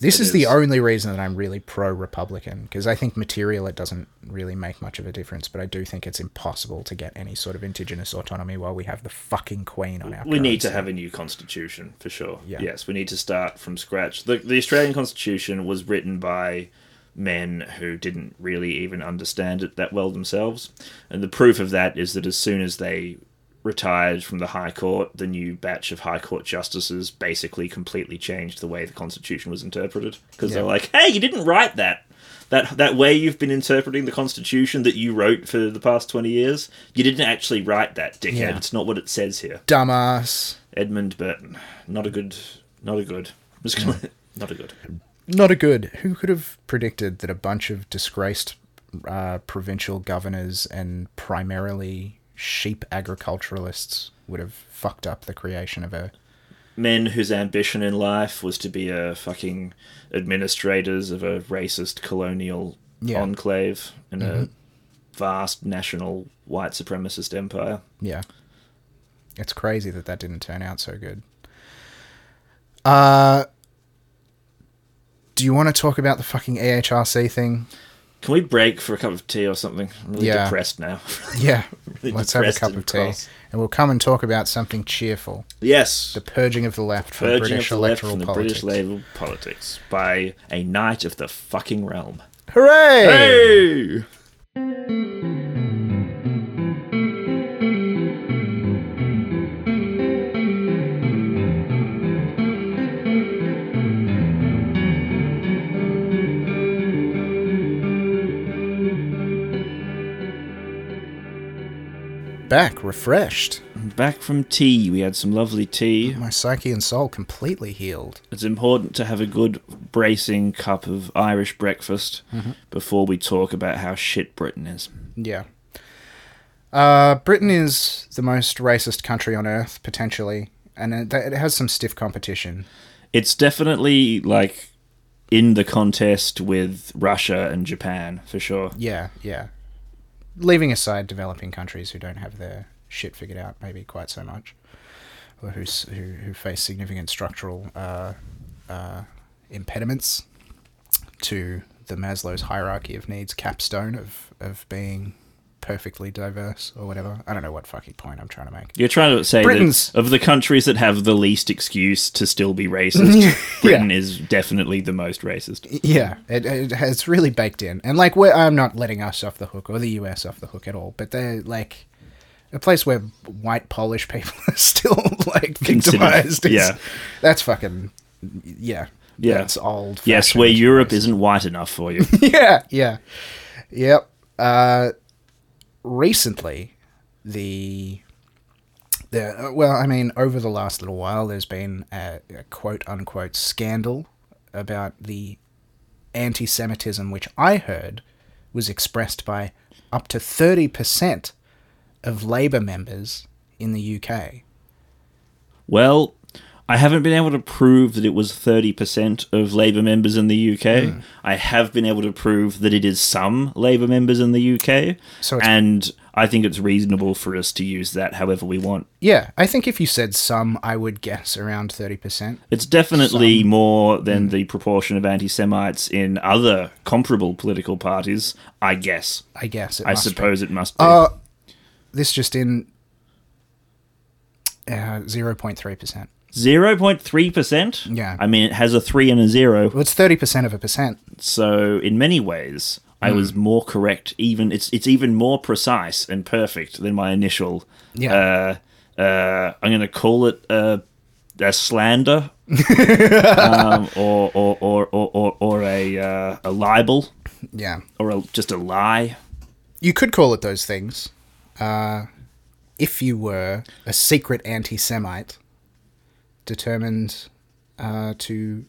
This is the only reason that I'm really pro Republican because I think material it doesn't really make much of a difference, but I do think it's impossible to get any sort of indigenous autonomy while we have the fucking queen on our. We need to have a new constitution for sure. Yeah. Yes, we need to start from scratch. The the Australian constitution was written by men who didn't really even understand it that well themselves, and the proof of that is that as soon as they retired from the High Court, the new batch of High Court justices basically completely changed the way the Constitution was interpreted because they're like, "Hey, you didn't write that." That, that way you've been interpreting the Constitution that you wrote for the past 20 years, you didn't actually write that, dickhead. Yeah. It's not what it says here. dumbass. Edmund Barton. Not a good. Not a good. Gonna, not a good. Not a good. Who could have predicted that a bunch of disgraced uh, provincial governors and primarily sheep agriculturalists would have fucked up the creation of a. Men whose ambition in life was to be a fucking administrators of a racist colonial Yeah. enclave in a vast national white supremacist empire. Yeah. It's crazy that that didn't turn out so good. Uh. Do you want to talk about the fucking AHRC thing? Can we break for a cup of tea or something? I'm really Yeah. depressed now. Yeah. Really Let's have a cup of tea. cross. And we'll come and talk about something cheerful. Yes. The purging of the left from Purging British of the left electoral from the politics. British politics by a knight of the fucking realm. Hooray! Hey! Back, refreshed. Back from tea, we had some lovely tea. My psyche and soul completely healed. It's important to have a good bracing cup of Irish breakfast before we talk about how shit Britain is. Yeah. Uh, Britain is the most racist country on earth, potentially, and it, it has some stiff competition. It's definitely like in the contest with Russia and Japan for sure. Yeah, yeah. Leaving aside developing countries who don't have their shit figured out, maybe quite so much, or who who, who face significant structural uh, uh, impediments to the Maslow's hierarchy of needs capstone of of being perfectly diverse or whatever. I don't know what fucking point I'm trying to make. You're trying to say Britain's- that of the countries that have the least excuse to still be racist, Britain is definitely the most racist. Yeah, it, it has really baked in, and like we're, I'm not letting us off the hook or the US off the hook at all, but they're like a place where white Polish people are still like victimized. is- yeah. that's fucking yeah, Yeah. That's old. Yes, where Europe isn't white enough for you. yeah, yeah, yep. Uh, recently, the the uh, well, I mean, over the last little while, there's been a, a quote unquote scandal about the anti-Semitism, which I heard was expressed by up to thirty percent of Labour members in the UK. Well, I haven't been able to prove that it was 30% of Labour members in the UK. I have been able to prove that it is some Labour members in the UK. So and I think it's reasonable for us to use that however we want. Yeah, I think if you said some, I would guess around thirty percent. It's definitely more than the proportion of anti Semites in other comparable political parties, I guess. I guess. It I must be. suppose it must be. Uh, this just in. Uh, 0.3%. Zero point three percent. Yeah. I mean, it has a three and a zero. Well, it's 30% of a percent. So in many ways, I was more correct. Even it's it's even more precise and perfect than my initial. Yeah. Uh, uh, I'm going to call it a, a slander, um, or, or, or, or, or, or a uh, a libel, Yeah. or a, just a lie. You could call it those things. Uh, if you were a secret anti Semite determined uh, to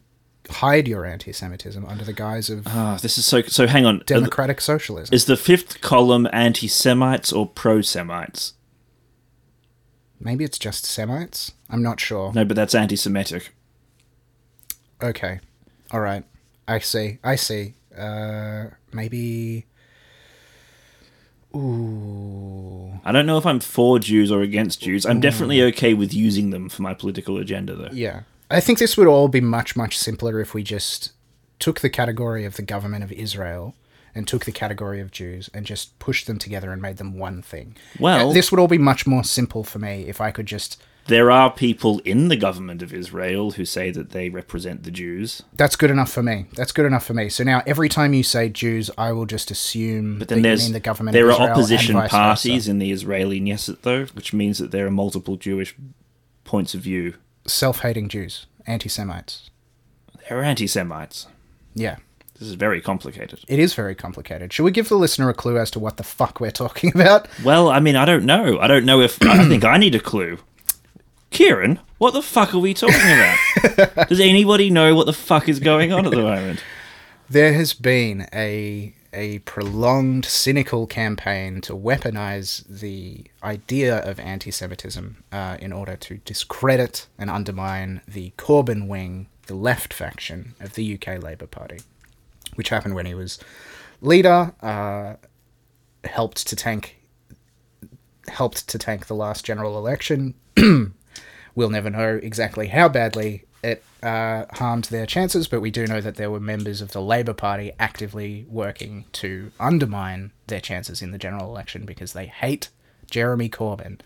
hide your anti Semitism under the guise of Ah, this is so. So hang on. democratic socialism. Is the fifth column anti-Semites or pro-Semites? Maybe it's just Semites? I'm not sure. No, but that's anti-Semitic. Okay. All right. I see. I see. Uh, maybe. Ooh. I don't know if I'm for Jews or against Jews. I'm definitely okay with using them for my political agenda, though. Yeah. I think this would all be much, much simpler if we just took the category of the government of Israel and took the category of Jews and just pushed them together and made them one thing. Well- Uh, this would all be much more simple for me if I could just. There are people in the government of Israel who say that they represent the Jews, That's good enough for me. That's good enough for me. So now every time you say Jews, I will just assume but that then you there's mean the government there of are opposition parties versa. in the Israeli Knesset, though, which means that there are multiple Jewish points of view. Self-hating Jews, anti-Semites. They're anti-Semites. Yeah. This is very complicated. It is very complicated. Should we give the listener a clue as to what the fuck we're talking about? Well, I mean, I don't know. I don't know if I think I need a clue. Kieran, what the fuck are we talking about? Does anybody know what the fuck is going on at the moment? There has been a a prolonged cynical campaign to weaponize the idea of anti-Semitism uh, in order to discredit and undermine the Corbyn wing, the left faction of the UK Labour Party, which happened when he was leader, uh, helped to tank helped to tank the last general election. we'll never know exactly how badly it uh, harmed their chances, but we do know that there were members of the Labour Party actively working to undermine their chances in the general election because they hate Jeremy Corbyn.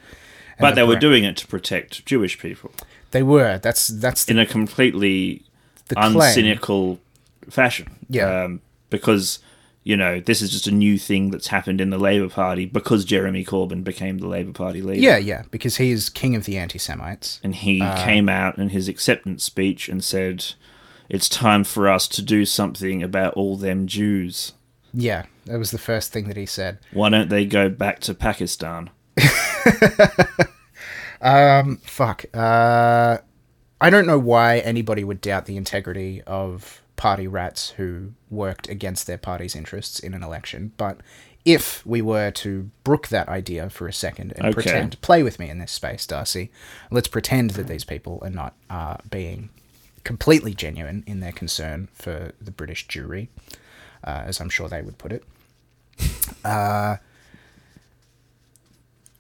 But the they were doing it to protect Jewish people They were. That's that's the, in a completely uncynical fashion. Yeah. Um, because, you know, this is just a new thing that's happened in the Labour Party because Jeremy Corbyn became the Labour Party leader. Yeah, yeah, because he is king of the anti-Semites. And he Uh, came out in his acceptance speech and said, It's time for us to do something about all them Jews. Yeah, that was the first thing that he said. Why don't they go back to Pakistan? Um, fuck. Uh, I don't know why anybody would doubt the integrity of party rats who worked against their party's interests in an election, but if we were to brook that idea for a second and Okay. pretend, play with me in this space, Darcy, let's pretend that these people are not uh, being completely genuine in their concern for the British Jewry, uh, as I'm sure they would put it. Uh,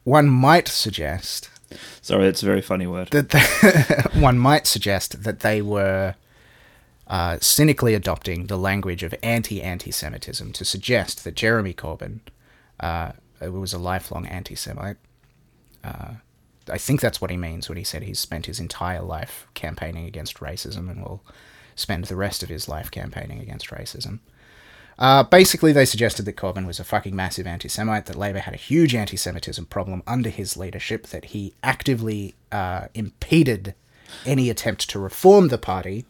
one might suggest Sorry, it's a very funny word. that the, one might suggest that they were uh, cynically adopting the language of anti-anti-Semitism to suggest that Jeremy Corbyn uh, was a lifelong anti-Semite. Uh, I think that's what he means when he said he's spent his entire life campaigning against racism and will spend the rest of his life campaigning against racism. Uh, basically, they suggested that Corbyn was a fucking massive anti Semite, that Labour had a huge anti Semitism problem under his leadership, that he actively uh, impeded any attempt to reform the party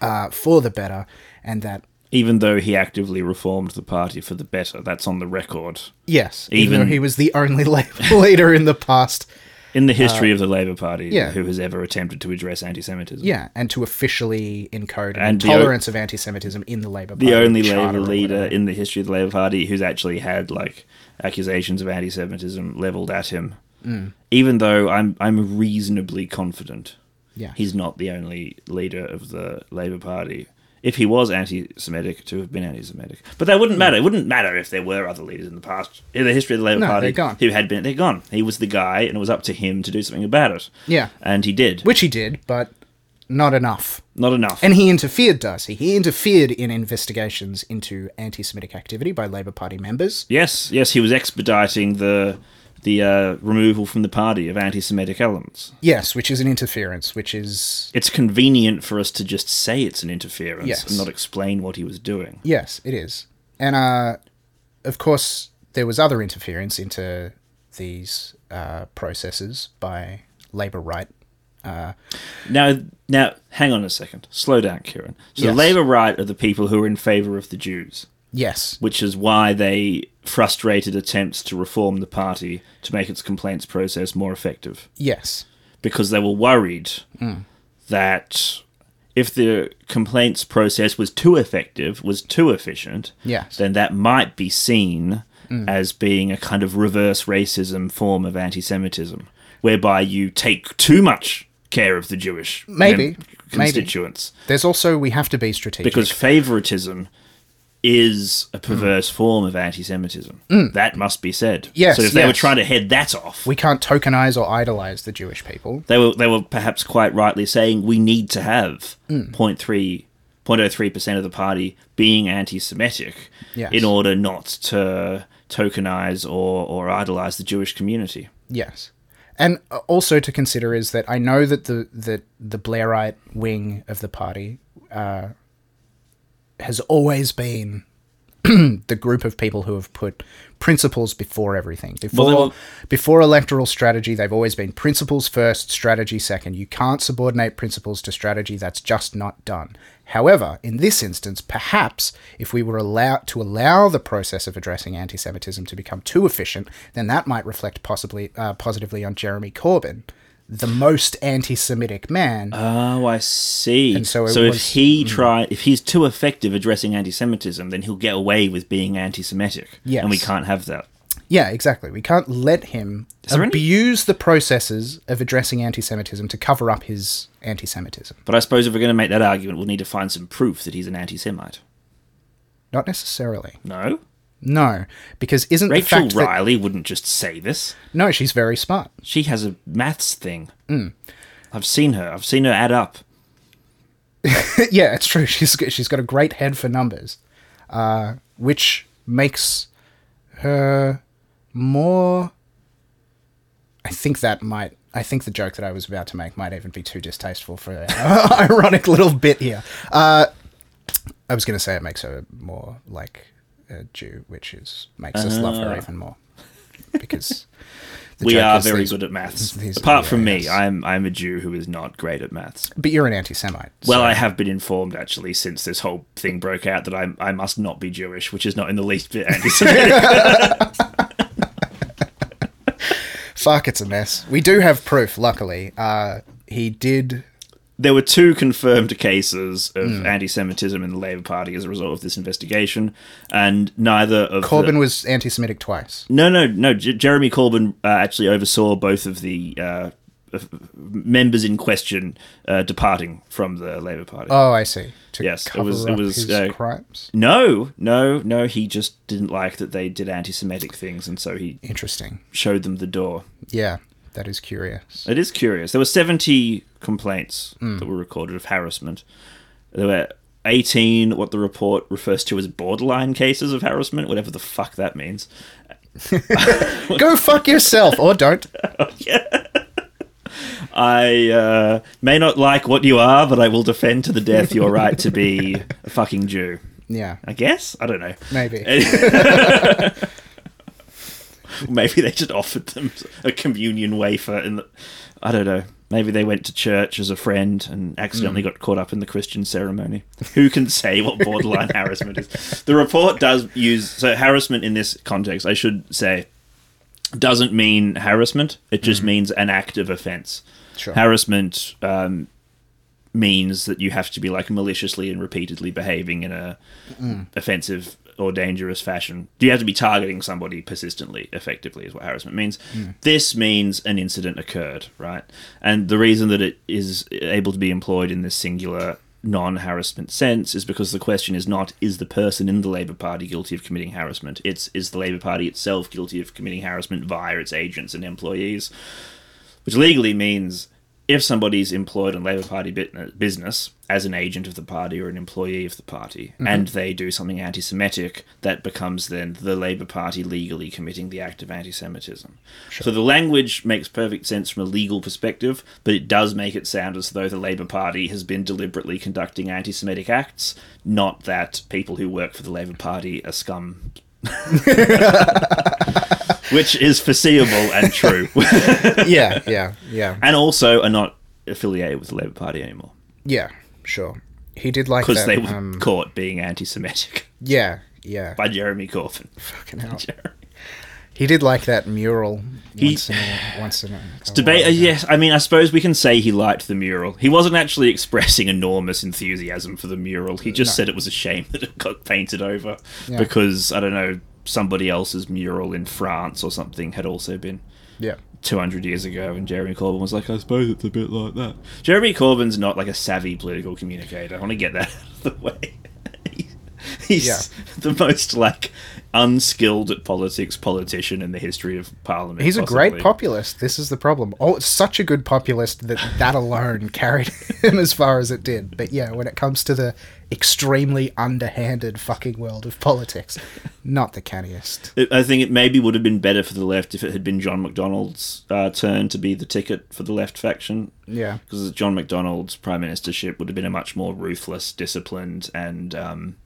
uh, for the better, and that, Even though he actively reformed the party for the better, that's on the record. yes, even, Even- though he was the only Labour leader in the past, In the history of the Labour Party, Uh, yeah. who has ever attempted to address anti Semitism. yeah, and to officially encode an And the o- of anti Semitism in the Labour Party. The only Labour leader in the history of the Labour Party who's actually had like accusations of anti Semitism levelled at him. Mm. Even though I'm I'm reasonably confident Yeah. he's not the only leader of the Labour Party. If he was anti-Semitic, to have been anti-Semitic, but that wouldn't hmm. matter. It wouldn't matter if there were other leaders in the past in the history of the Labour No, Party who had been. They're gone. He was the guy, and it was up to him to do something about it. Yeah. and he did. Which he did, but not enough. Not enough. And he interfered, Darcy. He interfered in investigations into anti Semitic activity by Labour Party members. Yes, yes, he was expediting the the uh, removal from the party of anti-Semitic elements. Yes, which is an interference, which is It's convenient for us to just say it's an interference Yes. and not explain what he was doing. yes, it is, and uh, of course there was other interference into these uh, processes by Labour right. Now, now, hang on a second. Slow down, Kieran. So Yes. Labour right are the people who are in favour of the Jews, Yes, which is why they frustrated attempts to reform the party to make its complaints process more effective. yes, because they were worried Hmm. that if the complaints process was too effective, was too efficient, Yes. Then that might be seen as being a kind of reverse racism form of anti Semitism, whereby you take too much care of the Jewish Maybe. constituents. There's also we have to be strategic Because favoritism is a perverse form of anti Semitism. That must be said. Hmm. Yes, So if they were trying to head that off, we can't tokenize or idolize the Jewish people. they were they were perhaps quite rightly saying we need to have Hmm. 0.3 0.03 percent of the party being anti-Semitic Yes. in order not to tokenize or or idolize the Jewish community. Yes. And also to consider is that I know that the that the Blairite wing of the party uh, has always been the group of people who have put principles before everything. Before were- before electoral strategy, they've always been principles first, strategy second. You can't subordinate principles to strategy. That's just not done. However, in this instance, perhaps if we were allowed to allow the process of addressing anti-Semitism to become too efficient, then that might reflect possibly uh, positively on Jeremy Corbyn, the most anti-Semitic man. Oh, I see. And so so if was- mm. he try if he's too effective addressing anti-Semitism, then he'll get away with being anti-Semitic. Yes. And we can't have that. Yeah, exactly. We can't let him there any- abuse the processes of addressing anti-Semitism to cover up his anti-Semitism. But I suppose if we're going to make that argument, we'll need to find some proof that he's an anti-Semite. Not necessarily. No? No, because isn't the Rachel fact that Riley wouldn't just say this. no, she's very smart. She has a maths thing. Mm. I've seen her. I've seen her add up. yeah, it's true. She's got- she's got a great head for numbers, uh, which makes her more. I think that might. I think the joke that I was about to make might even be too distasteful for an ironic little bit here. Uh, I was going to say it makes her more like a Jew, which is makes us love her even more because we are very these- good at maths. these- Apart yeah, from me, yes. I'm I'm a Jew who is not great at maths. But you're an anti-Semite. Well, I have been informed actually since this whole thing broke out that I I must not be Jewish, which is not in the least bit anti-Semitic. Fuck, it's a mess. We do have proof, luckily. Uh, he did. There were two confirmed cases of Hmm. anti-Semitism in the Labour Party as a result of this investigation, and neither of the- Corbyn was anti Semitic twice. No, no, no. J- Jeremy Corbyn uh, actually oversaw both of the uh, members in question uh, departing from the Labour Party. Oh, I see. To Yes, it was- it was, uh, crimes. no, no, no. He just didn't like that they did anti-Semitic things, and so he Interesting. showed them the door. Yeah, that is curious. It is curious. There were seventy complaints Hmm. that were recorded of harassment. There were eighteen, what the report refers to as borderline cases of harassment, whatever the fuck that means. Go fuck yourself, or don't. I uh, may not like what you are, but I will defend to the death your right to be a fucking Jew. Yeah, I guess I don't know. maybe. Maybe they just offered them a communion wafer, and I don't know. Maybe they went to church as a friend and accidentally hmm. got caught up in the Christian ceremony. Who can say what borderline harassment is? The report does use so harassment in this context. I should say doesn't mean harassment. It just hmm. means an act of offence. Sure. Harassment um, means that you have to be like maliciously and repeatedly behaving in a hmm. offensive or dangerous fashion. Do you have to be targeting somebody persistently, effectively, is what harassment means. This means an incident occurred, right? And the reason that it is able to be employed in this singular non harassment sense is because the question is not is the person in the Labour Party guilty of committing harassment? It's is the Labour Party itself guilty of committing harassment via its agents and employees? Which legally means if somebody's employed in Labour Party uh, business as an agent of the party or an employee of the party, mm-hmm. and they do something anti Semitic, that becomes then the Labour Party legally committing the act of anti Semitism. So the language makes perfect sense from a legal perspective, but it does make it sound as though the Labour Party has been deliberately conducting anti Semitic acts, not that people who work for the Labour Party are scum. Which is foreseeable and true. yeah, yeah, yeah, and also are not affiliated with the Labour Party anymore yeah. Sure. He did like because they were um, caught being anti-Semitic yeah, yeah. by Jeremy Corbyn. Fucking hell. Jeremy. He did like that mural He- once in a, once in a, a Debate. while Uh, yes, I mean, I suppose we can say he liked the mural. He wasn't actually expressing enormous enthusiasm for the mural. He just No. said it was a shame that it got painted over Yeah. because I don't know somebody else's mural in France or something had also been Yeah. 200 years ago, and Jeremy Corbyn was like, I suppose it's a bit like that. Jeremy Corbyn's not like a savvy political communicator. I want to get that out of the way. He- He's Yeah. the most like unskilled at politics politician in the history of Parliament. He's a great populist. This is the problem. Oh, it's such a good populist that that alone carried him as far as it did. But yeah, when it comes to the extremely underhanded fucking world of politics, not the canniest. I think it maybe would have been better for the left if it had been John McDonnell's uh, turn to be the ticket for the left faction. Yeah. because John McDonnell's prime ministership would have been a much more ruthless, disciplined, and um,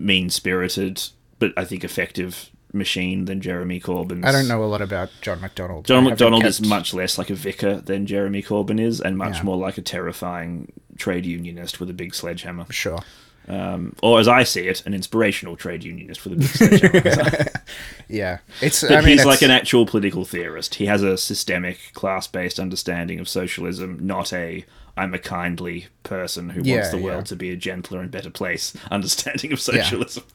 mean spirited, but I think effective machine than Jeremy Corbyn. I don't know a lot about John McDonnell. John I haven't is much less like a vicar than Jeremy Corbyn is, and much Yeah. more like a terrifying trade unionist with a big sledgehammer. Sure. Um, or as I see it, an inspirational trade unionist with a big sledgehammer. Yeah. It's. But I mean, he's it's, like an actual political theorist. He has a systemic, class-based understanding of socialism, not a "I'm a kindly person who Yeah, wants the yeah. world to be a gentler and better place" understanding of socialism.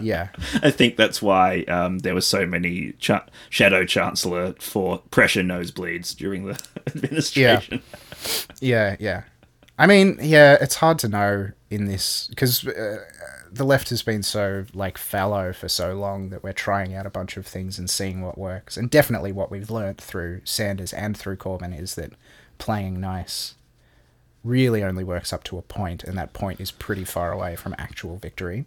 Yeah. I think that's why um, there were so many cha- shadow chancellor for pressure nosebleeds during the administration. Yeah, yeah. I mean, yeah, it's hard to know in this because uh, the left has been so like fallow for so long that we're trying out a bunch of things and seeing what works. And definitely, what we've learnt through Sanders and through Corbyn is that playing nice really only works up to a point, and that point is pretty far away from actual victory.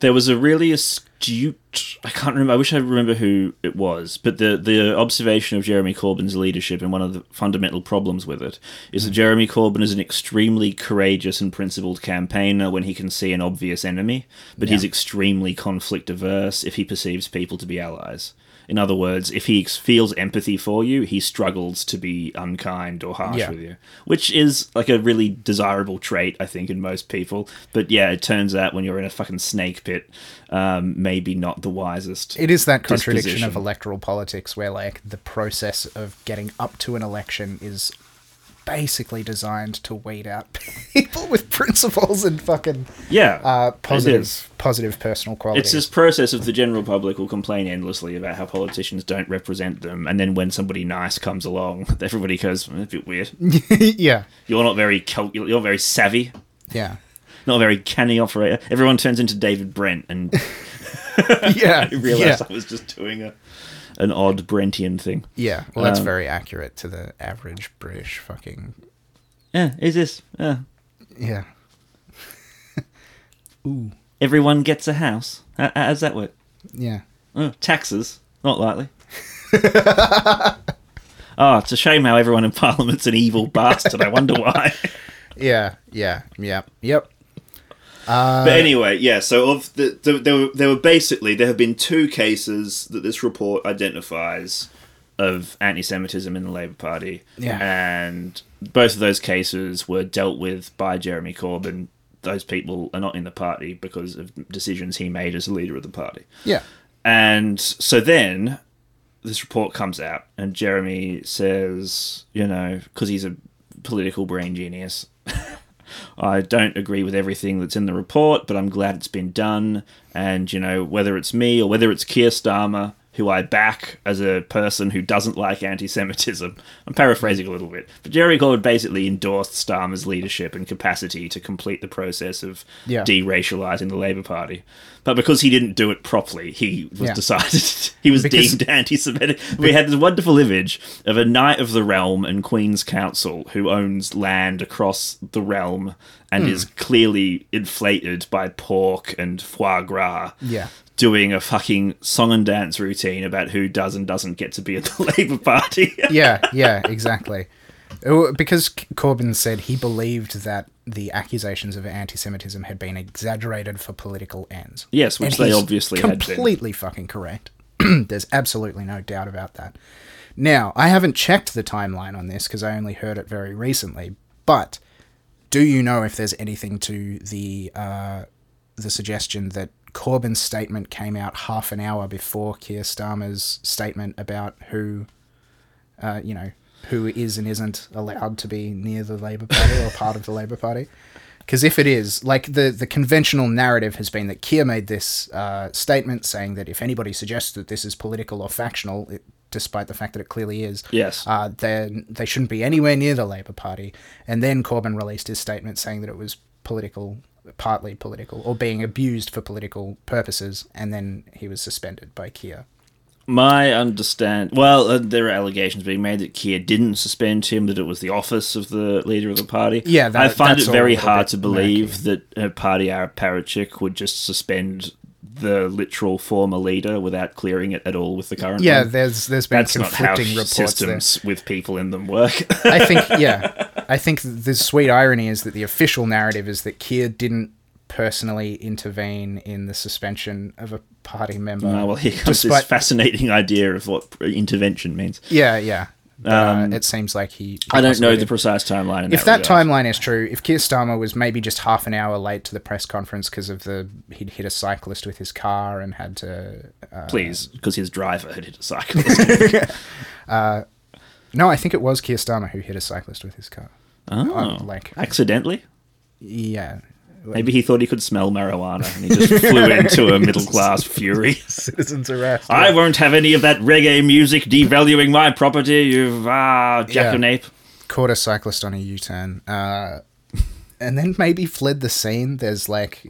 there was a really astute I can't remember I wish I remember who it was but the the observation of Jeremy Corbyn's leadership and one of the fundamental problems with it is that hmm. Jeremy Corbyn is an extremely courageous and principled campaigner when he can see an obvious enemy but he's extremely conflict averse if he perceives people to be allies in other words if he feels empathy for you he struggles to be unkind or harsh Yeah. with you. Which is like a really desirable trait I think in most people. But yeah it turns out when you're in a fucking snake pit um, maybe not the wisest It is that contradiction of electoral politics where like the process of getting up to an election is basically designed to weed out people with principles and fucking yeah uh, positive positive personal qualities. It's this process of the general public will complain endlessly about how politicians don't represent them, and then when somebody nice comes along, everybody goes, "Mm, "A bit weird. yeah, You're not very cal- you're very savvy, yeah, not a very canny operator." Everyone turns into David Brent, and yeah, I realised yeah. I was just doing a an odd Brentian thing. yeah. Well, that's Um, very accurate to the average British fucking Yeah, is this? Yeah, yeah. Ooh, everyone gets a house. How, how does that work? yeah. Oh, taxes, not likely. oh, it's a shame how everyone in Parliament's an evil bastard. I wonder why. Yeah, yeah, yeah, yep. Uh, But anyway, yeah. So of the, the there were there were basically there have been two cases that this report identifies of anti-Semitism in the Labour Party, Yeah. and both of those cases were dealt with by Jeremy Corbyn. Those people are not in the party because of decisions he made as a leader of the party. yeah, And so then this report comes out, and Jeremy says, you know, because he's a political brain genius, I don't agree with everything that's in the report, but I'm glad it's been done. And, you know, whether it's me or whether it's Keir Starmer, who I back as a person who doesn't like anti-Semitism. I'm paraphrasing a little bit, but Jerry Corbyn basically endorsed Starmer's leadership and capacity to complete the process of Yeah. de-racializing the Labour Party. But because he didn't do it properly, he was Yeah. decided he was Because- deemed anti-Semitic. We had this wonderful image of a knight of the realm and Queen's Counsel who owns land across the realm and Hmm. is clearly inflated by pork and foie gras. Yeah. Doing a fucking song and dance routine about who does and doesn't get to be at the Labour Party. yeah, yeah, exactly. Uh, Because Corbyn said he believed that the accusations of anti-Semitism had been exaggerated for political ends. Yes, which And they obviously had been. completely fucking correct. There's absolutely no doubt about that. Now, I haven't checked the timeline on this because I only heard it very recently. But do you know if there's anything to the uh, the suggestion that Corbyn's statement came out half an hour before Keir Starmer's statement about who, uh, you know, who is and isn't allowed to be near the Labour Party or part of the Labour Party? Because if it is, like the, the conventional narrative has been that Keir made this uh, statement saying that if anybody suggests that this is political or factional, it, despite the fact that it clearly is, Yes. uh, then they shouldn't be anywhere near the Labour Party. And then Corbyn released his statement saying that it was political, partly political, or being abused for political purposes, and then he was suspended by Keir. My understand. Well, uh, there are allegations being made that Keir didn't suspend him; that it was the office of the leader of the party. Yeah, that- I find it very hard to believe that a party apparatchik would just suspend the literal former leader without clearing it at all with the current. Yeah, one. there's there's been that's not how conflicting reports there. systems with people in them work. I think, yeah, I think the sweet irony is that the official narrative is that Keir didn't personally intervene in the suspension of a party member. Uh, well, here comes despite- this fascinating idea of what intervention means. Yeah, yeah. But, Um, uh, it seems like he. he I don't know the precise timeline. In if that regard. timeline is true, if Keir Starmer was maybe just half an hour late to the press conference because of the he'd hit a cyclist with his car and had to. Uh, please, because his driver had hit a cyclist. no, I think it was Keir Starmer who hit a cyclist with his car. oh, like- accidentally. Yeah, Maybe he thought he could smell marijuana and he just flew into a middle class fury. citizens arrest. I won't have any of that reggae music devaluing my property, you ah, jackanapes. caught a cyclist on a U-turn, uh, and then maybe fled the scene. There's like,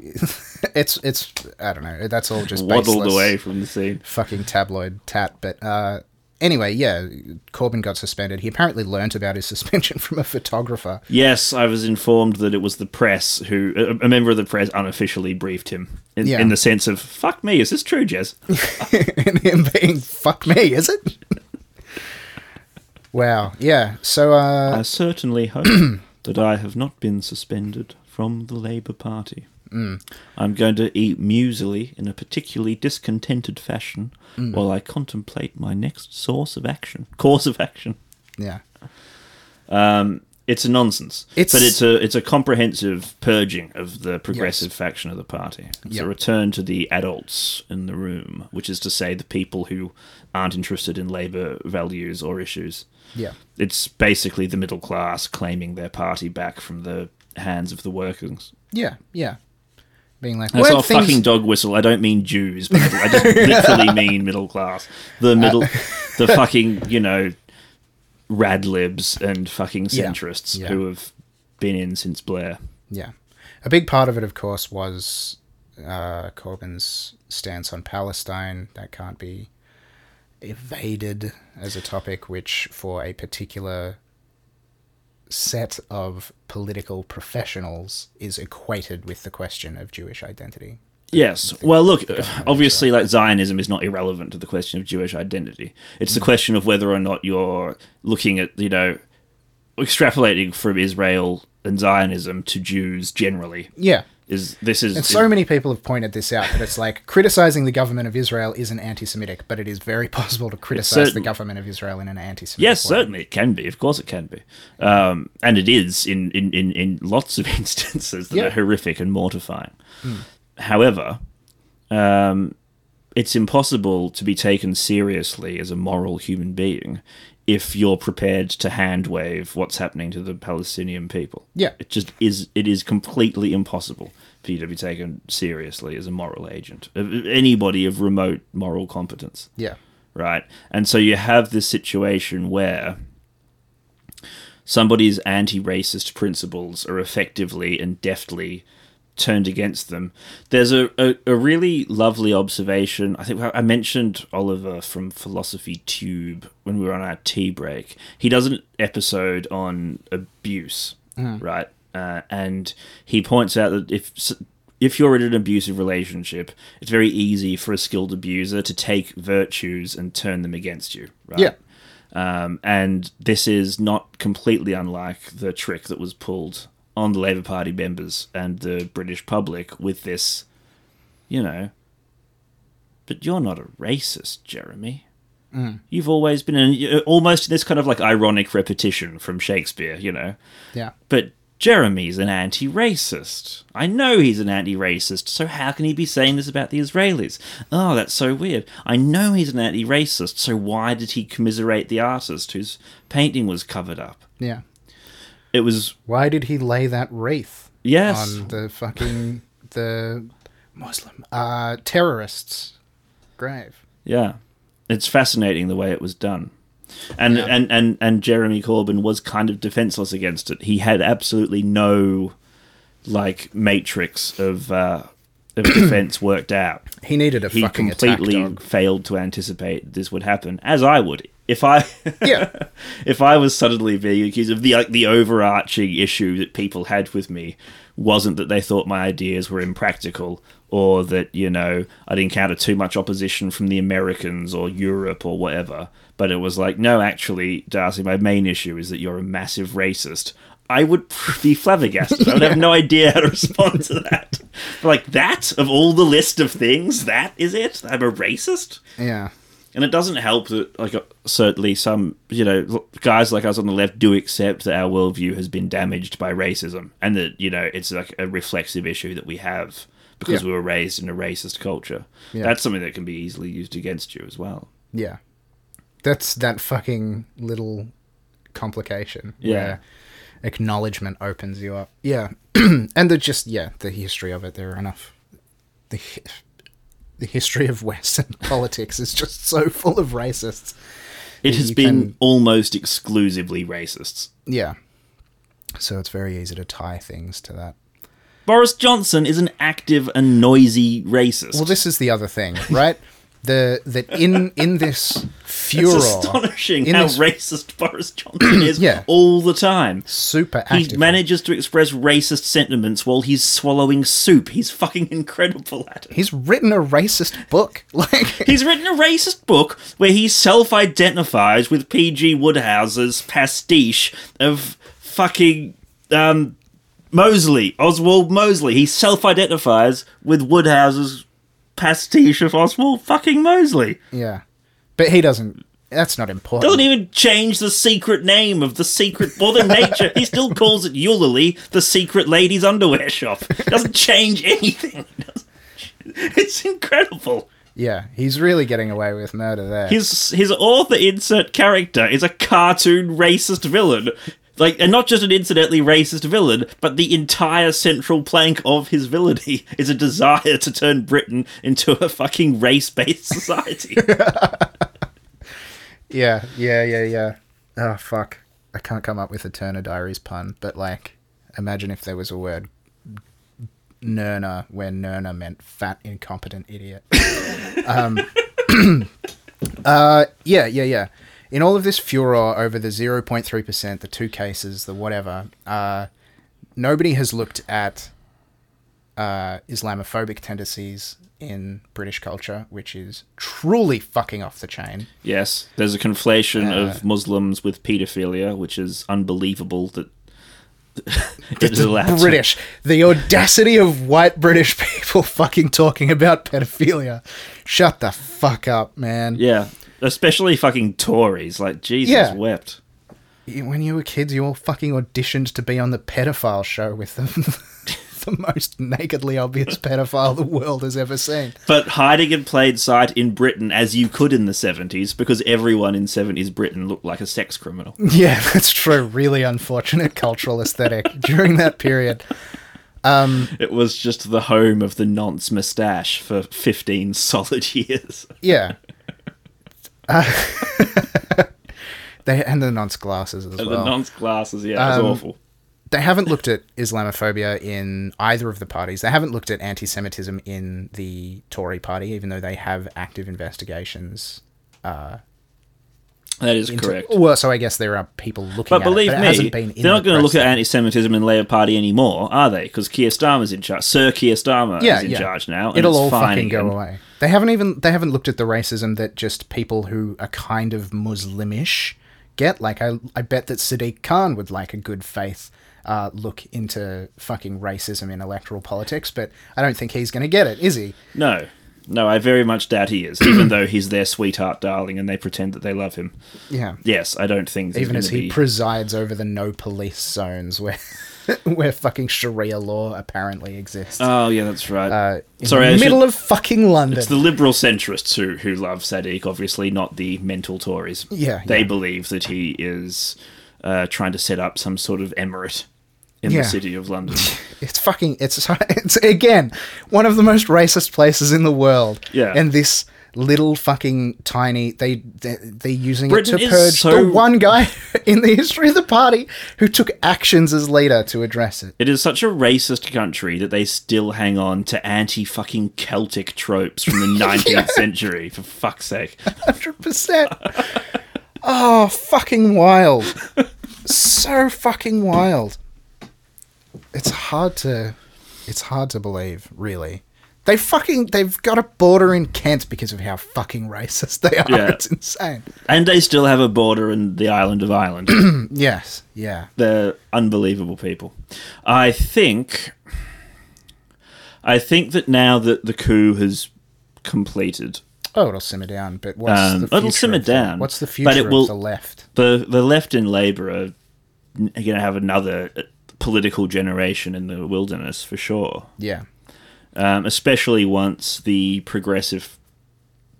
it's it's I don't know. That's all just Waddled away from the scene. fucking tabloid tat. But uh, anyway, yeah, Corbyn got suspended. He apparently learnt about his suspension from a photographer. Yes, I was informed that it was the press who, a, a member of the press unofficially briefed him in, Yeah. in the sense of, fuck me, is this true, Jez? and him being fuck me, is it? wow. Yeah. So uh, I certainly hope that I have not been suspended from the Labour Party. Mm. I'm going to eat muesli in a particularly discontented fashion Mm. while I contemplate my next source of action, course of action. yeah. Um, it's a nonsense, It's- but it's a it's a comprehensive purging of the progressive Yes. faction of the party. It's Yep. a return to the adults in the room, which is to say, the people who aren't interested in Labour values or issues. Yeah. It's basically the middle class claiming their party back from the hands of the workers. Yeah. Yeah. Being like, "Weren't a things- fucking dog whistle. I don't mean Jews, but I just literally mean middle class. The middle, Uh, the fucking you know, radlibs and fucking Yeah. centrists Yeah. who have been in since Blair. Yeah. A big part of it, of course, was uh, Corbyn's stance on Palestine. That can't be evaded as a topic which, for a particular set of political professionals, is equated with the question of Jewish identity. Yes. Well, look, obviously, like Zionism is not irrelevant to the question of Jewish identity. It's Mm. the question of whether or not you're looking at, you know, extrapolating from Israel and Zionism to Jews generally. Yeah. Is this is And so many people have pointed this out that it's like criticizing the government of Israel isn't anti Semitic, but it is very possible to criticize the government of Israel in an anti Semitic Yes, way. certainly it can be. Of course, it can be, um, and it is in, in, in, in lots of instances that Yeah. are horrific and mortifying. However, um, it's impossible to be taken seriously as a moral human being if you're prepared to hand wave what's happening to the Palestinian people. Yeah. it just is. It is completely impossible for you to be taken seriously as a moral agent. Anybody of remote moral competence Yeah. right? And so you have this situation where somebody's anti-racist principles are effectively and deftly turned against them. There's a, a, a, really lovely observation. I think I mentioned Oliver from Philosophy Tube when we were on our tea break. He does an episode on abuse, right? Uh, and he points out that if if you're in an abusive relationship, it's very easy for a skilled abuser to take virtues and turn them against you, right? Yeah. Um, and this is not completely unlike the trick that was pulled on the Labour Party members and the British public with this, you know. But you're not a racist, Jeremy. Mm. You've always been in, almost in this kind of like ironic repetition from Shakespeare, you know. Yeah. But Jeremy's an anti racist. I know he's an anti racist, so how can he be saying this about the Israelis? Oh, that's so weird. I know he's an anti racist, so why did he commiserate the artist whose painting was covered up? Yeah. It was. Why did he lay that wreath Yes. on the fucking the Muslim uh terrorists grave? Yeah. It's fascinating the way it was done. And, Yeah. and, and, and Jeremy Corbyn was kind of defenseless against it. He had absolutely no like matrix of uh, of defense worked out. He needed a He fucking attack completely failed to anticipate this would happen, as I would if I Yeah. if I was suddenly being accused of the like, the overarching issue that people had with me wasn't that they thought my ideas were impractical or that you know I'd encounter too much opposition from the Americans or Europe or whatever, but it was like no, actually, Darcy, my main issue is that you're a massive racist. I would be flabbergasted. I would have no idea how to respond to that. like that of all the list of things, that is it. I'm a racist. Yeah. And it doesn't help that, like, uh, certainly some, you know, guys like us on the left do accept that our worldview has been damaged by racism and that, you know, it's like a reflexive issue that we have because Yeah. we were raised in a racist culture. Yeah. That's something that can be easily used against you as well. Yeah. That's that fucking little complication Yeah. acknowledgement opens you up. Yeah. and the just yeah, the history of it there are enough the the history of Western politics is just so full of racists. It has been can- almost exclusively racists. Yeah. So it's very easy to tie things to that. Boris Johnson is an active and noisy racist. Well, this is the other thing, right? the that in in this it's furor, astonishing in how this- racist Boris Johnson is Yeah. all the time. super He manages to express racist sentiments while he's swallowing soup. He's fucking incredible at it. He's written a racist book. Like He's written a racist book where he self identifies with P.G. Wodehouse's pastiche of fucking um, Mosley, Oswald Mosley. He self identifies with Woodhouse's pastiche of Oswald fucking Mosley. Yeah. But he doesn't. That's not important. Doesn't even change the secret name of the secret or the nature. he still calls it Eulalie, the secret ladies' underwear shop. Doesn't change anything. It's incredible. yeah, he's really getting away with murder there. His his author insert character is a cartoon racist villain. Like, and not just an incidentally racist villain, but the entire central plank of his villainy is a desire to turn Britain into a fucking race-based society. yeah, yeah, yeah, yeah. Oh fuck. I can't come up with a Turner Diaries pun, but like imagine if there was a word Nerna where Nerna meant fat incompetent idiot. um uh yeah, yeah, yeah. In all of this furor over the 0.3%, the two cases, the whatever, uh nobody has looked at uh, Islamophobic tendencies in British culture, which is truly fucking off the chain. yes, there's a conflation Uh, of Muslims with paedophilia, which is unbelievable that it is allowed. British. The audacity of white British people fucking talking about pedophilia. Shut the fuck up, man. Yeah, especially fucking Tories. Like Jesus Yeah. wept. When you were kids, you all fucking auditioned to be on the pedophile show with the, the most nakedly obvious pedophile the world has ever seen. But hiding in plain sight in Britain, as you could in the 70s, because everyone in 70s Britain looked like a sex criminal. Yeah, that's true. Really unfortunate cultural aesthetic during that period. Um, it was just the home of the nonce moustache for 15 solid years. Yeah. They and the nonce glasses as And well. the nonce glasses, yeah, it's Um, awful. they haven't looked at Islamophobia in either of the parties. They haven't looked at anti-Semitism in the Tory party, even though they have active investigations. That is into- correct. Well, so I guess there are people looking But at believe it, but me, hasn't been they're not the going to look at anti-Semitism in the Labour Party anymore, are they? Because Keir Starmer's in charge. Sir Keir Starmer yeah, is in yeah. charge now. and It'll it's all fine fucking go away. They haven't even they haven't looked at the racism that just people who are kind of Muslimish get. Like I I bet that Sadiq Khan would like a good faith uh, look into fucking racism in electoral politics, but I don't think he's going to get it, is he? No, no, I very much doubt he is, even though he's their sweetheart darling and they pretend that they love him. Yeah. Yes, I don't think. Even as he be- presides over the no police zones where where fucking Sharia law apparently exists. Oh yeah, that's right. uh, in Sorry, the I should- middle of fucking London. It's the liberal centrists who who love Sadiq, obviously not the mental Tories. Yeah, they yeah. believe that he is uh, trying to set up some sort of emirate in Yeah. the city of London. It's fucking. It's it's again one of the most racist places in the world. Yeah. And this little fucking tiny they they they're using Britain it to purge so- the one guy in the history of the party who took actions as leader to address it. It is such a racist country that they still hang on to anti fucking Celtic tropes from the 19th century, for fuck's sake. Hundred percent. Oh, fucking wild! so fucking wild. It's hard to, it's hard to believe, really. They fucking they've got a border in Kent because of how fucking racist they are. Yeah. It's insane. And they still have a border in the island of Ireland. Yes, yeah. They're unbelievable people. I think. I think that now that the coup has completed, Oh, it'll simmer down. But what's Um, the it'll simmer of the- down, what's the future but future it will- of the left? the the left in Labour are going to have another political generation in the wilderness for sure. Yeah, um, especially once the progressive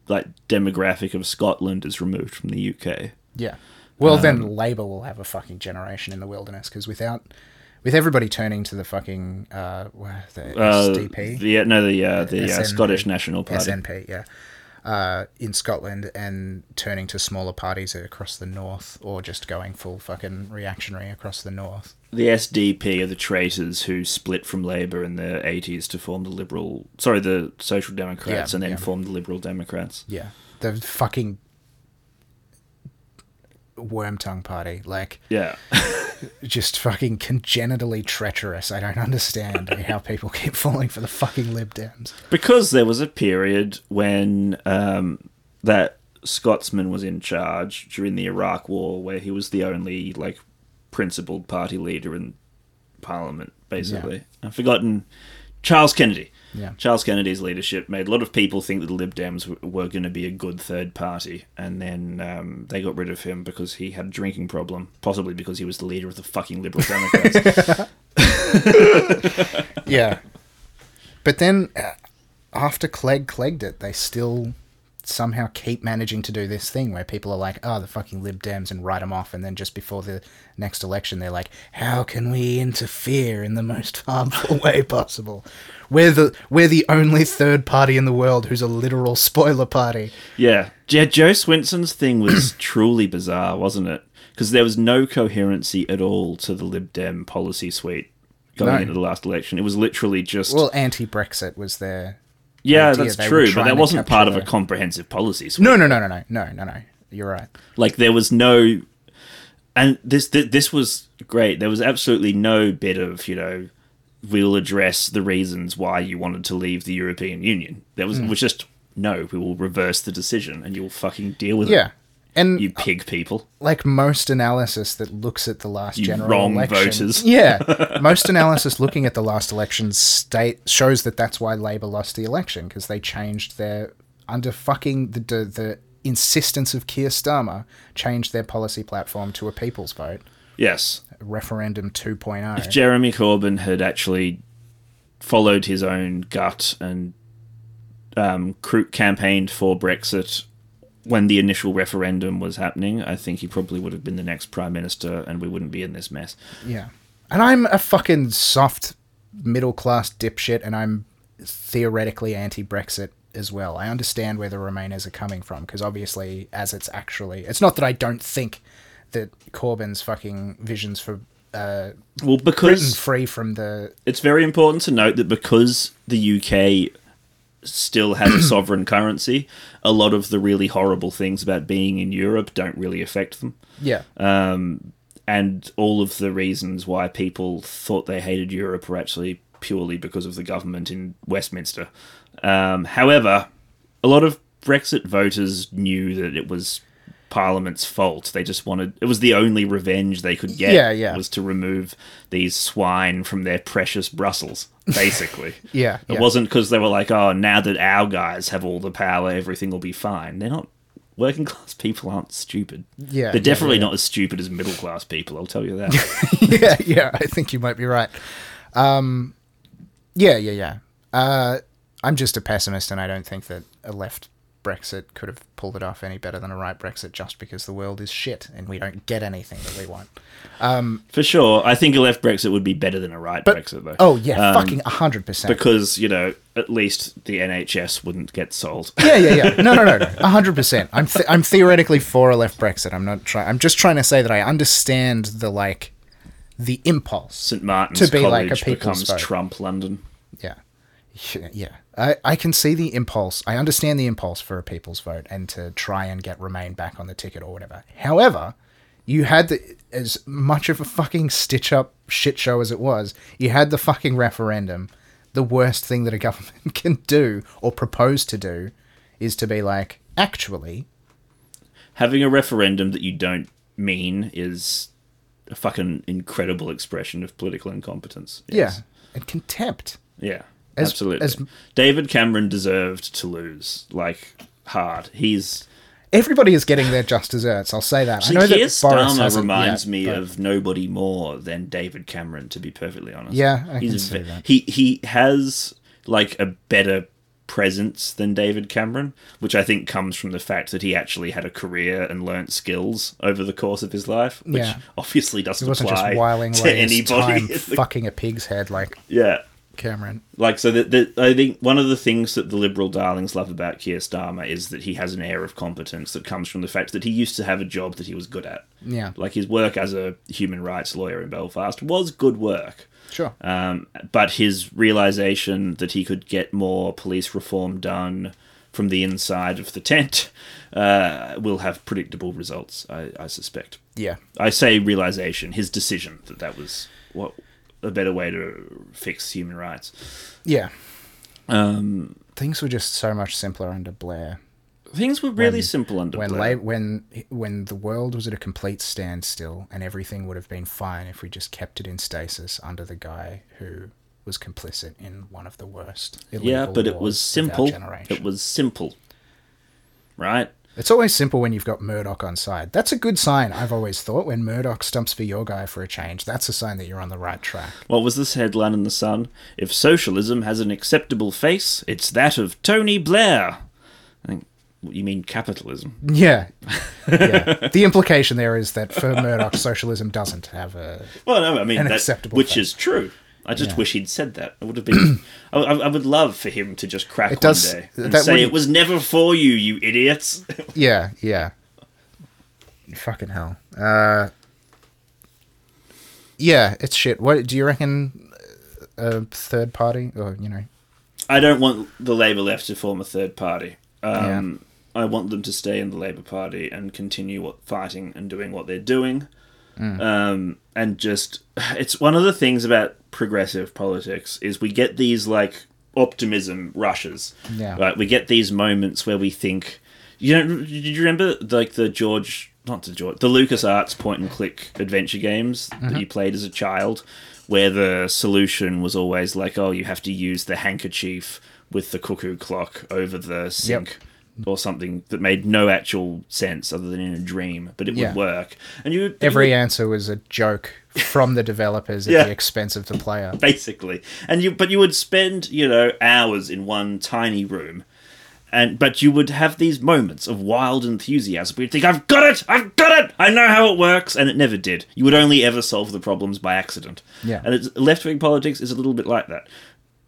like demographic of Scotland is removed from the UK. yeah. Well, Um, then Labour will have a fucking generation in the wilderness because without, with everybody turning to the fucking uh, the Uh, SDP. the no, the uh, the uh, Scottish National Party. SNP, yeah, uh, in Scotland and turning to smaller parties across the north, or just going full fucking reactionary across the north. The SDP are the traitors who split from Labour in the eighties to form the Liberal, sorry, the Social Democrats, Yeah, and then yeah. formed the Liberal Democrats. Yeah, the fucking worm tongue party, like Yeah, just fucking congenitally treacherous. I don't understand how people keep falling for the fucking Lib Dems. because there was a period when um, that Scotsman was in charge during the Iraq War, where he was the only like principled party leader in Parliament. Basically, I've forgotten Charles Kennedy. Yeah. Charles Kennedy's leadership made a lot of people think that the Lib Dems were going to be a good third party, and then um, they got rid of him because he had a drinking problem, possibly because he was the leader of the fucking Liberal Democrats. Yeah, but then uh, after Clegg Clegged it, they still somehow keep managing to do this thing where people are like, "Oh, the fucking Lib Dems," and write them off, and then just before the next election, they're like, "How can we interfere in the most harmful way possible?" We're the we're the only third party in the world who's a literal spoiler party. Yeah, yeah. Jo Swinson's thing was truly bizarre, wasn't it? Because there was no coherency at all to the Lib Dem policy suite going No. into the last election. It was literally just Well, anti-Brexit was their yeah, that's true, but that wasn't part of a comprehensive policy suite. no, no, no, no, no, no, no, no. You're right. Like there was no, and this th- this was great. There was absolutely no bit of you know we'll address the reasons why you wanted to leave the European Union. There was it was just no. We will reverse the decision, and you'll fucking deal with it. Yeah, it. And You pig people. like most analysis that looks at the last You general wrong election, voters. yeah, most analysis looking at the last election state shows that that's why Labor lost the election because they changed their under fucking the, the the insistence of Keir Starmer changed their policy platform to a people's vote Yes. referendum oh. 2.0. If Jeremy Corbyn had actually followed his own gut and um, campaigned for Brexit when the initial referendum was happening, I think he probably would have been the next prime minister, and we wouldn't be in this mess. Yeah. And I'm a fucking soft middle class dipshit and I'm theoretically anti Brexit as well. I understand where the Remainers are coming from because obviously, as it's actually, it's not that I don't think that Corbyn's fucking visions for uh, Well, Britain because free from the it's very important to note that because the UK still has a sovereign currency, a lot of the really horrible things about being in Europe don't really affect them. yeah Um, and all of the reasons why people thought they hated Europe were actually purely because of the government in Westminster. Um, however, a lot of Brexit voters knew that it was Parliament's fault. They just wanted it was the only revenge they could get. Yeah, yeah. Was to remove these swine from their precious Brussels, basically. yeah It yeah. wasn't because they were like, oh, now that our guys have all the power, everything will be fine. They're not. Working class people aren't stupid. Yeah, They're yeah, definitely yeah. not as stupid as middle class people, I'll tell you that. yeah, yeah, I think you might be right. Um, yeah, yeah, yeah. Uh, I'm just a pessimist, and I don't think that a left Brexit could have pulled it off any better than a right Brexit, just because the world is shit and we don't get anything that we want. For sure. I think a left Brexit would be better than a right But Brexit, though. oh yeah, Um, fucking hundred percent. Because, you know, at least the NHS wouldn't get sold. Yeah, yeah, yeah. No, no, no, no. hundred percent. I'm th- I'm theoretically for a left Brexit. I'm not trying. I'm just trying to say that I understand the like, the impulse. St. Martin's To be College like a people's becomes vote. Trump London. Yeah. Yeah, Yeah. I, I can see the impulse. I understand the impulse for a people's vote and to try and get Remain back on the ticket or whatever. However, you had the, as much of a fucking stitch up shit show as it was, you had the fucking referendum. The worst thing that a government can do or propose to do is to be like, actually, Having a referendum that you don't mean is a fucking incredible expression of political incompetence. Yes. yeah, and contempt. Yeah, As- absolutely. as- David Cameron deserved to lose, like hard. He's Everybody is getting their just desserts. I'll say that. I know Keir that Starmer reminds yet, me but- of nobody more than David Cameron, to be perfectly honest. Yeah, I He's can see that. He he has like a better presence than David Cameron, which I think comes from the fact that he actually had a career and learnt skills over the course of his life, which Yeah. obviously doesn't He wasn't apply just whiling to anybody. time the- fucking a pig's head like yeah. Cameron. Like so that I think one of the things that the liberal darlings love about Keir Starmer is that he has an air of competence that comes from the fact that he used to have a job that he was good at. Yeah. Like his work as a human rights lawyer in Belfast was good work. Sure. Um, but his realization that he could get more police reform done from the inside of the tent uh, will have predictable results, I, I suspect. Yeah. I say realization, his decision that that was what a better way to fix human rights. Yeah. Um, Things were just so much simpler under Blair. things were really When- simple under When Blair. la- when when the world was at a complete standstill and everything would have been fine if we just kept it in stasis under the guy who was complicit in one of the worst. yeah, but it was simple. It was simple, right? It's always simple when you've got Murdoch on side. That's a good sign, I've always thought. When Murdoch stumps for your guy for a change, that's a sign that you're on the right track. What was this headline in the Sun? If socialism has an acceptable face, it's that of Tony Blair. I think you mean capitalism. Yeah. yeah. the implication there is that for Murdoch, socialism doesn't have a. Well, no, I mean An that, acceptable which face. is true. I just Yeah. wish he'd said that. It would have been. I, I would love for him to just crack It does- one day and say wouldn't- it was never for you, you idiots. Yeah, yeah. Fucking hell. Uh, yeah, it's shit. What do you reckon? A third party, or you know, I don't want the Labour left to form a third party. Um, I want them to stay in the Labour Party and continue what fighting and doing what they're doing. Um, and just it's one of the things about progressive politics is we get these like optimism rushes. Yeah. Right. We get these moments where we think. You know, did you remember like the George, not the George, the Lucas Arts point and click adventure games that uh-huh. you played as a child, where the solution was always like, oh, you have to use the handkerchief with the cuckoo clock over the sink. Or something that made no actual sense other than in a dream, but it Yeah. would work. And you every you- answer was a joke from the developers at Yeah. the expense of the player. basically. And you, but you would spend, you know, hours in one tiny room, and but you would have these moments of wild enthusiasm. You'd think, "I've got it! I've got it! I know how it works," and it never did. You would only ever solve the problems by accident. Yeah. And it's, left-wing politics is a little bit like that.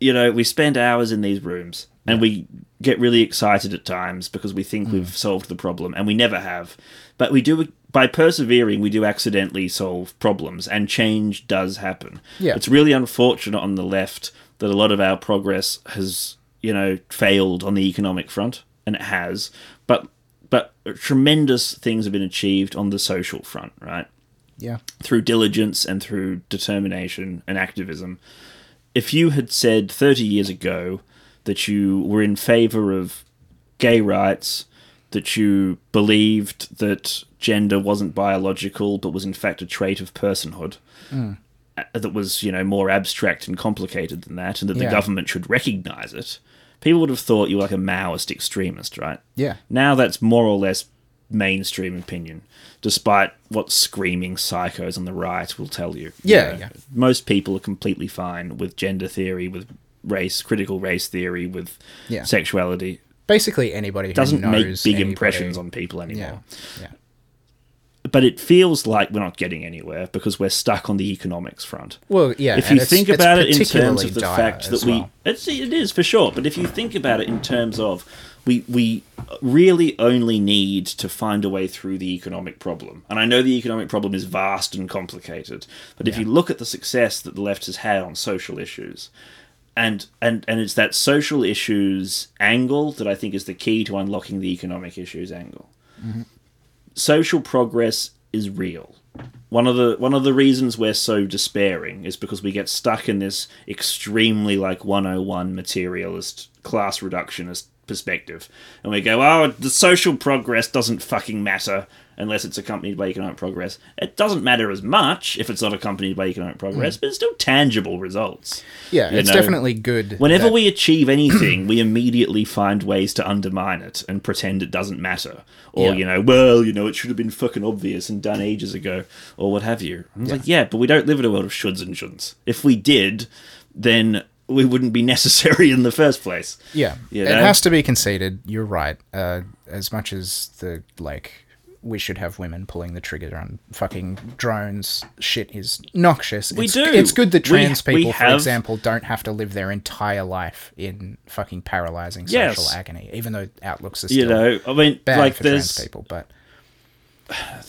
You know, we spend hours in these rooms and we get really excited at times because we think we've mm. solved the problem and we never have. But we do by persevering, we do accidentally solve problems and change does happen. Yeah. It's really unfortunate on the left that a lot of our progress has, you know, failed on the economic front and it has. But but tremendous things have been achieved on the social front, right? Yeah. through diligence and through determination and activism. If you had said 30 years ago that you were in favor of gay rights, that you believed that gender wasn't biological but was in fact a trait of personhood, uh, that was, you know, more abstract and complicated than that, and that Yeah. the government should recognize it, people would have thought you were like a Maoist extremist, right? Yeah. Now that's more or less mainstream opinion, despite what screaming psychos on the right will tell you. Yeah, You know, yeah. Most people are completely fine with gender theory, with race, critical race theory, with Yeah. sexuality. Basically, anybody who Doesn't make big anybody- impressions on people anymore. Yeah. But it feels like we're not getting anywhere because we're stuck on the economics front. Well, yeah. if you think about it in terms of the fact that as we well. it's, it is for sure but if you think about it in terms of we we really only need to find a way through the economic problem. And i know the economic problem is vast and complicated but if you look at the success that the left has had on social issues and and and it's that social issues angle that i think is the key to unlocking the economic issues angle. Mm-hmm. Social progress is real. One of the one of the reasons we're so despairing is because we get stuck in this extremely like 101 materialist class reductionist perspective and we go oh the social progress doesn't fucking matter unless it's accompanied by economic progress it doesn't matter as much if it's not accompanied by economic progress hmm. but it's still tangible results Yeah, you it's know? definitely good. Whenever that- we achieve anything, we immediately find ways to undermine it and pretend it doesn't matter. Or, Yeah. you know, well, you know, it should have been fucking obvious and done ages ago, or what have you. I was like, yeah, but we don't live in a world of shoulds and shouldn'ts. If we did, then we wouldn't be necessary in the first place. Yeah, You it has to be conceded. You're right. Uh, as much as the like, we should have women pulling the trigger on fucking drones. Shit is noxious. We it's, do. It's good that trans we people, for have- example, don't have to live their entire life in fucking paralyzing Yes. social agony. Even though outlooks are still You know, I mean, bad like for there's trans people, but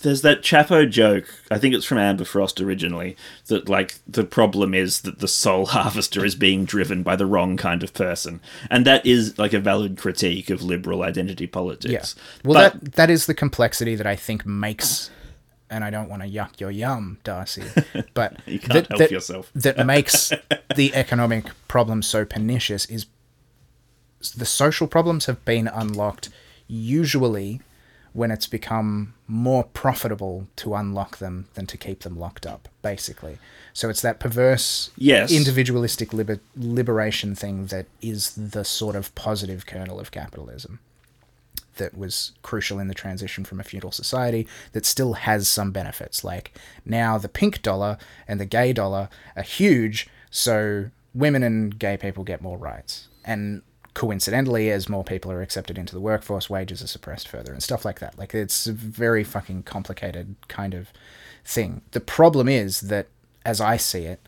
there's that Chapo joke. I think it's from Amber Frost originally. That like the problem is that the soul harvester is being driven by the wrong kind of person, and that is like a valid critique of liberal identity politics. yeah. Well, But- that that is the complexity that I think makes. And I don't want to yuck your yum, Darcy, but You can't that, help that- yourself. that makes the economic problem so pernicious is the social problems have been unlocked usually when it's become more profitable to unlock them than to keep them locked up basically so it's that perverse Yes. individualistic liber- liberation thing that is the sort of positive kernel of capitalism that was crucial in the transition from a feudal society that still has some benefits. Like now the pink dollar and the gay dollar are huge, so women and gay people get more rights. And coincidentally, as more people are accepted into the workforce, wages are suppressed further and stuff like that. Like it's a very fucking complicated kind of thing. The problem is that, as I see it,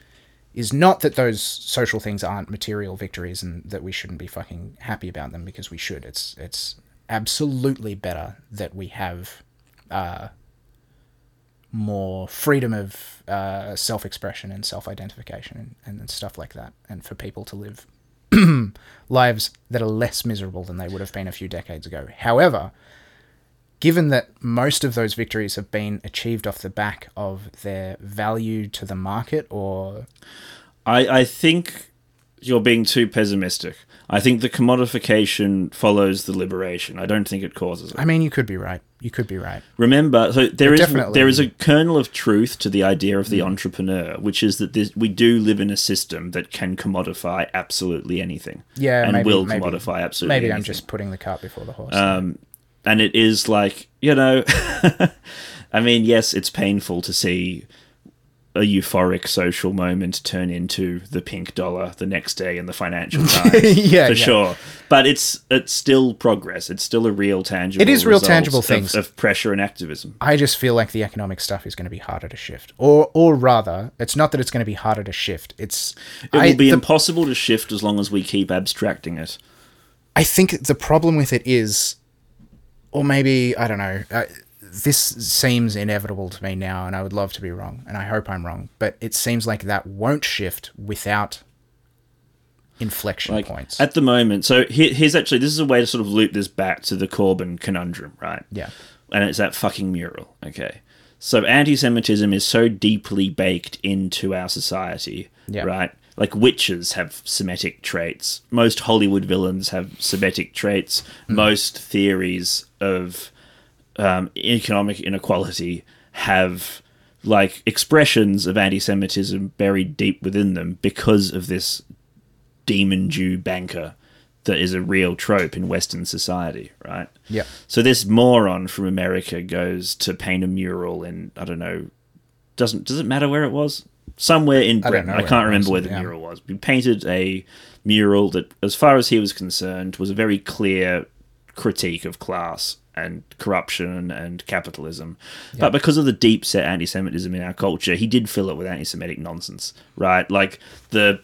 is not that those social things aren't material victories and that we shouldn't be fucking happy about them because we should. It's it's absolutely better that we have uh, more freedom of uh, self-expression and self-identification and, and stuff like that, and for people to live lives that are less miserable than they would have been a few decades ago. However, given that most of those victories have been achieved off the back of their value to the market or I, I think you're being too pessimistic. I think the commodification follows the liberation. I don't think it causes it. I mean you could be right. You could be right. Remember, so there is there is a kernel of truth to the idea of the entrepreneur, which is that this, we do live in a system that can commodify absolutely anything. Yeah, and maybe- will maybe- commodify absolutely. Maybe I'm just putting the cart before the horse. Um, and it is like you know, I mean, yes, it's painful to see a euphoric social moment turn into the pink dollar the next day in the Financial Times, Yeah, for yeah. sure. but it's it's still progress. It's still a real tangible. It is real tangible of- things. of pressure and activism. I just feel like the economic stuff is going to be harder to shift, or or rather, it's not that it's going to be harder to shift. It's It I, will be the- impossible to shift as long as we keep abstracting it. I think the problem with it is, or maybe I don't know. Uh, this seems inevitable to me now, and I would love to be wrong, and I hope I'm wrong. But it seems like that won't shift without inflection Like points. at the moment, so here, here's actually this is a way to sort of loop this back to the Corbyn conundrum, right? yeah, and it's that fucking mural. Okay. So anti Semitism is so deeply baked into our society, Yeah. right? Like witches have Semitic traits. Most Hollywood villains have Semitic traits. Hmm. Most theories of um, economic inequality have like expressions of anti Semitism buried deep within them because of this demon Jew banker that is a real trope in Western society, right? yeah, So this moron from America goes to paint a mural in I don't know. Doesn't does it matter where it was? Somewhere in I Britain. know I, can't remember was, where the yeah. mural was. He painted a mural that, as far as he was concerned, was a very clear critique of class and corruption and capitalism. But because of the deep set anti Semitism in our culture, he did fill it with anti Semitic nonsense, right? Like the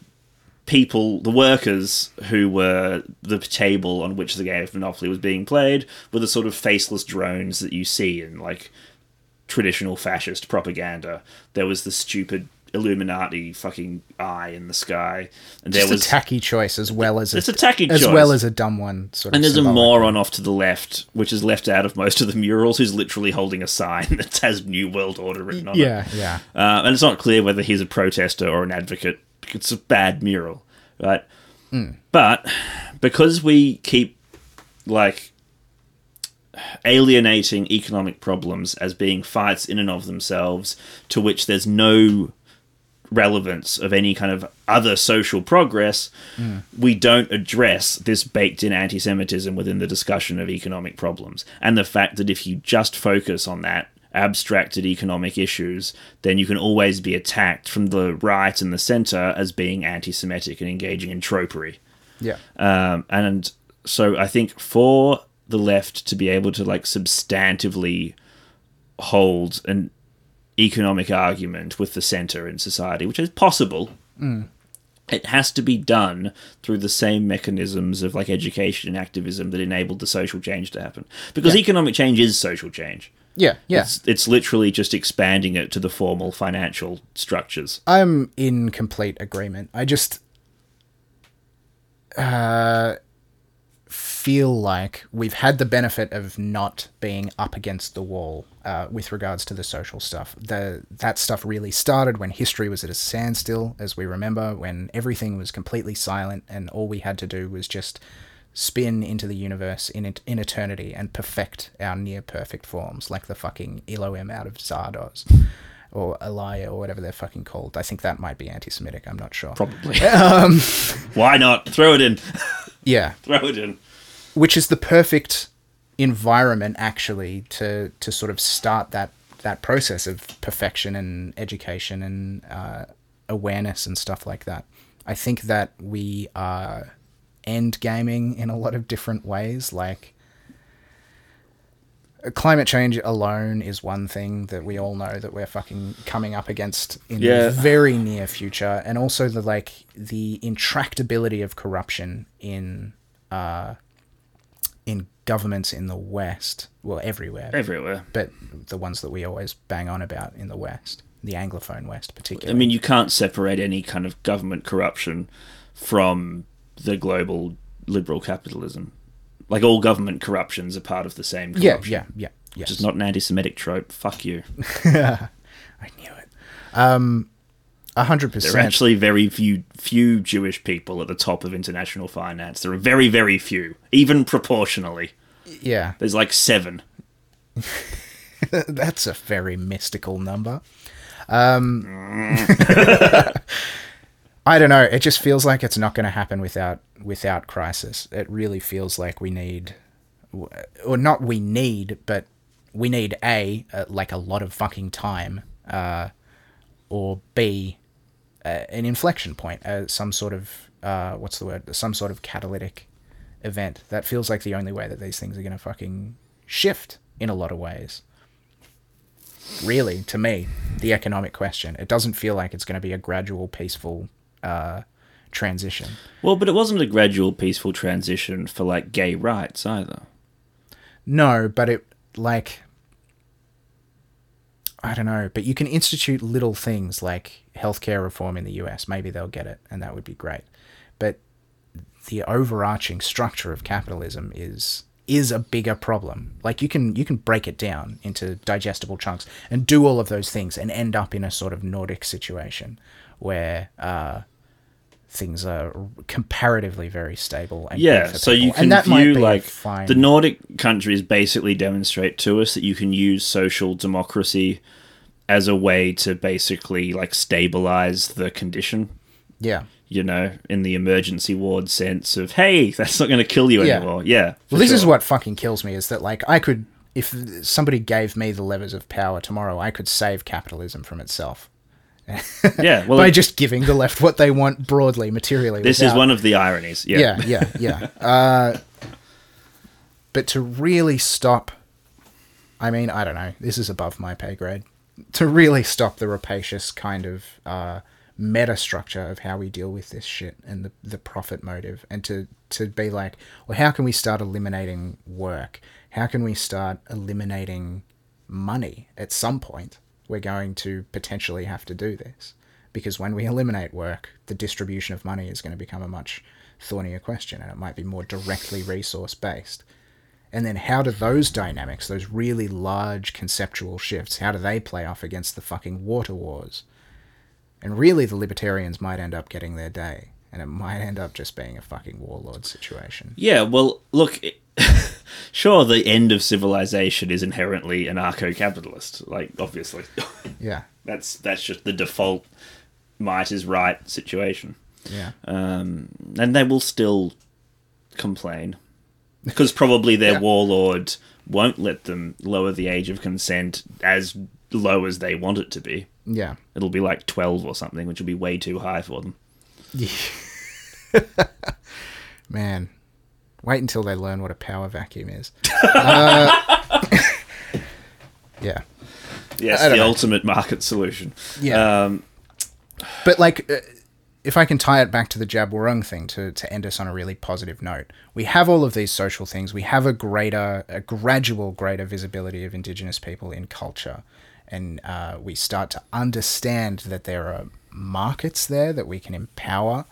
people, the workers who were the table on which the game of Monopoly was being played, were the sort of faceless drones that you see in like traditional fascist propaganda. There was the stupid Illuminati fucking eye in the sky, and there just was a tacky choice as well as it's a tacky as choice. well as a dumb one. Sort of and there's a moron off to the left, which is left out of most of the murals, who's literally holding a sign that has New World Order written on it. Yeah, yeah, Uh, and it's not clear whether he's a protester or an advocate. It's a bad mural, right? But because we keep like alienating economic problems as being fights in and of themselves, to which there's no relevance of any kind of other social progress, we don't address this baked in anti Semitism within the discussion of economic problems. And the fact that if you just focus on that abstracted economic issues, then you can always be attacked from the right and the center as being anti Semitic and engaging in tropery. yeah. Um, and so I think for the left to be able to like substantively hold an economic argument with the center in society, which is possible, it has to be done through the same mechanisms of like education and activism that enabled the social change to happen. Because Yeah. economic change is social change. Yeah, yeah. It's, it's literally just expanding it to the formal financial structures. I'm in complete agreement. I just uh, feel like we've had the benefit of not being up against the wall uh, with regards to the social stuff. The that stuff really started when history was at a standstill, as we remember, when everything was completely silent and all we had to do was just spin into the universe in in eternity and perfect our near perfect forms, like the fucking Elohim out of Zardoz. Or Elia, or whatever they're fucking called. I think that might be anti Semitic, I'm not sure. Probably. Why not? Throw it in. Yeah. Throw it in. which is the perfect environment actually to to sort of start that that process of perfection and education and uh, awareness and stuff like that. I think that we are end gaming in a lot of different ways. Like climate change alone is one thing that we all know that we're fucking coming up against in Yeah. the very near future, and also the like the intractability of corruption in uh, in governments in the West, well, everywhere, Everywhere. but the ones that we always bang on about in the West, the Anglophone West, particularly. I mean, you can't separate any kind of government corruption from the global liberal capitalism. Like all government corruptions are part of the same corruption. yeah, yeah, yeah. Which is not an anti-Semitic trope. Fuck you. I knew it. Um, a hundred There are actually very few few Jewish people at the top of international finance. There are very very few, even proportionally. Yeah, There's like seven. that's a very mystical number. Um, I don't know. It just feels like it's not going to happen without without crisis. It really feels like we need, or not we need, but we need a uh, like a lot of fucking time, uh, or b an inflection point, uh, some sort of uh, what's the word? Some sort of catalytic event. That feels like the only way that these things are going to fucking shift in a lot of ways. Really, to me, the economic question. It doesn't feel like it's going to be a gradual, peaceful uh, transition. Well, but it wasn't a gradual, peaceful transition for like gay rights either. No, but it like I don't know, but you can institute little things like healthcare reform in the US. Maybe they'll get it and that would be great. But the overarching structure of capitalism is is a bigger problem. Like you can you can break it down into digestible chunks and do all of those things and end up in a sort of Nordic situation where uh, things are comparatively very stable. And Yeah, so you can that might view like fine. the Nordic countries basically demonstrate to us that you can use social democracy as a way to basically like stabilize the condition. yeah. You know, in the emergency ward sense of, hey, that's not going to kill you Yeah. anymore. Yeah. Well, this is what fucking kills me is that like I could if somebody gave me the levers of power tomorrow, I could save capitalism from itself Yeah. Well, by just giving the left what they want broadly, materially. this is one of the ironies. Yeah. yeah, yeah, yeah. Uh, but to really stop, I mean, I don't know. This is above my pay grade. To really stop the rapacious kind of uh, meta structure of how we deal with this shit and the the profit motive, and to to be like, well, how can we start eliminating work? How can we start eliminating money? At some point, we're going to potentially have to do this because when we eliminate work, the distribution of money is going to become a much thornier question and it might be more directly resource based. And then how do those dynamics, those really large conceptual shifts, how do they play off against the fucking water wars? And really the libertarians might end up getting their day and it might end up just being a fucking warlord situation. Yeah, well, look, sure, the end of civilization is inherently anarcho-capitalist. Like, obviously, Yeah. that's that's just the default might is right situation, Yeah. um, and they will still complain because probably their Yeah. warlord won't let them lower the age of consent as low as they want it to be. Yeah. It'll be like twelve or something, which will be way too high for them. Yeah. Man, wait until they learn what a power vacuum is. Uh, yeah. Yes, the know. ultimate market solution. Yeah. Um, But like, uh, if I can tie it back to the Djab Wurrung thing to, to end us on a really positive note, we have all of these social things. We have a greater, a gradual greater visibility of Indigenous people in culture, and uh, we start to understand that there are markets there that we can empower.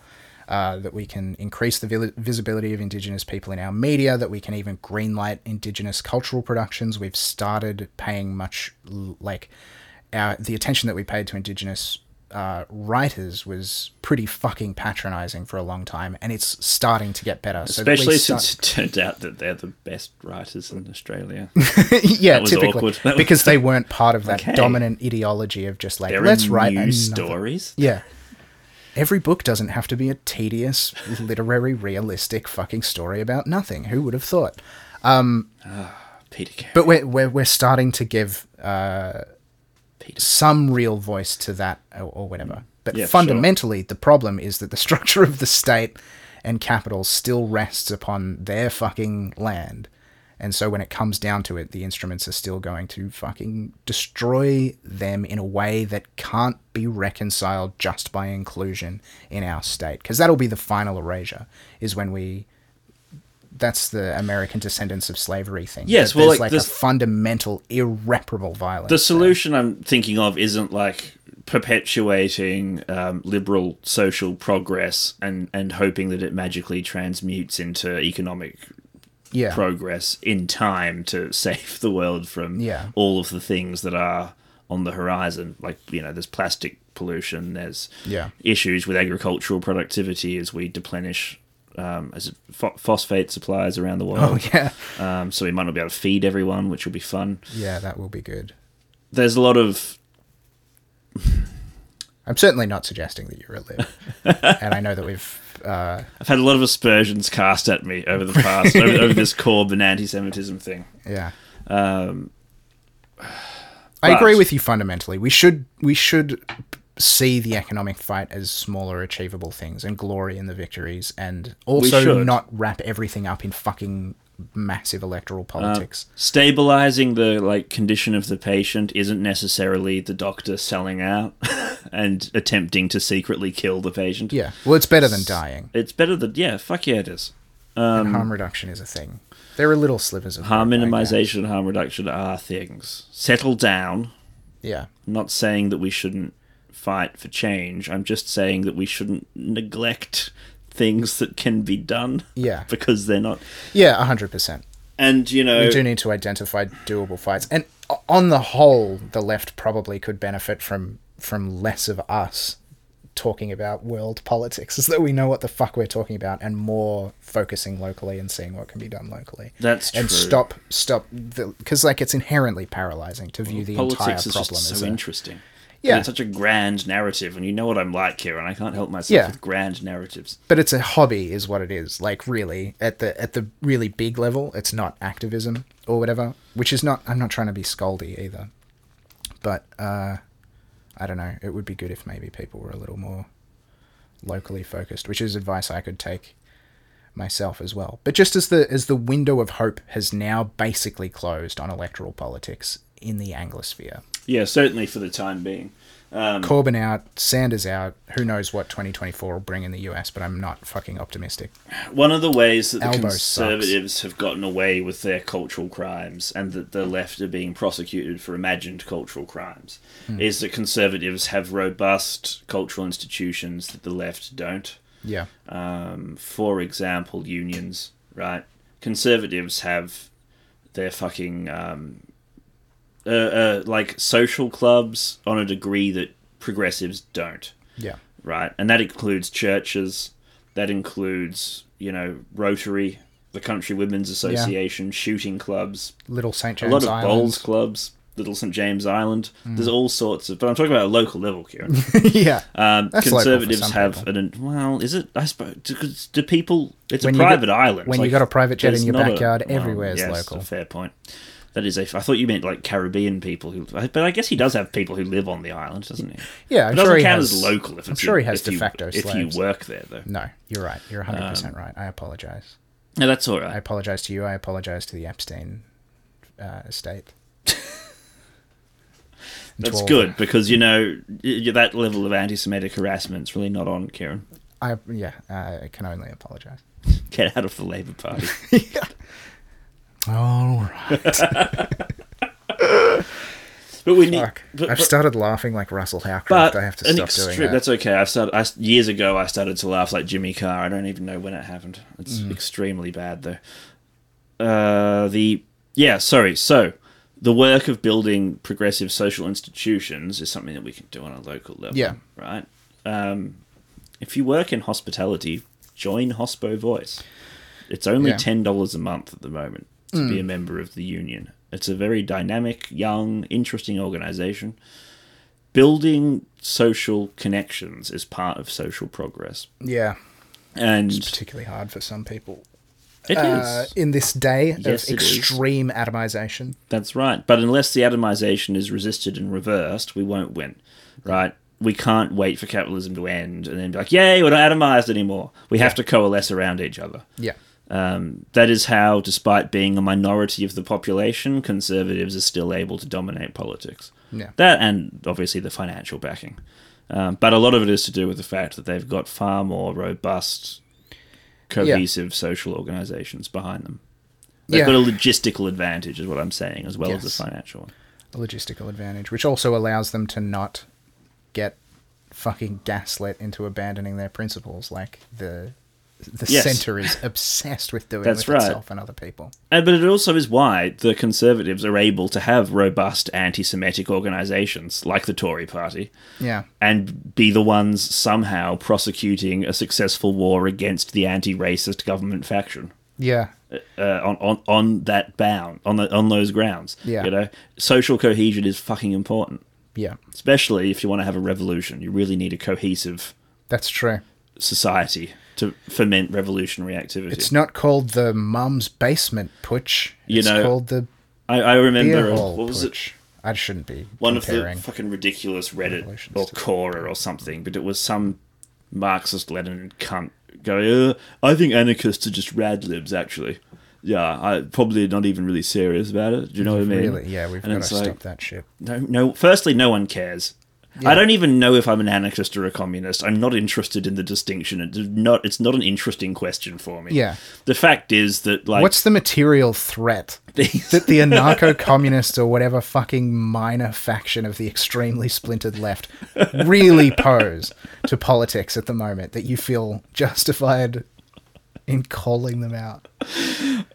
Uh, that we can increase the visibility of Indigenous people in our media, that we can even greenlight Indigenous cultural productions. We've started paying much like our the attention that we paid to Indigenous uh, writers was pretty fucking patronizing for a long time, and it's starting to get better. So Especially start- since it turned out that they're the best writers in Australia. yeah, typically awkward. That was- because they weren't part of that Okay. dominant ideology of just like let's write news stories. Yeah. Every book doesn't have to be a tedious, literary, realistic fucking story about nothing. Who would have thought? Um, ah, Peter Carey. But we're we're, we're starting to give uh, Peter. some real voice to that or, or whatever. Mm. But Yeah, fundamentally, the problem is that the structure of the state and capital still rests upon their fucking land. And so when it comes down to it, the instruments are still going to fucking destroy them in a way that can't be reconciled just by inclusion in our state. Because that'll be the final erasure, is when we. That's the American descendants of slavery thing. Yes, well, like, like, a this- fundamental, irreparable violence. The there. solution I'm thinking of isn't like perpetuating um, liberal social progress and, and hoping that it magically transmutes into economic yeah. progress in time to save the world from Yeah. all of the things that are on the horizon. Like, you know, there's plastic pollution, there's Yeah. issues with agricultural productivity as we deplenish um, as pho- phosphate supplies around the Oh world. yeah, Um, so we might not be able to feed everyone, which will be fun. yeah, that will be good. There's a lot of I'm certainly not suggesting that you're a lib, and I know that we've. Uh, I've had a lot of aspersions cast at me over the past over, over this Corbyn anti-Semitism thing. yeah, Um, I agree with you fundamentally. We should we should see the economic fight as smaller achievable things and glory in the victories and also not wrap everything up in fucking massive electoral politics. Stabilizing the like condition of the patient isn't necessarily the doctor selling out and attempting to secretly kill the patient. yeah. Well, it's better than dying. It's better than yeah, fuck yeah it is. and harm reduction is a thing. There are little slivers of Um, Harm minimization and harm reduction are things. Settle down. Yeah. I'm not saying that we shouldn't fight for change. I'm just saying that we shouldn't neglect things that can be done Yeah. because they're not. Yeah, 100%. And you know, We do need to identify doable fights. And on the whole, the left probably could benefit from from less of us talking about world politics as though we know what the fuck we're talking about and more focusing locally and seeing what can be done locally. that's and true. stop stop because like it's inherently paralyzing to view the entire Politics is problem just as so interesting. Yeah. it's such a grand narrative, and you know what I'm like, here, and I can't help myself Yeah. with grand narratives. but it's a hobby is what it is like really at the at the really big level it's not activism or whatever which is not i'm not trying to be scoldy either but uh i don't know it would be good if maybe people were a little more locally focused which is advice i could take myself as well but just as the as the window of hope has now basically closed on electoral politics in the anglosphere Yeah, certainly for the time being. Um, corbyn out sanders out who knows what 2024 will bring in the us but i'm not fucking optimistic One of the ways that the Elbow conservatives have gotten away with their cultural crimes and that the left are being prosecuted for imagined cultural crimes Hmm. is that conservatives have robust cultural institutions that the left don't. yeah Um, for example, unions, right? Conservatives have their fucking um, uh, uh, like social clubs on a degree that progressives don't yeah right? And that includes churches, that includes, you know, Rotary, the Country Women's Association, shooting clubs, Little St. James, a lot of Island. bowls clubs, Little St James Island. There's all sorts of, but I'm talking about a local level, Kieran. yeah. Um, That's local for conservatives have an well, is it? I suppose do, do people? It's When a you got- private island. when you like, got a private jet in your a- backyard, well, everywhere is yes, local. A fair point. That is a. I thought you meant like Caribbean people who, but I guess he does have people who live on the island, doesn't he? Yeah, I'm sure he has. as local if I'm sure he has de you- facto if you work there though. No, you're right. You're 100 Um, percent right. I apologize. No, that's all right. I apologize to you. I apologize to the Epstein uh, estate. That's good because you know that level of anti-Semitic harassment is really not on, Kieran. I yeah. I can only apologize. Get out of the Labour Party. All right. But we need. Fuck. But, I've but- started laughing like Russell Howcroft. but I have to an stop doing that. That's okay. I started I, s- years ago. I started to laugh like Jimmy Carr. I don't even know when it happened. It's Mm. extremely bad though. Uh, the yeah. Sorry. So the work of building progressive social institutions is something that we can do on a local level. Yeah. Right. Um, if you work in hospitality, join Hospo Voice. It's only Yeah. ten dollars a month at the moment to be a member of the union. It's a very dynamic, young, interesting organization. Building social connections is part of social progress, yeah, and it's particularly hard for some people. it is. Uh, in this day Yes, of extreme atomization. That's right. But unless the atomization is resisted and reversed, we won't win. Right? We can't wait for capitalism to end and then be like, "Yay, we're not atomized anymore." We have to coalesce around each other. Yeah. Um, that is how, despite being a minority of the population, conservatives are still able to dominate politics. Yeah. That and obviously the financial backing. Um, but a lot of it is to do with the fact that they've got far more robust, cohesive social organizations behind them. They've Yeah. got a logistical advantage, is what I'm saying, as well as Yes. a financial one. a logistical advantage, which also allows them to not get fucking gaslit into abandoning their principles like the the Yes. center is obsessed with doing That's with right. itself and other people. And, but it also is why the Conservatives are able to have robust anti Semitic organisations like the Tory party Yeah. and be the ones somehow prosecuting a successful war against the anti racist government faction. Yeah. Uh, on, on on that bound on the on those grounds, Yeah. you know, social cohesion is fucking important, Yeah. especially if you want to have a revolution. You really need a cohesive That's true. society to foment revolutionary activity. It's not called the mum's basement putsch. You it's know, called the I, I remember beer hall what was it? I shouldn't be one of the fucking ridiculous Reddit or Quora or something, but it was some Marxist Lenin cunt going, uh, I think anarchists are just rad libs, actually. Yeah, I probably not even really serious about it. Do you know what I mean? really, yeah, we've And got to it's stop that shit. No, no. Firstly, no one cares. Yeah. I don't even know if I'm an anarchist or a communist. I'm not interested in the distinction. It's not. It's not an interesting question for me. Yeah. The fact is that like What's the material threat that the anarcho-communists or whatever fucking minor faction of the extremely splintered left really pose to politics at the moment that you feel justified in calling them out?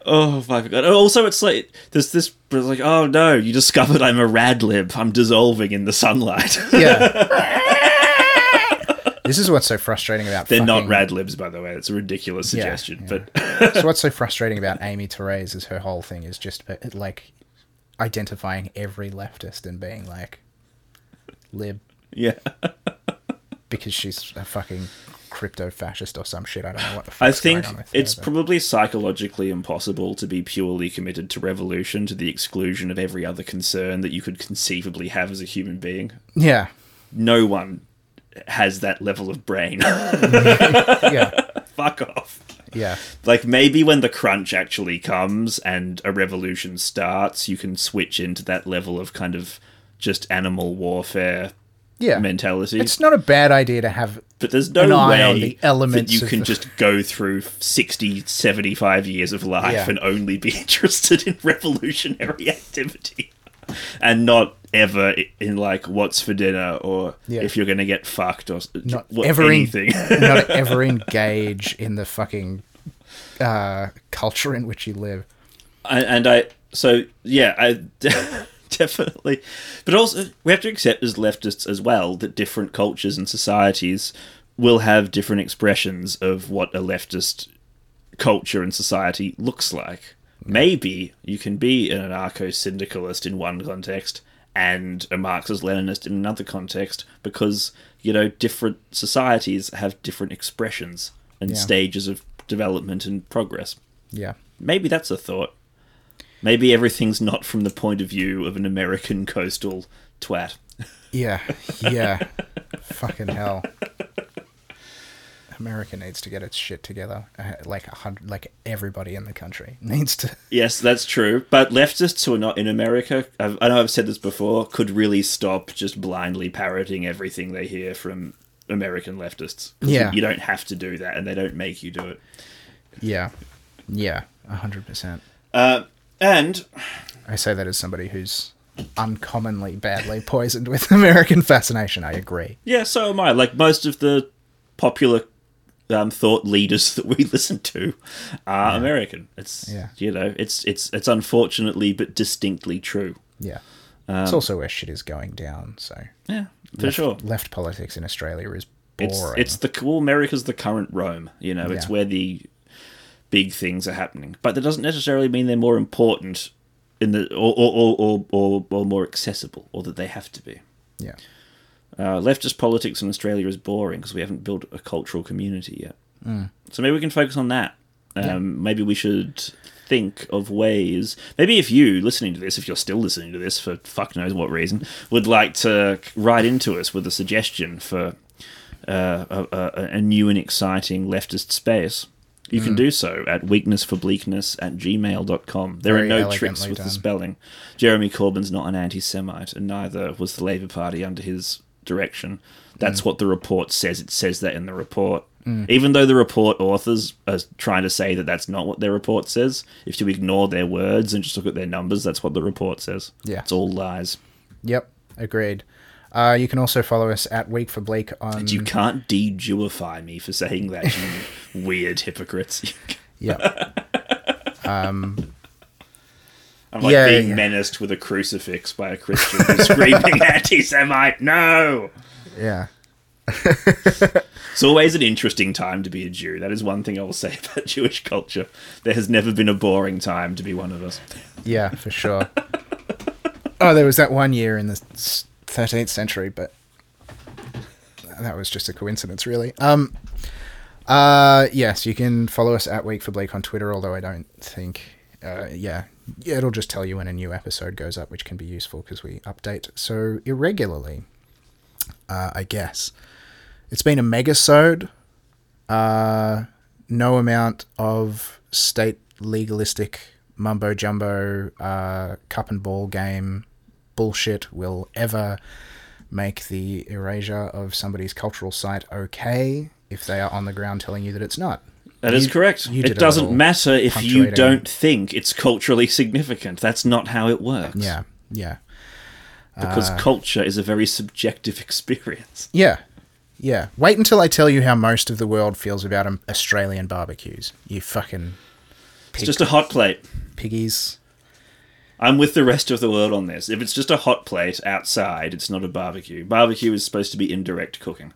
Oh my god! Also, it's like there's this. It's like, oh no, you discovered I'm a radlib. I'm dissolving in the sunlight. Yeah. this is what's so frustrating about They're not fucking- rad libs, by the way. It's a ridiculous suggestion, yeah. but so what's so frustrating about Aimee Terese is her whole thing is just uh, like identifying every leftist and being like lib yeah. because she's a fucking crypto fascist or some shit. I don't know what the fuck's I think going on with it's but- probably psychologically impossible to be purely committed to revolution to the exclusion of every other concern that you could conceivably have as a human being. yeah, No one has that level of brain. yeah, Fuck off. yeah, Like maybe when the crunch actually comes and a revolution starts, you can switch into that level of kind of just animal warfare yeah. mentality. It's not a bad idea to have. but there's no an eye way on the elements that you can just go through 60, 75 years of life Yeah. and only be interested in revolutionary activity and not ever in like what's for dinner or Yeah. if you're going to get fucked or Not what, ever en- anything. not ever engage in the fucking uh, culture in which you live. and, and I so yeah, I definitely, but also we have to accept as leftists as well that different cultures and societies will have different expressions of what a leftist culture and society looks like. Maybe you can be an anarcho syndicalist in one context and a Marxist Leninist in another context because, you know, different societies have different expressions and Yeah. stages of development and progress. Yeah, Maybe that's a thought. Maybe everything's not from the point of view of an American coastal twat. yeah, yeah. fucking hell. America needs to get its shit together. Uh, like a hundred, like everybody in the country needs to. Yes, that's true. But leftists who are not in America, I've, I know I've said this before, could really stop just blindly parroting everything they hear from American leftists. Yeah. You, you don't have to do that, and they don't make you do it. Yeah, yeah, a hundred percent. And I say that as somebody who's uncommonly badly poisoned with American fascination. I agree. yeah, so am I. Like most of the popular um, thought leaders that we listen to are American. It's Yeah. you know, it's it's it's unfortunately but distinctly true. Yeah. Um, it's also where shit is going down. So Yeah, for left, sure. left politics in Australia is It's boring. it's the well, America's the current Rome. You know, it's where the big things are happening. But that doesn't necessarily mean they're more important in the or or or or, or, or more accessible, or that they have to be. yeah. Uh, leftist politics in Australia is boring because we haven't built a cultural community yet. Mm. So maybe we can focus on that. Um, Maybe we should think of ways. Maybe if you listening to this, if you're still listening to this for fuck knows what reason, would like to write into us with a suggestion for uh, a, a, a new and exciting leftist space. You Mm. can do so at weaknessforbleakness at gmail.com. There Very are no tricks with done. the spelling. Jeremy Corbyn's not an anti Semite, and neither was the Labour Party under his direction. That's what the report says. It says that in the report. Even though the report authors are trying to say that that's not what their report says, if you ignore their words and just look at their numbers, that's what the report says. Yeah. It's all lies. Yep. Agreed. Uh, you can also follow us at Week for Bleak on. You can't de Jewify me for saying that, you weird hypocrites. Yep. um, I'm like Yeah, being yeah. menaced with a crucifix by a Christian who's screaming anti Semite. No! yeah. It's always an interesting time to be a Jew. That is one thing I will say about Jewish culture. There has never been a boring time to be one of us. Yeah, for sure. oh, there was that one year in the 13th century, but that was just a coincidence, really. Um, uh, yes, you can follow us at Week for Bleak on Twitter, although I don't think uh, yeah, yeah, it'll just tell you when a new episode goes up, which can be useful because we update so irregularly. Uh, I guess it's been a megasode. Uh, no amount of state legalistic mumbo jumbo uh, cup and ball game bullshit will ever make the erasure of somebody's cultural site okay if they are on the ground telling you that it's not. That is You- correct. It doesn't matter if you don't think it's culturally significant. That's not how it works. Yeah, yeah, Because Uh, culture is a very subjective experience. yeah, yeah. Wait until I tell you how most of the world feels about Australian barbecues. You fucking It's just a hot plate. piggies. I'm with the rest of the world on this. If it's just a hot plate outside, it's not a barbecue. Barbecue is supposed to be indirect cooking.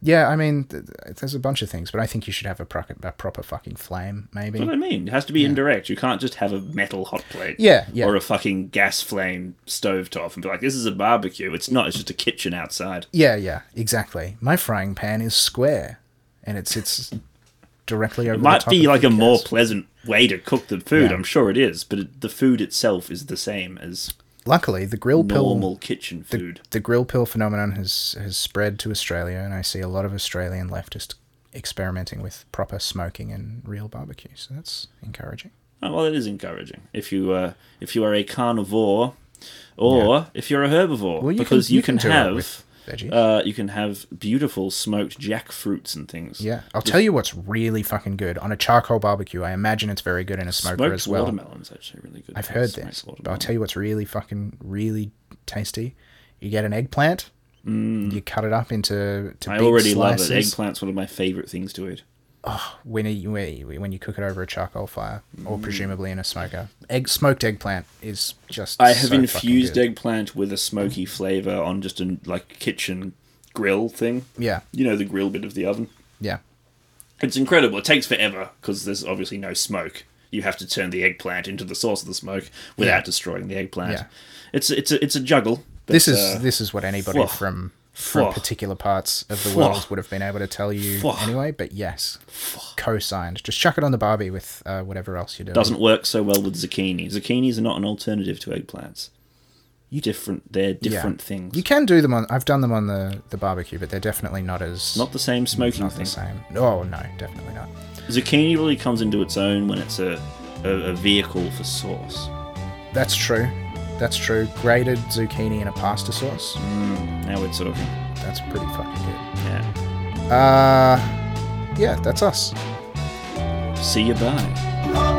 Yeah, I mean, th- th- there's a bunch of things, but I think you should have a, proc- a proper fucking flame, maybe. That's what I mean. It has to be indirect. You can't just have a metal hot plate. Yeah, yeah. Or a fucking gas flame stovetop and be like, this is a barbecue. It's not. It's just a kitchen outside. Yeah, yeah, exactly. My frying pan is square, and it sits directly over. It the might be like the a more pleasant way to cook the food. Yeah. I'm sure it is. But it, the food itself is the same as Luckily, the grill pill normal kitchen food. the grill pill phenomenon has has spread to Australia, and I see a lot of Australian leftists experimenting with proper smoking and real barbecue. So that's encouraging. Oh, well, it is encouraging if you uh, if you are a carnivore, or if you're a herbivore, Well, you because can- you, you can, can have veggies. uh, you can have beautiful smoked jackfruits and things. Yeah, I'll tell you what's really fucking good on a charcoal barbecue. I imagine it's very good in a smoker smoked as well. watermelon is actually really good. I've heard this, but I'll tell you what's really fucking really tasty. You get an eggplant, you cut it up into to Mm. I already slices. love it. Eggplant's one of my favorite things to eat. When you when you cook it over a charcoal fire Mm. or presumably in a smoker. Egg smoked eggplant is just. I have so infused eggplant with a smoky flavor on just a like kitchen grill thing. Yeah, You know the grill bit of the oven. yeah, It's incredible. It takes forever because there's obviously no smoke. You have to turn the eggplant into the source of the smoke without Yeah. destroying the eggplant. Yeah. It's it's a, it's a juggle. but, this is uh, this is what anybody from from particular parts of the world would have been able to tell you anyway. But yes, co-signed. Just chuck it on the barbie with uh, whatever else you're doing. doesn't work so well with zucchini. Zucchinis are not an alternative to eggplants. You- different. They're Yeah. different things. You can do them on. I've done them on the the barbecue, but they're definitely not as not the same smoking not thing. the same. Oh no, definitely not. Zucchini really comes into its own when it's a, a, a vehicle for sauce. That's true. That's true. Grated zucchini in a pasta sauce. Mm, now we're talking. That's pretty fucking good. Yeah. Uh, yeah, that's us. See you bye.